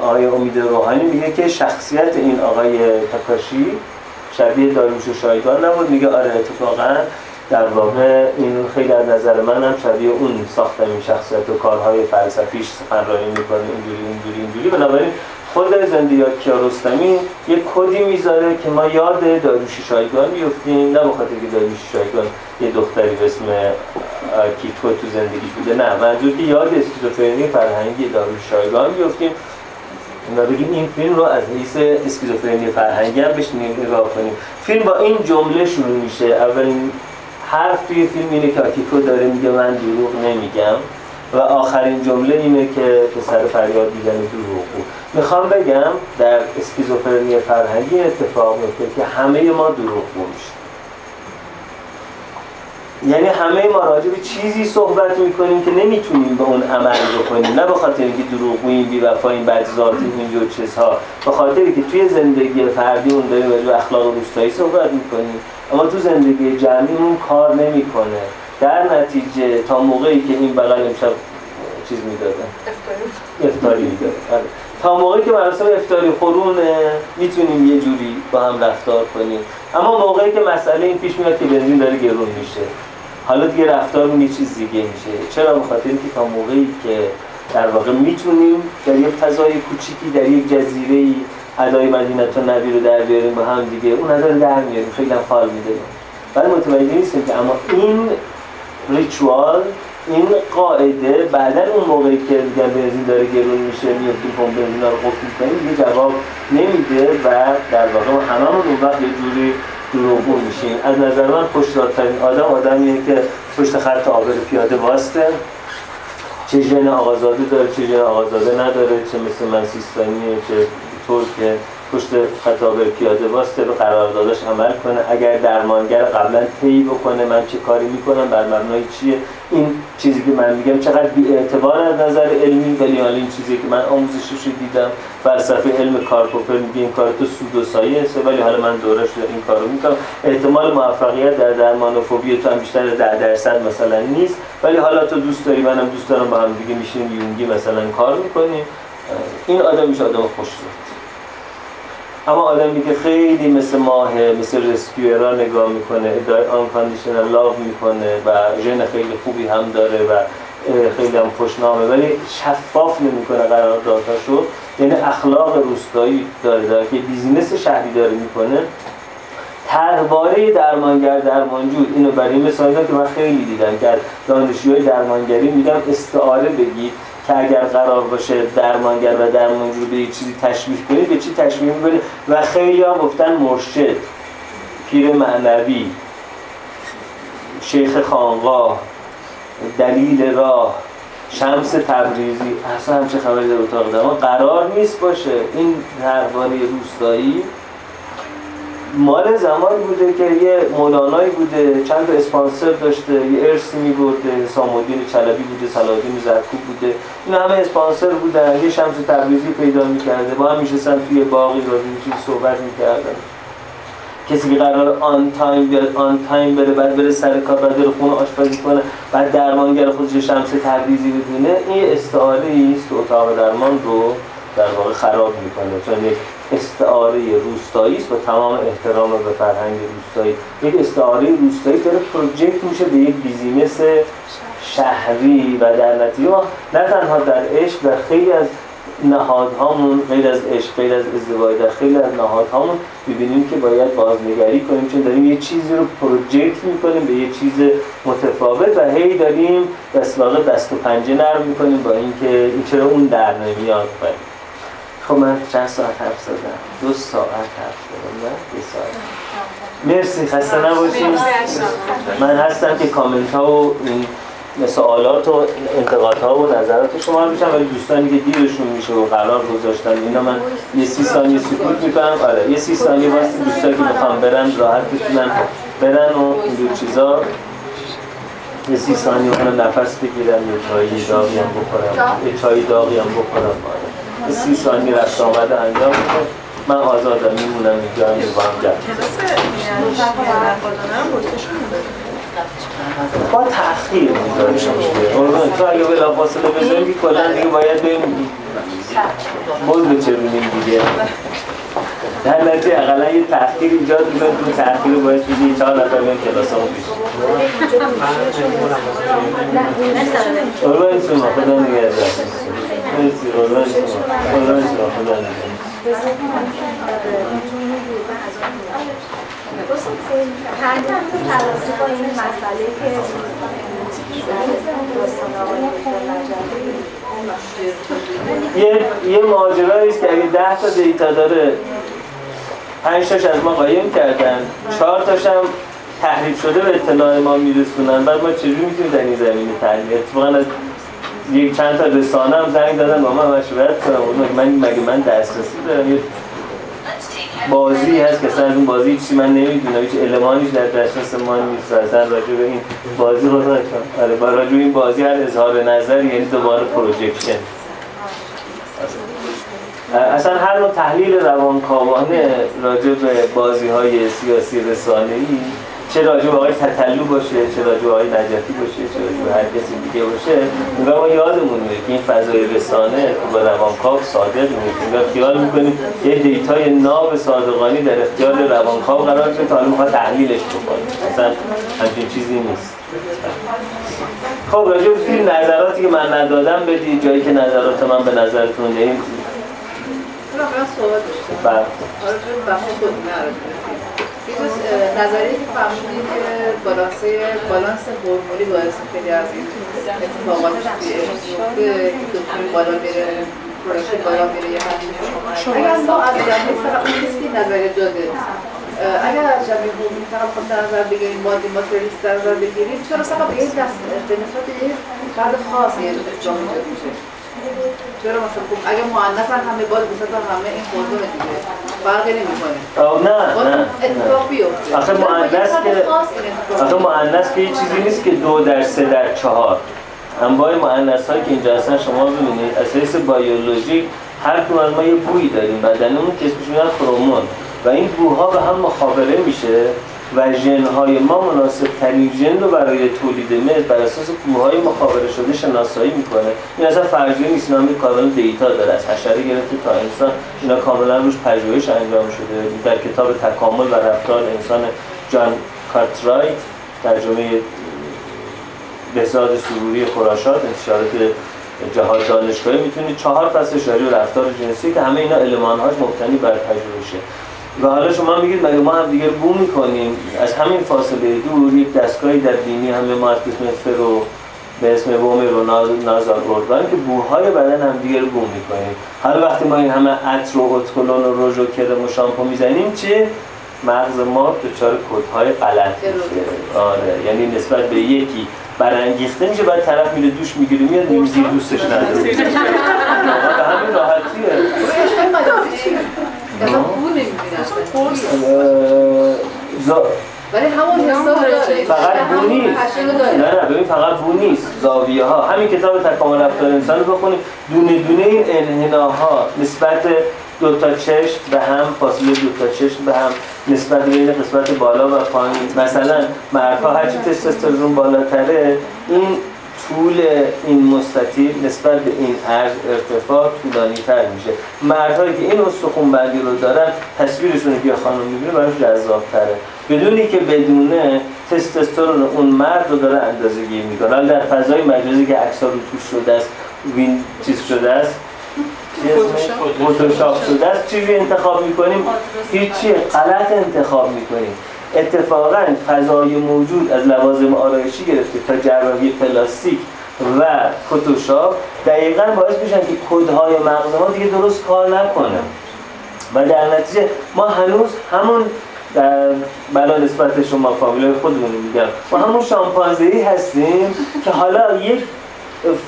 آقای امید روحانی میگه که شخصیت این آقای تکاشی شبیه داریوش شایگان نبود. میگه آره اتفاقا در واقع این خیلی از نظر من هم شبیه اون ساختن این شخصیت و کارهای فلسفیش سخنرانی می‌کنه اینجوری اینجوری اینجوری. بنابراین خود زنده یاد کیارستمی یک کدی می‌ذاره که ما یاد داریوش شایگان بیفتیم. نه بخاطر که داریوش شایگان یه دختری به اسم کیتو تو زندگیش بوده نه. منظور که یاد اسکیزوفرنی فرهنگی داریوش شایگان بیفتیم. ما بگیم این فیلم رو از حیث اسکیزوفرنی فرهنگی هم بهش نگاه کنیم. فیلم با این جمله شروع میشه. اولین حرف توی فیلم اینه که آکیکو داره میگه من دروغ نمیگم و آخرین جمله اینه که پسر فریاد می‌زنه دروغ بود می‌خوام بگم در اسکیزوفرنی فرهنگی اتفاق میفته که همه ما دروغ میشیم یعنی همه ما راجع به چیزی صحبت می‌کنیم که نمی‌تونیم به اون عمل بکنیم. نه به خاطر اینکه دروغگوییم بی وفاییم بدذاتیم اینجور چیزها. به خاطری که توی زندگی فردی اون داریم راجع به اخلاق روستایی صحبت می‌کنیم. اما تو زندگی جمعی اون کار نمی‌کنه. در نتیجه تا موقعی که این بغل امشب چیز می‌دادن افتاری می‌دادن آره. تا موقعی که مراسم افتاری خورونه می‌تونیم یه جوری با هم رفتار کنیم. اما موقعی که مسئله این پیش میاد که بنزین داره گرون میشه. حالا دیگه رفتارمون یه چیز دیگه میشه. چرا؟ بخاطر اینکه تا موقعی که در واقع می‌تونیم در یک فضای کوچیکی در یک جزیره ای ادای مدینت و نبی رو در بیاریم با هم دیگه اون ادا رو در میاریم. خیلی هم حال میده ولی متوجه نیستیم که اما این ریچوال این قاعده بعدا اون موقعی که دیگه بنزین داره گرون میشه میفتیم پمپ بنزین رو قفل می‌کنیم دیگه جواب نمیده و در واقع هممون اون وقت یه جوری دروغگو میشیم. از نظر من خوشدادترین آدم آدمیه که پشت خط آبر پیاده واسته چه ژن آقازاده داره چه ژن آقازاده نداره چه مثل من سیستانیه چه ترکه. پشت خطاب پیاده واسطه به قراردادش عمل کنه. اگر درمانگر قبلا طی بکنه من چه کاری می‌کنم؟ بر مبنای چیه؟ این چیزی که من میگم چقدر بی اعتبار از نظر علمی ولی حالا این چیزی که من آموزشش رو دیدم. فلسفه علم کارپوپر میگه این کار تو سود و ساینسه ولی حالا من دورش رو این کارو می‌کنم. احتمال موفقیت در درمان فوبی تو هم بیشتر در درصد مثلا نیست. ولی حالا تو دوست داری منم دوست دارم با هم دیگه میشینیم یونگی مثلا کار می‌کنیم. این آدم میشه آدم خوش اما آدمی که خیلی مثل ماه مثل rescuer ا نگاه می‌کنه ادعای unconditional love می‌کنه و ژن خیلی خوبی هم داره و خیلی هم خوشنامه ولی شفاف نمی‌کنه قراردادهاشو یعنی اخلاق روستایی داره داره که business شهری داره می‌کنه. ترباره درمانگر درمانجو اینو برای مثال که من خیلی دیدم. که دانشجوهای درمانگری میگم استعاره بگید که اگر قرار باشه درمانگر و درمانجو به یه چیزی تشبیه کنید به چی تشبیه می‌کنید و خیلی ها گفتن مرشد پیر معنوی شیخ خانقاه دلیل راه شمس تبریزی اصلا همچه خبری در اتاق اما قرار نیست باشه. این درباره روستایی مال زمانی بوده که یه مولانایی بوده چند تا اسپانسر داشته یه ارسی میبرده حسام الدین چلبی بوده صلاح الدین زرکوب بوده این همه اسپانسر بودن یه شمس تبریزی پیدا می‌کرده با هم میشستن توی باقی راجع چیز صحبت می‌کردن. کسی که قرار on time بیاد on time بره بعد بره سر کار بعد بره خونه آشپزی کنه بعد درمانگر خودش شمس تبریزی بدونه این استعاره است که اتاق درمان رو در واقع خراب می‌کنه. چون یک استعاره روستایی است با تمام احترام به فرهنگ روستایی. یک استعاره روستایی داره project میشه به یک business شهری و در نتیجه نه تنها در عشق در خیلی از نهادهامون غیر از عشق غیر از ازدواج در خیلی از نهادهامون ببینیم که باید بازنگری کنیم. چون داریم یه چیزی رو project می‌کنیم به یه چیز متفاوت و هی داریم دست دست و پنجه نرم می‌کنیم با اینکه این چرا اون در نمیاد. خب من چند ساعت حرف زدم؟ دو ساعت حرف زدم نه؟ دو ساعت. مرسی خسته نباشید. من هستم که کامنت ها و سوالات و انتقاد ها و نظرات شما رو میشم ولی دوستانی که دیرشون میشه و قرار گذاشتن اینا من یه سی ثانیه سکوت می‌کنم. آره یه سی ثانیه واسه دوستانی که می‌خوام برن راحت بتونن برن و این چیزا. یه سی ثانیه من نفس بگیرم یه چایی داغی هم بخورم یه چایی داغی هم بخورم آره سی ثانیه رفت آمده انجام بکن من آزادم میمونم اینجا هم با هم گرد با تأخیر میذاریش تو اگه بلا فاصله بذاری کلا دیگه باید بریم. باز بچرونیم دیگه؟ در نتیجه اقلا یه تحقیر ایجاد می‌کنه. تو تحقیر رو میشه یه چهار نفر بیان کلاس همون پیش. قربان شما خدا نگهدار. مرسی قربان شما خدا نگهدار چند تلاسی با این مسئله که یه یه ماجرایی است که اگه 10 تا دیتا داره 5 تاش از ما قایم کردن 4 تاش هم تحریف شده به اطلاع ما میرسونن. بعد ما چجوری می‌تونیم در این زمینه تحلیل؟ اتفاقا از یک چند تا رسانه هم زنگ دادن با من مشورت کنم. من مگه من دسترسی دارم؟ یه بازی هست که اصلا اون بازی چی من نمی‌دونم. هیچ المانیش در دسترس ما نیست. اصلا راجع به این بازی رو آره با راجع این بازی هر اظهار نظر یعنی دوباره projection. اصلا هر نوع تحلیل روانکاوانه راجع به بازی های سیاسی رسانه ای چه راجع به آقای تتلو باشه چه راجع به آقای نجفی باشه چه راجع به هر کسی دیگه باشه انگار ما یادمون میره که این فضای رسانه با روانکاو صادق نیست انگار خیال می‌کنیم یه data ی ناب صادقانی در اختیار روانکاو قرار گرفته تا حالا می‌خواد تحلیلش بکنه. اصلا همچین چیزی نیست. خب راجع به فیلم نظراتی که من ندادم بدید جایی که نظرات من به نظرتون دهیم من صحبت داشتم. بله. خود یه چیز نظریه که فهمیدیم که بالانس بالانس هورمونی باعث خیلی از این اتفاقات که دکتر بالا میره پروژه بالا میره یه اگر ما از جمعه فقط اون کسی که نظریه داده اگر از جمعه هورمونی فقط خود در نظر بگیریم مادی ماتریالیست در نظر بگیریم چرا فقط به این دست به نسبت یه فرد خاص یه اتفاق ایجاد میشه چرا مثلا خب اگه مؤنث هم همه باز بسید همه این خودم دیگه. فرقی نمی‌کنه. نه نه اتفاق بیفته. یه مؤنث که- آخه مؤنث که یه چیزی نیست که دو در سه در چهار. انواع مؤنث هایی که اینجا هستن شما ببینید اساس بیولوژیک هر کدوم از ما یه بویی داریم. بدنمون که اسمش میگن فرومون و این بوها به هم مخابره میشه. و ژنهای ما مناسب ترین ژن رو برای تولید مثل بر اساس بوهای مخابره شده شناسایی می‌کنه. این اصلا فرضیه نیست اینا هم کاملا data داره. از حشره گرفته تا انسان اینا کاملا روش پژوهش انجام شده. در کتاب تکامل و رفتار انسان جان کارترایت ترجمه بهزاد سروری خراشاد انتشارات جهاد دانشگاهی می‌تونید چهار فصل شاری و رفتار جنسی که همه اینا المانهاش مبتنی بر پژوهشه. و حالا شما میگید مگه ما هم دیگه بو می‌کنیم؟ از همین فاصله دور یک دستگاهی در بینی همه ما از اسم فرو به اسم بومر و ناز- نازال اردوان که بوهای بدن هم دیگه رو بو می‌کنیم. حالا وقتی ما این همه عطر و اتکلون و رژ و کرم و شامپو می‌زنیم چه مغز ما دچار کدهای غلط میشه. آره. یعنی نسبت به یکی برانگیخته میشه بعد طرف میره دوش می‌گیره میاد نمیزیر دوستش نداره. به همین راحتیه. چیه؟ اصلا بو نمی‌بینه اصلا ولی همون حساب داره. فقط بو نیست. نه نه ببین فقط بو نیست. زاویه ها همین کتاب تکامل رفتار انسان رو بخونید دونه دونه این انحناها نسبت دو تا چشم به هم فاصله دو تا چشم به هم نسبت بین قسمت بالا و پایین. مثلا مردها هرچی تستوسترون بالاتره این طول این مستطیل نسبت به این عرض ارتفاع طولانی تر میشه. مردهایی که این استخون بندی رو دارن تصویرشون که یه خانم می‌بینه براش جذاب تره بدونی که بدونه تستوسترون اون مرد رو داره اندازه گیری می‌کنه. حالا در فضای مجازی که عکس رو توش شده است وین چیز شده است؟ فتوشاپ شده است. چیزی انتخاب می‌کنیم؟ هیچی. غلط انتخاب می‌کنیم. اتفاقا فضای موجود از لوازم آرایشی گرفته تا جراحی پلاستیک و فتوشاپ دقیقا باعث میشن که کدهای مغز ما دیگه درست کار نکنه و در نتیجه ما هنوز همون بلا نسبت شما فامیلای خودمون میگم ما همون شامپانزه هستیم که حالا یک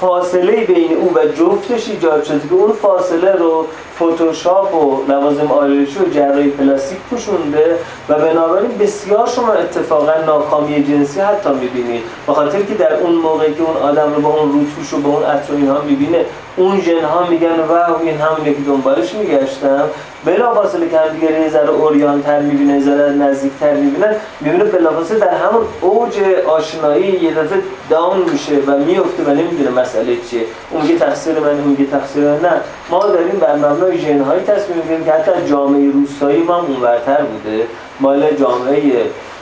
فاصله بین او و جفتش ایجاد شده که اون فاصله رو فتوشاپ و لوازم آرایشی و جراحی پلاستیک پوشونده و بنابراین بسیار شما اتفاقا ناکامی جنسی حتی می‌بینید. به خاطر که در اون موقعی که اون آدم رو با اون روتوش و با اون عطر و اینها می‌بینه اون ژن ها میگن واو این همونه که دنبالش میگشتم. بلافاصله که هم دیگه یه ذره اوریانتر می‌بینه یه ذره نزدیکتر می‌بینن می‌بینه بلافاصله در همون اوج آشنایی یه دفعه داون میشه و میفته و نمی‌دونه مسئله چیه. اون میگه تقصیر من اون میگه تقصیر نه ما داریم بر مبنای ژن‌هایی تصمیم می‌گیریم که حتی جامعه روستایی ما اونورتر بوده. مال جامعه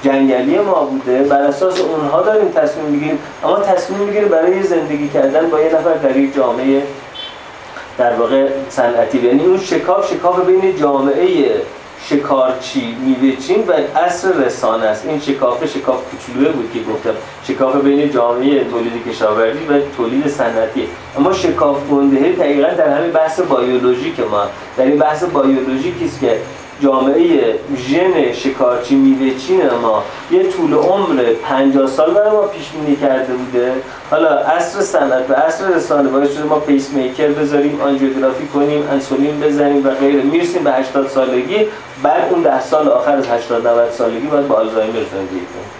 جنگلی ما بوده. بر اساس اونها داریم تصمیم می‌گیریم. اما تصمیم می‌گیریم برای زندگی کردن با یه نفر در یک جامعه در واقع صنعتی. یعنی اون شکاف شکاف بین جامعه شکارچی میوهچین و اصر رسانه است. این شکاف شکاف کوچولوه بود که گفتم. شکاف بین جامعه تولید کشاورزی و تولید صنعتی. اما شکاف گنده دقیقا در همین بحث بیولوژیک ما. در این بحث بیولوژیکی است که جامعه ژن شکارچی میوهچین ما یه طول عمر 50 سال برای ما پیش بینی کرده بوده. حالا عصر صنعت و عصر رسانه باعث شده ما پیس میکر بذاریم آنژیوگرافی کنیم انسولین بزنیم و غیره. می‌رسیم به 80 سالگی بعد اون 10 سال آخر از 80 90 سالگی باید با آلزایمر زندگی کنیم.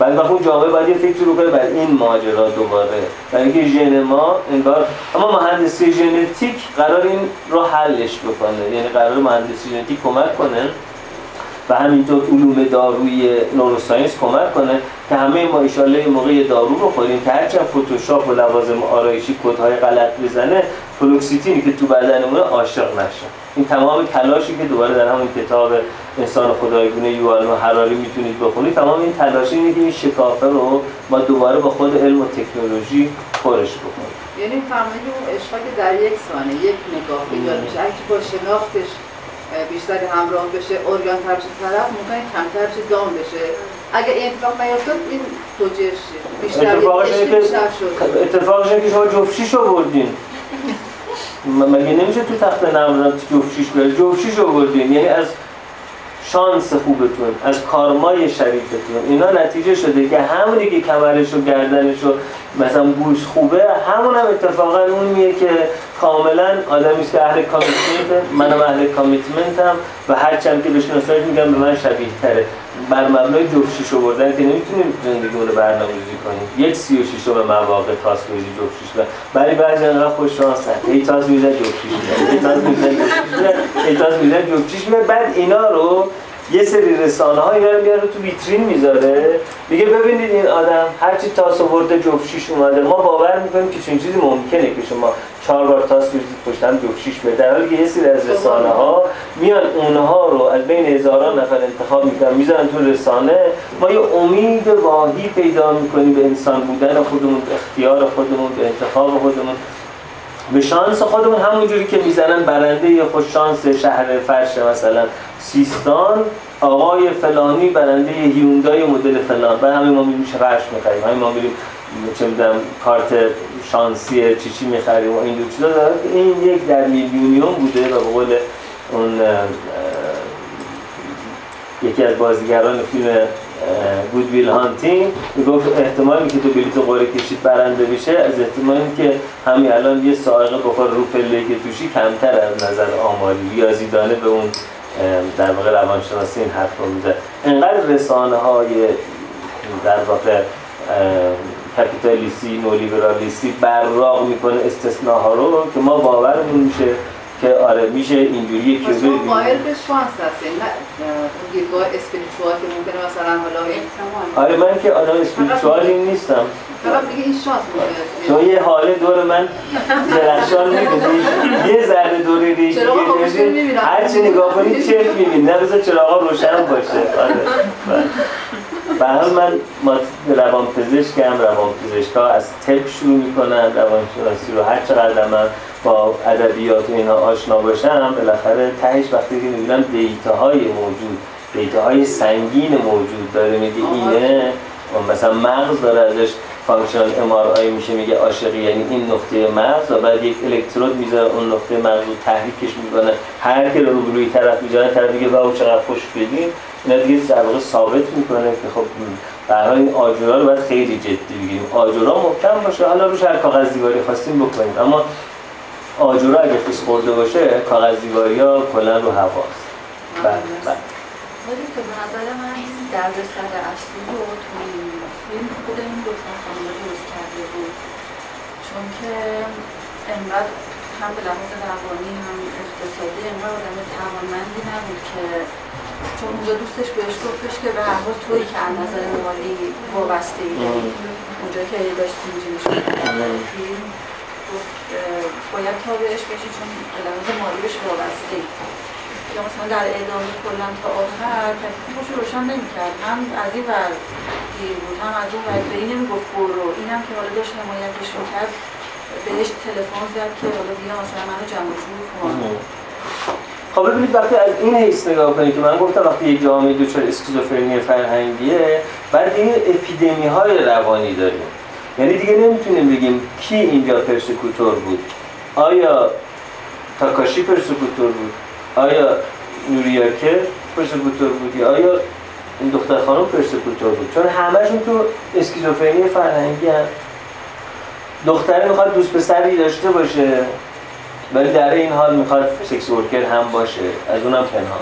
بعد وقت اون جامعه باید یه فکر رو کنه بر این ماجرا دوباره. برای اینکه ژن ما انگار اما مهندسی ژنتیک قرار این رو حلش بکنه. یعنی قرار مهندسی ژنتیک کمک کنه. و همینطور علوم دارویی نوروساینس کمک کنه که همه ما ایشالله موقع دارو رو خوریم که هرچند فتوشاپ و لوازم آرایشی کدهای غلط بزنه فلوکسیتینی که تو بدنمونه عاشق نشه. این تمام تلاشی که دوباره در همون کتاب انسان خدایگونه یوال و حراری می‌تونید بخونید تمام این تلاش اینه که این شکافه رو ما دوباره با خود علم و تکنولوژی پرش بکنیم. یعنی فرمایید اون در یک ثانیه یک نگاه ایجاد میشه. با شناختش بیشتر همراه بشه اورگان تر بشه طرف ممکنه کمتر بشه دام بشه. اگه این اتفاق نیفتاد این توجیهش؟ بیشتر اتفاقش بیشتر شد. اتفاقش که شما جفتشیش آوردین. م- مگه نمیشه تو تخت نمرم جفتشیش بره جفتشیش آوردین. یعنی از شانس خوبتون از کارمای شریفتون اینا نتیجه شده که همونی که کمرش و گردنش و مثلا گوش خوبه همون هم اتفاقا اونیه که کاملا آدمی که اهل کامیتمنت منم اهل کامیتمنتم و هرچند که بشناسایش میگم به من شبیه تره. بر مبنای جفتشیش آوردن که نمی‌تونیم زندگیمون رو برنامه‌ریزی کنیم. یک سی و شیشم مواقع تاس میزی جفتشیش و برای بعضی انقدر خوش شانس هست. هی تاس میزن جفتشیش میزن هی تاس میزن جفتشیش میزن هی تاس میزن جفتشیش میزن بعد اینا رو یه سری رسانه ها اینا رو میاره تو ویترین می‌ذاره. میگه ببینید این آدم هرچی تاس آورده جفتشیش اومده. ما باور می‌کنیم که چنین چیزی ممکنه که شما چهار بار تاس بریزید پشت هم جفتشیش بیاد در حالی که یه سری از رسانه ها میان اونها رو از بین هزاران نفر انتخاب می‌کنن می‌ذارن تو رسانه. ما یه امید واهی پیدا می‌کنیم به انسان بودن خودمون به اختیار خودمون به انتخاب خودمون. به شانس خودمون همونجوری که می‌زنن برنده خوش شانس شهر فرش مثلا سیستان آقای فلانی برنده هیوندای مدل فلان. بعد همین ما میریم رش می‌خریم. همین ما میریم چه می‌دونم کارت شانسی چی چی می‌خریم و این دو چیزا. این یک در میلیونیوم بوده و به قول اون یکی از بازیگران فیلم گود ویل هانتینگ می‌گفت احتمالی که تو بلیط قرعه کشید برنده بشه از احتمالی که همین الان یه سائقه بخور رو پله که توشی کمتر از نظر آماری ریاضیدانه به اون در واقع روانشناسی این حرف رو میزه انقدر رسانه های در واقع کپیتالیستی نولیبرالیستی براق می‌کنه استثناها رو که ما باورمون میشه که آره میشه اینجوری پس که شما قائل به شانس هستین نه اون دیدگاه اسپریچوال که ممکنه مثلا حالا این- آره من که آدم اسپریچوالی نیستم. فقط دیگه این شانس شما یه حاله دور من درخشان می‌بینی یه ذره دور می‌بینم. هر چی نگاه کنی چرت می‌بینی. نه بذار چراغا روشن باشه. آره بله. به حال من ما روان پزشکم روان پزشکا از طب شروع می‌کنن. روانشناسی رو هر چقدر من با ادبیات و اینها آشنا باشم بالاخره تهش وقتی که می‌بینم دیتاهای موجود دیتاهای سنگین موجود داره میگه اینه. مثلا مغز داره ازش functional MRI میشه میگه عاشقی یعنی این نقطه مغز و بعد یک الکترود می‌ذاره اون نقطه مغز رو تحریکش می‌کنه. هر کی رو روبروی طرف می‌ذاره طرف میگه wow چقدر خوش بدین اینا دیگه در واقع ثابت می‌کنه که خب حال این آجورا رو باید خیلی جدی بگیریم. آجورا محکم باشه حالا روش هر کاغذ دیواری خواستیم بکنیم. اما آجورا اگه خیس خورده باشه کاغذ دیواری ها کلا رو هواست. بله بله. ولی که به نظر من این درد سر اصلی رو تو این فیلم خود این دو خانم درست کرده بود. چون که انقدر هم به لحاظ روانی هم اقتصادی انقدر آدم توانمندی نبود که چون اونجا دوستش بهش گفتش که به هر حال تویی که از نظر مالی وابسته ای اونجا که داشت اینجوریش فیلم گفت اه، باید تابعش بشی چون لحاظ مالی بهش وابسته. یا مثلا در ادامه کلا تا آخر تکلیفش رو روشن نمی‌کرد. هم از این ور گیر بود هم از اون ور به این نمی‌گفت برو. اینم که حالا داشت حمایتش می‌کرد بهش تلفن زد که حالا بیا مثلا منو جمع جور کن. خب. ببینید وقتی از این حیث نگاه کنید که من گفتم وقتی یک جامعه دچار اسکیزوفرنی فرهنگیه بعد دیگه اپیدمی های روانی داریم. یعنی دیگه نمی‌تونیم بگیم کی اینجا پرسکوتور بود. آیا تاکاشی پرسکوتور بود؟ آیا نوریاکه پرسکوتور بود؟ یا آیا این دختر خانم پرسکوتور بود؟ چون همشون تو اسکیزوفرنی فرهنگی هم دختره می‌خواد دوست پسری داشته باشه ولی در این حال می‌خواد سکس ورکر هم باشه. از اونم پنهان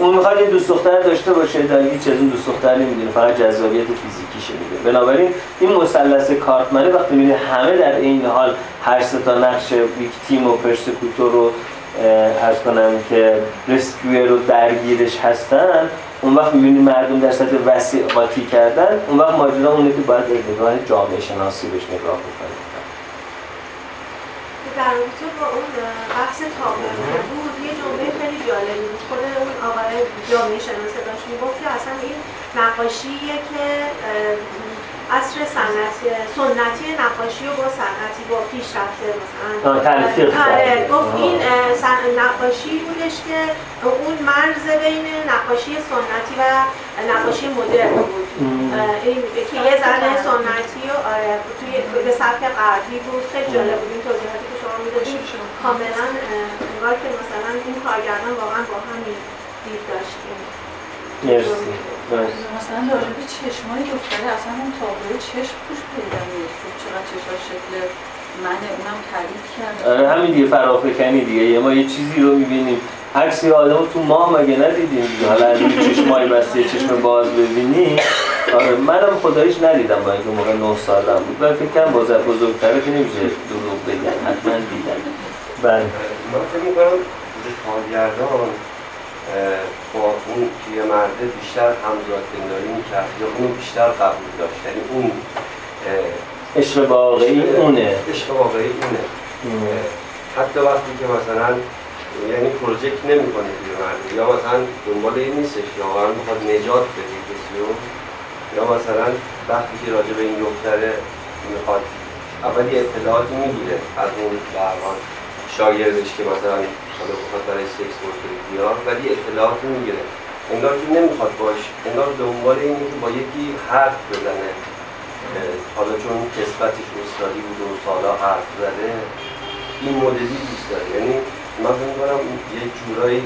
اون می‌خواد یه دوست دختر داشته باشه در هیچ از دوست دختر نمی‌دونه فقط جذابیت فیزیکیشه میده بنابراین این مثلث کارتمنه وقتی می‌بینی همه در این حال هر تا نقش ویکتیم و پرسکوتور رو ارز کنم که رسکیور رو درگیرش هستن اون وقت می‌بینی مردم در سطح وسیع کردن اون وقت ماجرا اونه که باید از جامعه شناسی بهش نگاه بکنیم در با اون بحث تابلو بود یه جمله خیلی جالبی بود خود اون آقای جامعه شناسه داشت می‌گفت که اصلا این نقاشیه که عصر صنعتی سنتی نقاشی و با صنعتی با پیشرفته مثلا. آه، تلفیق آره. گفت. این نقاشی بودش که اون مرز بین نقاشی سنتی و نقاشی مدرن بود. این که یه زن سنتی و آره توی به سبک غربی بود. خیلی جالب بود. این توضیحاتی که شما می‌دادید کاملا انگار که مثلا این کارگردان واقعا با همین دید داشتیم. مرسی. مثلا راجع به چشمای دختره اصلا اون تابلوی چشم توش پیدا می‌افتاد چقدر چشمای شکل منه اونم تعریف کرد. آره همین دیگه فرافکنی دیگه. یه ما یه چیزی رو می‌بینیم. عکس یه آدم تو ماه مگه ندیدیم حالا از این چشمای بسته یه چشم باز ببینی. آره منم خداییش ندیدم با اینکه موقع 9 سالم بود. ولی فکر کنم باز بزرگتره که نمیشه دروغ بگن. حتما دیدم بله. من فکر می‌کنم کارگردان با اون پیرمرده بیشتر همزاد پنداری می‌کرد یا اونو بیشتر قبول داشت. یعنی اون عشق واقعی اونه. عشق واقعی اونه. حتی وقتی که مثلا یعنی پروژکت نمی‌کنه پیرمرده یا مثلا دنبال این نیستش که واقعا می‌خواد نجات بده کسی رو یا مثلا وقتی که راجع به این دختره می‌خواد اولی اطلاعاتی می‌گیره از اون حال شاگردش که مثلا حالا بخواد برای سکس بیاد ولی اطلاعاتی می‌گیره انگار که نمی‌خواد باش انگار دنبال اینه که با یکی حرف بزنه. حالا چون کسبتش استادی بود و سالا حرف زده این مدلی دوست داره. یعنی من فکر یه جورایی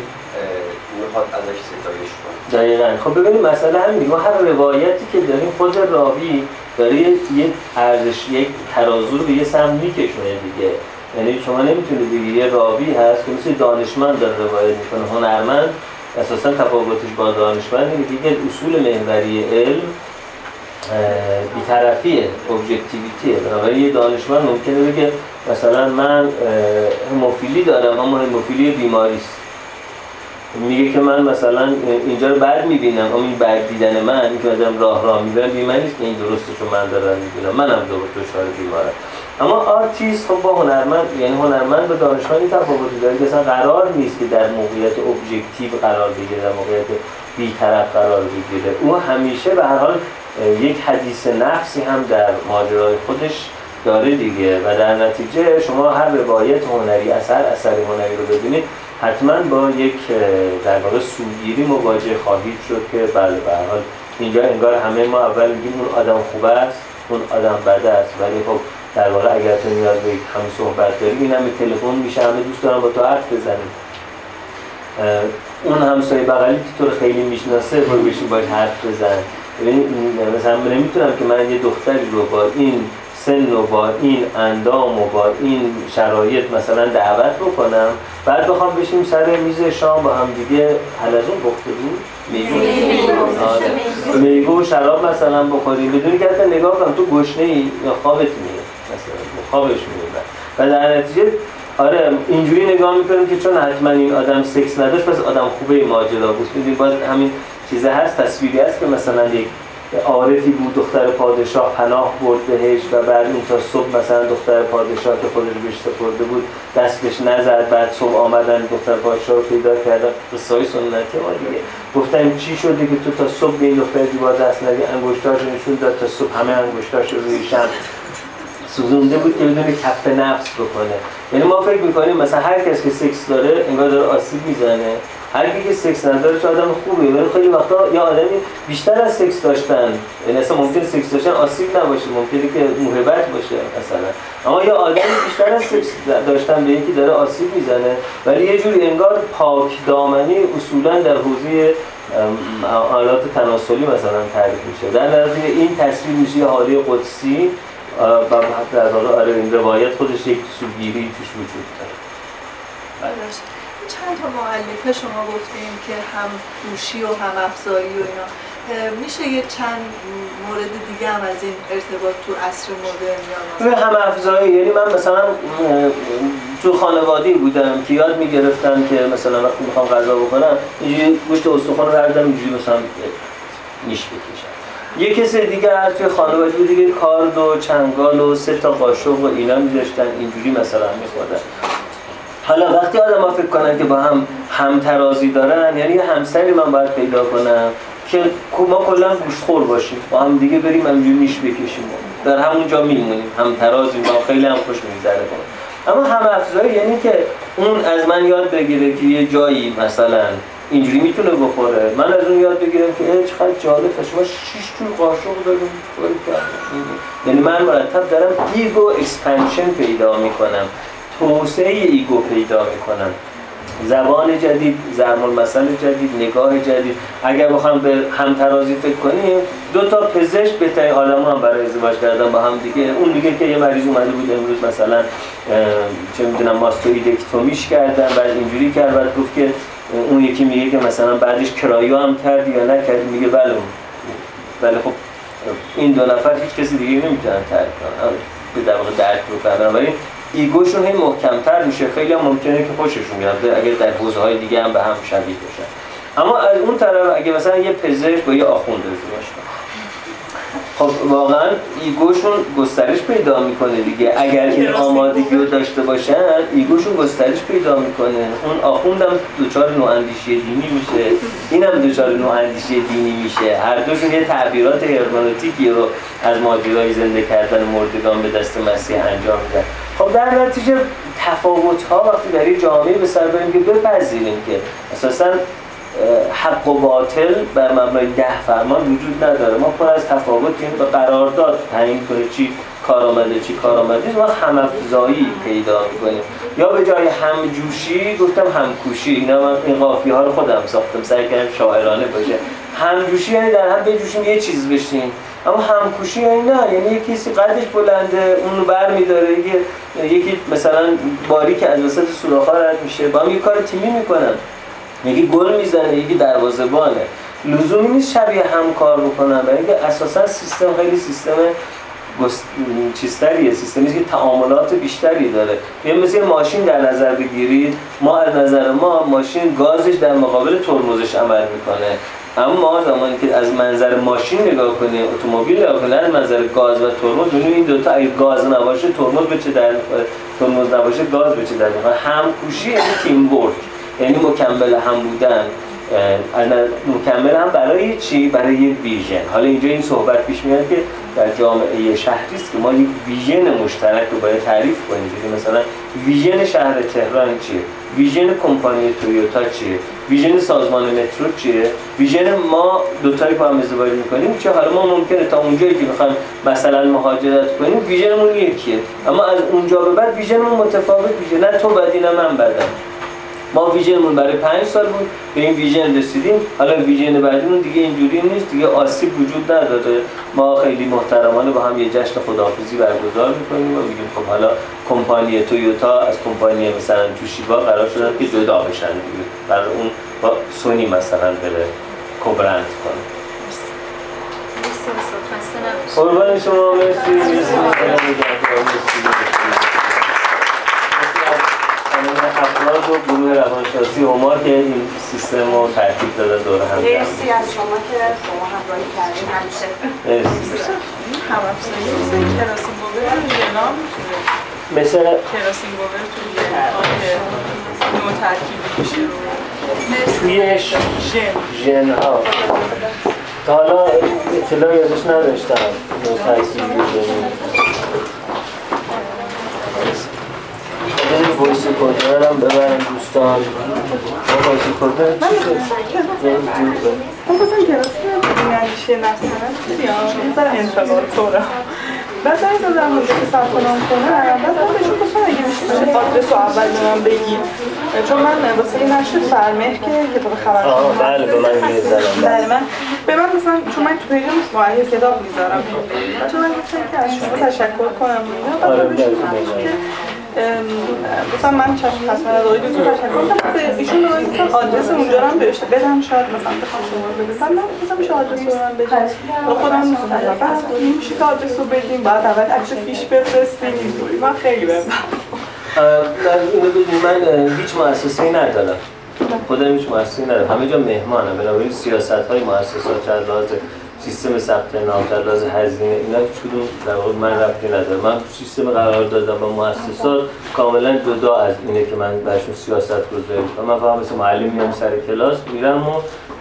می‌خواد ازش ستایش کنه. دقیقا. خب ببینید مسئله همین دیگه ما هر روایتی که داریم خود راوی داره یه- ارزش یک ترازو به یه سمت میکشونه دیگه. یعنی شما نمی‌تونید بگی یه راوی هست که مثل دانشمند داره روایت می‌کنه هنرمند اساسا تفاوتش با دانشمند اینه که اصول محوری علم بیطرفیه اوبجکتیویتیه بنابراین یه دانشمند ممکنه بگه مثلا من هموفیلی دارم اما هموفیلی بیماری است. میگه که من مثلا اینجا رو بد می‌بینم اما این بد دیدن من که راه راه می‌برم بی من نیست که این درسته چون من دارم می‌بینم. منم دو دچار بیمارم. اما آرتیست خب با هنرمند یعنی هنرمند با دانشمندی تفاوتی داره که اصلا قرار نیست که در موقعیت objective قرار بگیره در موقعیت بیطرف قرار بگیره. او همیشه به هر حال یک حدیث نفسی هم در ماجرای خودش داره دیگه. و در نتیجه شما هر روایت هنری اثر اثر هنری رو ببینید حتما با یک در واقع سوگیری مواجه خواهید شد که بله به حال اینجا انگار همه ما اول میگیم اون آدم خوب است اون آدم بد است. ولی خب در واقع اگر تو نیاز به یک همه صحبت داری این همه تلفن میشه همه دوست دارن با تو حرف بزنیم اون همسایه بغلی که تو رو خیلی می‌شناسه برو بشین باش حرف بزن. مثلا من نمی‌تونم که من یه دختری رو با این سن و با این اندام و با این شرایط مثلا دعوت بکنم بعد بخوام بشیم سر میز شام با هم دیگه حلزون بخته بود میگو. آره. میگو و شراب مثلا بخوریم. بدون که حتی نگاه کنم تو گشنه ای یا خوابت میاد. مثلا خوابش میاد و در نتیجه آره اینجوری نگاه می‌کنیم که چون حتما این آدم سکس نداشت پس آدم خوبه ماجرا بود. می‌دونی باز همین چیزه هست تصویری هست که مثلا یک عارفی بود دختر پادشاه پناه برد بهش و بعد اون تا صبح مثلا دختر پادشاه که خودش بهش سپرده بود دست نزد بعد صبح آمدن دختر پادشاه رو پیدا کردن. قصه های سنتی ما دیگه. گفتن چی شده که تو تا صبح به این دختر دیوار دست انگشتاش نشون داد تا صبح همه انگشتاش رو روی سوزونده بود که بدون کف نفس بکنه. یعنی ما فکر می‌کنیم مثلا هر کس که سکس داره انگار داره آسیب می‌زنه. هر کی که سکس نداره چه آدم خوبیه. ولی خیلی وقتا یا آدمی بیشتر از سکس داشتن. یعنی اصلا ممکن سکس داشتن آسیب نباشه. ممکنه که محبت باشه مثلا. اما یا آدمی بیشتر از سکس داشتن به یکی داره آسیب می‌زنه. ولی یه جوری انگار پاک دامنی اصولا در حوزه آلات تناسلی مثلا تعریف میشه. در نتیجه این تصویر میشه حالی قدسی و در واقع آره این روایت خودش یک سوگیری توش وجود داره. چند تا معلفه شما گفتیم که هم گوشی و هم افزایی و اینا. میشه یه چند مورد دیگه هم از این ارتباط تو عصر مدرن یا هم افزایی. یعنی من مثلا تو خانوادی بودم که یاد می‌گرفتم که مثلا وقتی می‌خوام غذا بکنم اینجوری گوشت استخوان رو بردم اینجوری مثلا نیش بکشم. یه کسی دیگه هر توی خانواده بود دیگه کارد و چنگال و سه تا قاشق و اینا میذاشتن اینجوری مثلا میخوردن. حالا وقتی آدم ها فکر کنن که با هم همترازی دارن یعنی همسری من باید پیدا کنم که ما کلا گوشتخور باشیم با هم دیگه بریم همینجوری نیش بکشیم. در همون جا میمونیم هم ترازیم با خیلی هم خوش میگذره اما هم. افزایی یعنی که اون از من یاد بگیره که یه جایی مثلا اینجوری می‌تونه بخوره. من از اون یاد بگیرم که چقدر جالب شما شش جور قاشق داریم یعنی من مرتب دارم ego expansion پیدا می‌کنم. توسعه ego پیدا می‌کنم. زبان جدید زرمال مسئله جدید نگاه جدید. اگر بخوام به همترازی فکر کنیم دو تا پزشک بهترین آدم هم برای ازدواج کردن با هم دیگه. اون دیگه که یه مریض اومده بود امروز مثلا چه می‌دونم ماستویدکتومیش کردن بعد اینجوری کرد. بعد گفت که اون یکی میگه که مثلا بعدش کرایو هم کردی یا نکردی میگه بله بله خب این دو نفر هیچ کسی دیگه نمی‌تونن ترک کنن. به در واقع درک رو ولی ایگوشون هی محکمتر میشه. خیلی هم ممکنه که خوششون بیاد. اگر در حوزه های دیگه هم به هم شبیه باشن. اما از اون طرف اگه مثلا یه پزشک با یه آخوند ازدواج خب واقعا ایگوشون گسترش پیدا می‌کنه دیگه. اگر این آمادگی رو داشته باشن ایگوشون گسترش پیدا می‌کنه. اون آخوندم دوچار نواندیشی دینی میشه. اینم دوچار نواندیشی دینی میشه. هر دوشون یه تعبیرات هرمانوتیکی رو از ماجرای زنده کردن مردگان به دست مسیح انجام میدن خب در نتیجه تفاوت ها وقتی در یه جامعه به سر بریم که بپذیریم که اساسا حق و باطل بر مبنای ده فرمان وجود نداره. ما پر از تفاوتیم به قرارداد تعیین کنه چی کار آمده چی کار آمده ما همافزایی پیدا می‌کنیم. یا به جای همجوشی گفتم همکوشی. اینا من این قافی ها رو خودم ساختم. سعی کردم شاعرانه باشه. همجوشی یعنی در هم بجوشیم یه چیز بشیم. اما همکوشی یعنی نه. یعنی یکی کسی قدش بلنده اون رو بر میداره. یکی مثلا باری که از وسط سوراخ رد میشه. با هم یه کار تیمی می‌کنن. یکی گل می‌زنه یکی دروازه‌بانه لزومی نیست شبیه هم کار بکنن برای اینکه اساسا سیستم خیلی سیستم چیزتریه. سیستمی که تعاملات بیشتری داره. یه مثل ماشین در نظر بگیرید. ما از نظر ما ماشین گازش در مقابل ترمزش عمل می‌کنه. اما ما زمانی که از منظر ماشین نگاه کنیم اتومبیل نگاه از منظر گاز و ترمز ببینیم این دوتا اگه گاز نباشه ترمز به چه در ترمز نباشه گاز به چه در هم کوشی یعنی تیم ورک یعنی مکمل هم بودن مکمل هم برای چی؟ برای یه ویژن. حالا اینجا این صحبت پیش میاد که در جامعه شهری است که ما یک ویژن مشترک رو باید تعریف کنیم. که مثلا ویژن شهر تهران چیه؟ vision کمپانی تویوتا چیه؟ vision سازمان مترو چیه؟ vision ما دو تایی با هم ازدواج می‌کنیم. چه حالا ما ممکنه تا اونجایی که می‌خوایم مثلا مهاجرت کنیم vision مون یکیه. اما از اونجا به بعد vision مون متفاوت میشه. نه تو بدی نه من بدم. ما vision مون برای پنج سال بود به این vision رسیدیم. حالا vision بعدیمون دیگه اینجوری نیست دیگه آسیب وجود نداره. ما خیلی محترمانه با هم یه جشن خداحافظی برگزار می‌کنیم و میگیم خب حالا کمپانی تویوتا از کمپانی مثلا توشیبا قرار شدن که جدا بشن دیگه. برای اون با سونی مثلا بره کوبرند کنه. قربان شما. مرسی. استاد و گروه روانشناسی هما که این سیستم رو ترتیب داده دور هم مرسی از شما که شما همراهی کردین. همیشه. مرسی. هم افزایی مثل کراسین بوبر نام مثل کراسین بوبر تو یه که نوع ترکیبی میشه رو توی ژن ژن ها تا حالا اطلاعی ازش نداشتم. ترکیبی ژنی بریم وایس کنترل هم ببرم دوستان. ما وایس کنترل چی شد؟ من بازم انتقال طوره بعد زنگ اونجا که کنم بعد من بهشون گفتم اگه میشه بشه آدرس رو اول به من بگید چون من واسه این نشر فرمه که کتاب خبر آه بله به من زدم. بله من به من مثلا چون من تو پیجم کتاب می‌ذارم. چون من گفتم که از شما تشکر کنم بعد بهشون بله، بله. که گفتم من چشم از آقای دکتر تشکر کنم به ایشون گفتم آدرس اونجا رو هم بهش بدم شاید مثلا بخوام شما رو بدم من گفتم میشه آدرس رو من بدم. و خودم دوست دارم بعد میشه که آدرس رو بدیم بعد اول عکس فیش بفرستیم. اینطوری من خیلی بهم من هیچ مؤسسه‌ای ندارم. خودم هیچ مؤسسه‌ای ندارم. همه جا مهمانم بنابراین سیاست های مؤسسات از لحاظ سیستم ثبت نام چه از لحاظ هزینه اینا کدوم در واقع من ربطی نداره من سیستم قرار دادم با مؤسسات کاملا جدا از اینه که من برشون سیاست گذاری کنم. من فقط مثل معلم میام سر کلاس میرم و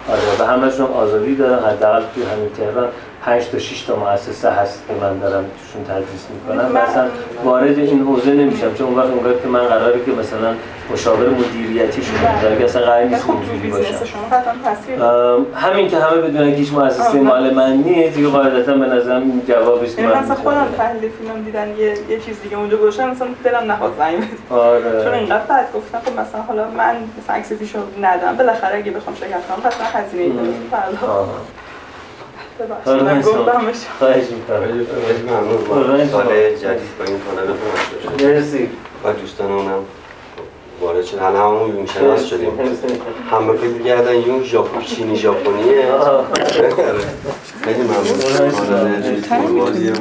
آره و همشون هم آزادی دارن حداقل توی همین تهران 5 تا 6 تا مؤسسه هست که من دارم توشون تدریس می‌کنم. مثلا وارد این حوزه نمیشم چون اون وقت اونقدر که من قراره که مثلا مشاور مدیریتی شده داره که اصلا قرار نیست خب تو اینجوری باشم همین که همه بدونن که هیچ مؤسسه مال من نیست دیگه قاعدتا به نظرم جوابی است که یعنی من مثلا خودم. تحلیل فیلم دیدن یه, یه چیز دیگه اونجا گوشم مثلا دلم نخواد زنگ بزنم چون آره اینقدر بعد گفتم خب مثلا حالا من مثلا عکس فیشو ندارم. بالاخره اگه بخوام شرکت کنم پس من هزینه ای. ببخشید. من گفتمش خواهش می‌کنم. سال جدید با این کانال شدیم مرسی. و دوستانمونم وارد شد. یون شناس شدیم. همه فکر کردن یون ژاپن چینی ژاپنیه. خیلی ممنون.